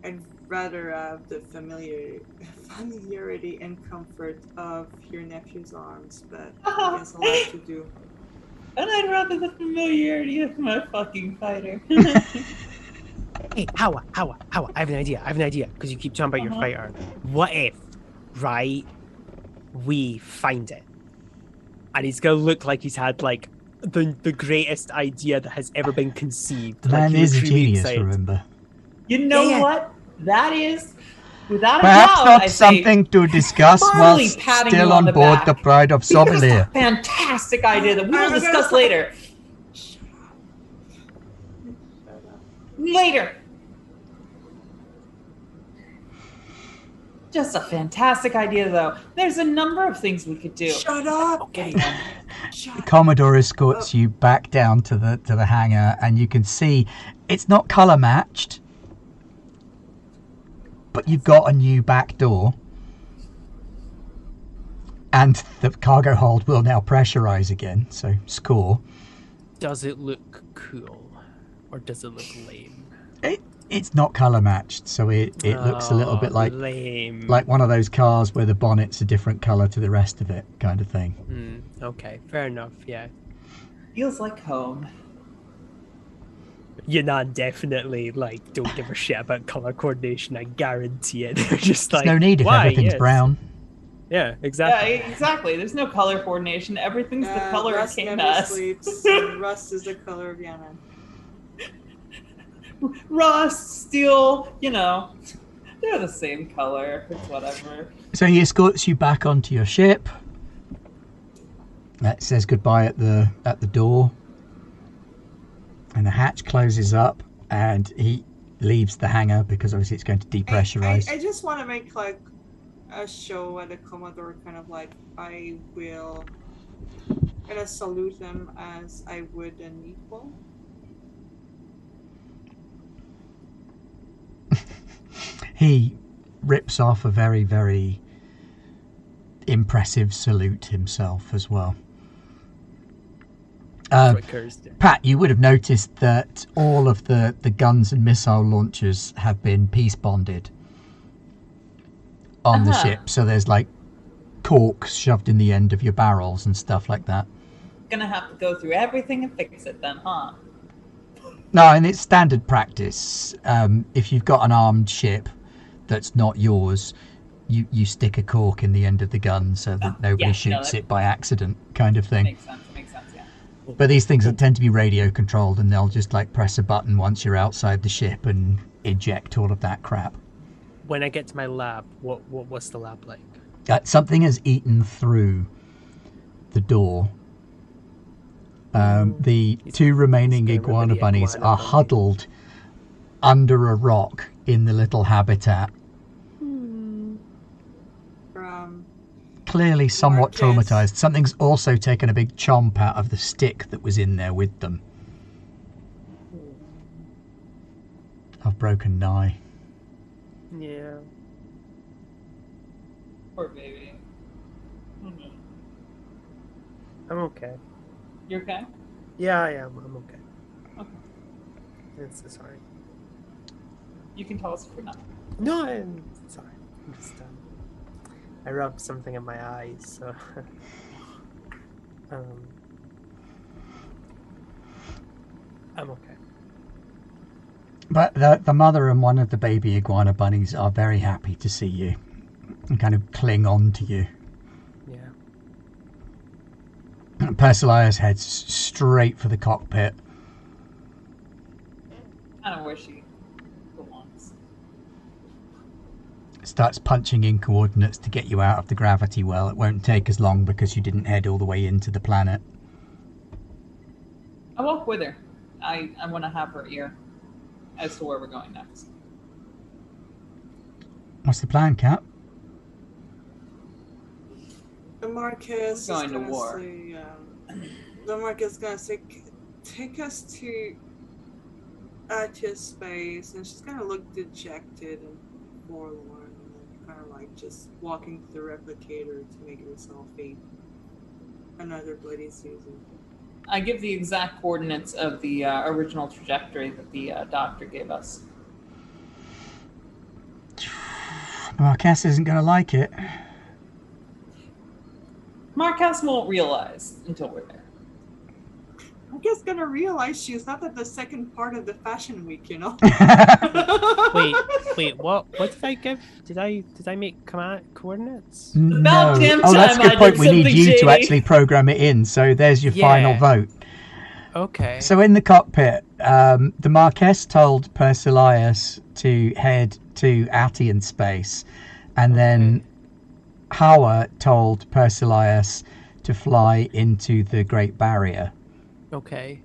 I'd rather have the familiar familiarity and comfort of your nephew's arms, but I guess I'll have to do. And I'd rather the familiarity of my fucking fighter. Hey, Hawa, Howa, Hawa, I have an idea. I have an idea. Because you keep talking about your Uh-huh. fighter. What if, right, we find it? And he's going to look like he's had, like, the, the greatest idea that has ever been conceived. The like, man is a genius, excited. remember. you know Yeah. what? That is, without a Perhaps doubt, not I say, something to discuss firmly whilst still on on the board back. the Pride of because it's a Sobalir. fantastic idea that we will discuss later. Later. Just a fantastic idea, though. There's a number of things we could do. Shut up! Okay. Shut Commodore escorts you back down to the to the hangar, and you can see it's not color matched, but you've got a new back door, and the cargo hold will now pressurize again. So score. Does it look cool? Or does it look lame? It, it's not color matched, so it, it looks a little bit Oh, like lame. like one of those cars where the bonnet's a different color to the rest of it, kind of thing. Hmm, okay, fair enough, yeah. Feels like home. Yunan definitely like don't give a shit about color coordination. I guarantee it. They're just There's like no need if "Why? everything's Yes." brown. Yeah, Yeah, exactly. e- exactly. There's no color coordination. Everything's the Uh, color Rust of never sleeps. Rust is the color of Yana. Rust, steel, you know, they're the same color. It's whatever. So he escorts you back onto your ship. That says goodbye at the at the door, and the hatch closes up, and he leaves the hangar because obviously it's going to I, depressurize. I, I just want to make like a show at the Commodore, kind of like I will kind of salute them as I would an equal. rips off a very, very impressive salute himself as well. Uh, That's what Kurz did. Pat, you would have noticed that all of the, the guns and missile launchers have been peace bonded on the Uh-huh. ship. So there's like corks shoved in the end of your barrels and stuff like that. Gonna have to go through everything and fix it then, huh? No, and it's standard practice. Um, if you've got an armed ship that's not yours, you, you stick a cork in the end of the gun so that Oh, nobody yeah, shoots that- it by accident, kind of thing. Makes sense. Makes sense. Yeah. But these things tend to be radio controlled, and they'll just like press a button once you're outside the ship and eject all of that crap. When I get to my lab, what, what what's the lab like? Uh, something has eaten through the door. Um, the He's- two remaining he's iguana bunnies iguana are bunny. huddled under a rock in the little habitat, From clearly somewhat Marcus. traumatized. Something's also taken a big chomp out of the stick that was in there with them. I've broken nigh. Yeah. Poor baby. Mhm. I'm okay. You okay? Yeah, I am. I'm okay. Okay. It's sorry. You can tell us if you're not. No, I'm sorry. I'm just um, I rubbed something in my eyes, so um, I'm okay. But the, the mother and one of the baby iguana bunnies are very happy to see you and kind of cling on to you. Yeah. Persilius heads straight for the cockpit. I don't know where she belongs. Starts punching in coordinates to get you out of the gravity well. It won't take as long because you didn't head all the way into the planet. I walk with her. I I want to have her ear as to where we're going next. What's the plan, Cap? The Marcus Going is to gonna war. say, um, the Marcus is gonna say, take us to Atya space, and she's gonna look dejected and forlorn, and kind of like just walking to the replicator to make herself a another bloody Susan. I give the exact coordinates of the uh, original trajectory that the uh, doctor gave us. Marquess isn't going to like it. Marcus won't realize until we're there. Marcus gonna realize she's not at the second part of the fashion week, you know. Wait, wait. What? What did I give? Did I did I make command coordinates? no. About damn Oh, that's a good I point. We need something you to actually program it in. So there's your final vote. Okay. So in the cockpit, um, the Marquess told Persilius to head to Attian space, and then Hawa told Persilius to fly into the Great Barrier. Okay.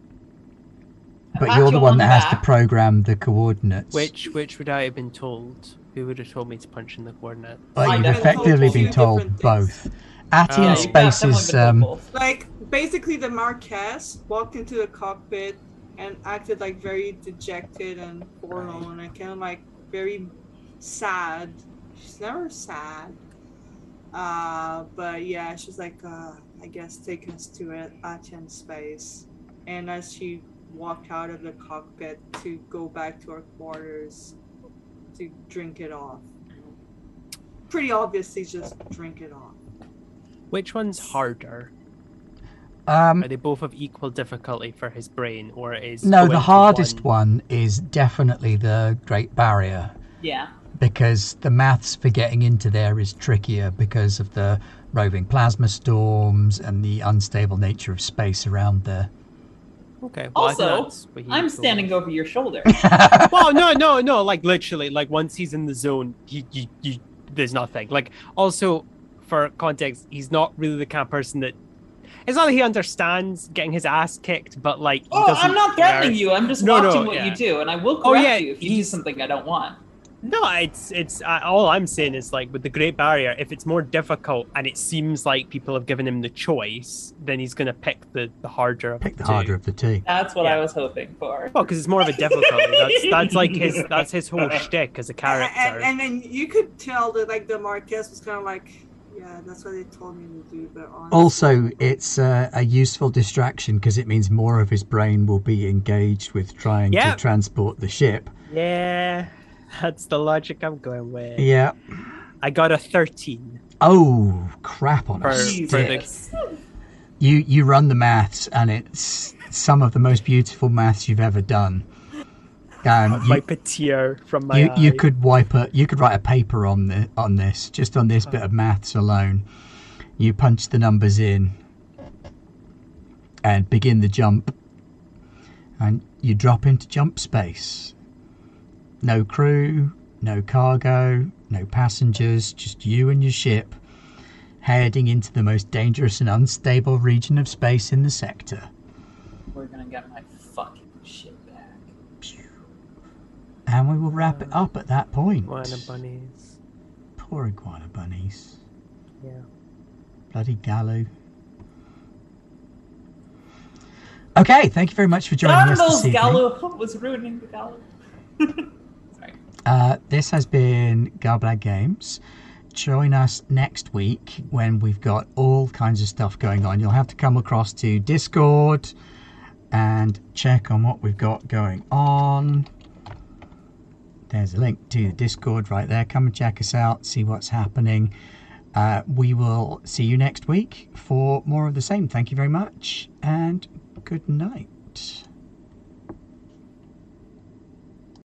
But Pat you're the one on that has to program the coordinates. Which which would I have been told? Who would have told me to punch in the coordinate? Well, I you've definitely effectively told been told both. things. Attian Oh. Space is been um, like basically the Marquess walked into the cockpit and acted like very dejected and forlorn and kind of like very sad. She's never sad. Uh, but yeah, she's like, uh, I guess take us to a Achen space. And as she walked out of the cockpit to go back to our quarters to drink it off. Pretty obviously just drink it off. Which one's harder? um, Are they both of equal difficulty for his brain, or is no, the hardest one? one is definitely the Great Barrier. Yeah. Because the maths for getting into there is trickier because of the roving plasma storms and the unstable nature of space around there. Okay. Well, also, I'm standing over your shoulder. well, no, no, no. Like literally, like once he's in the zone, he, you, you, there's nothing. Like also, for context, he's not really the kind of person that. It's not that he understands getting his ass kicked, but like he oh, I'm not threatening you. I'm just No, no, watching what yeah. you do, and I will Oh, correct yeah, you if you do something I don't want. No, it's it's uh, all I'm saying is like with the Great Barrier, if it's more difficult and it seems like people have given him the choice, then he's gonna pick the the harder of Pick the two. harder of the two. That's what Yeah. I was hoping for. Well, because it's more of a difficulty. That's that's like his that's his whole shtick as a character. And, and then you could tell that like the Marquess was kind of like, yeah, that's what they told me to do. But honestly, Also, it's uh, a useful distraction because it means more of his brain will be engaged with trying Yeah. to transport the ship. yeah, that's the logic I'm going with. Yeah. I got a thirteen. Oh crap on For- a for the- You you run the maths and it's some of the most beautiful maths you've ever done. Um, you, Wipe a tear from my you, eye. you could wipe a you could write a paper on the on this just on this bit of maths alone. You punch the numbers in and begin the jump, and you drop into jump space. No crew, no cargo, no passengers, just you and your ship heading into the most dangerous and unstable region of space in the sector. We're gonna get my fucking shit back. And we will wrap it up at that point. Iguana bunnies. Poor iguana bunnies. Yeah. Bloody Galoo. Okay, thank you very much for joining us this evening. Gallo was ruining the Gallo. Uh, this has been Garblag Games. Join us next week when we've got all kinds of stuff going on. You'll have to come across to Discord and check on what we've got going on. There's a link to the Discord right there. Come and check us out, see what's happening. Uh, we will see you next week for more of the same. Thank you very much and good night.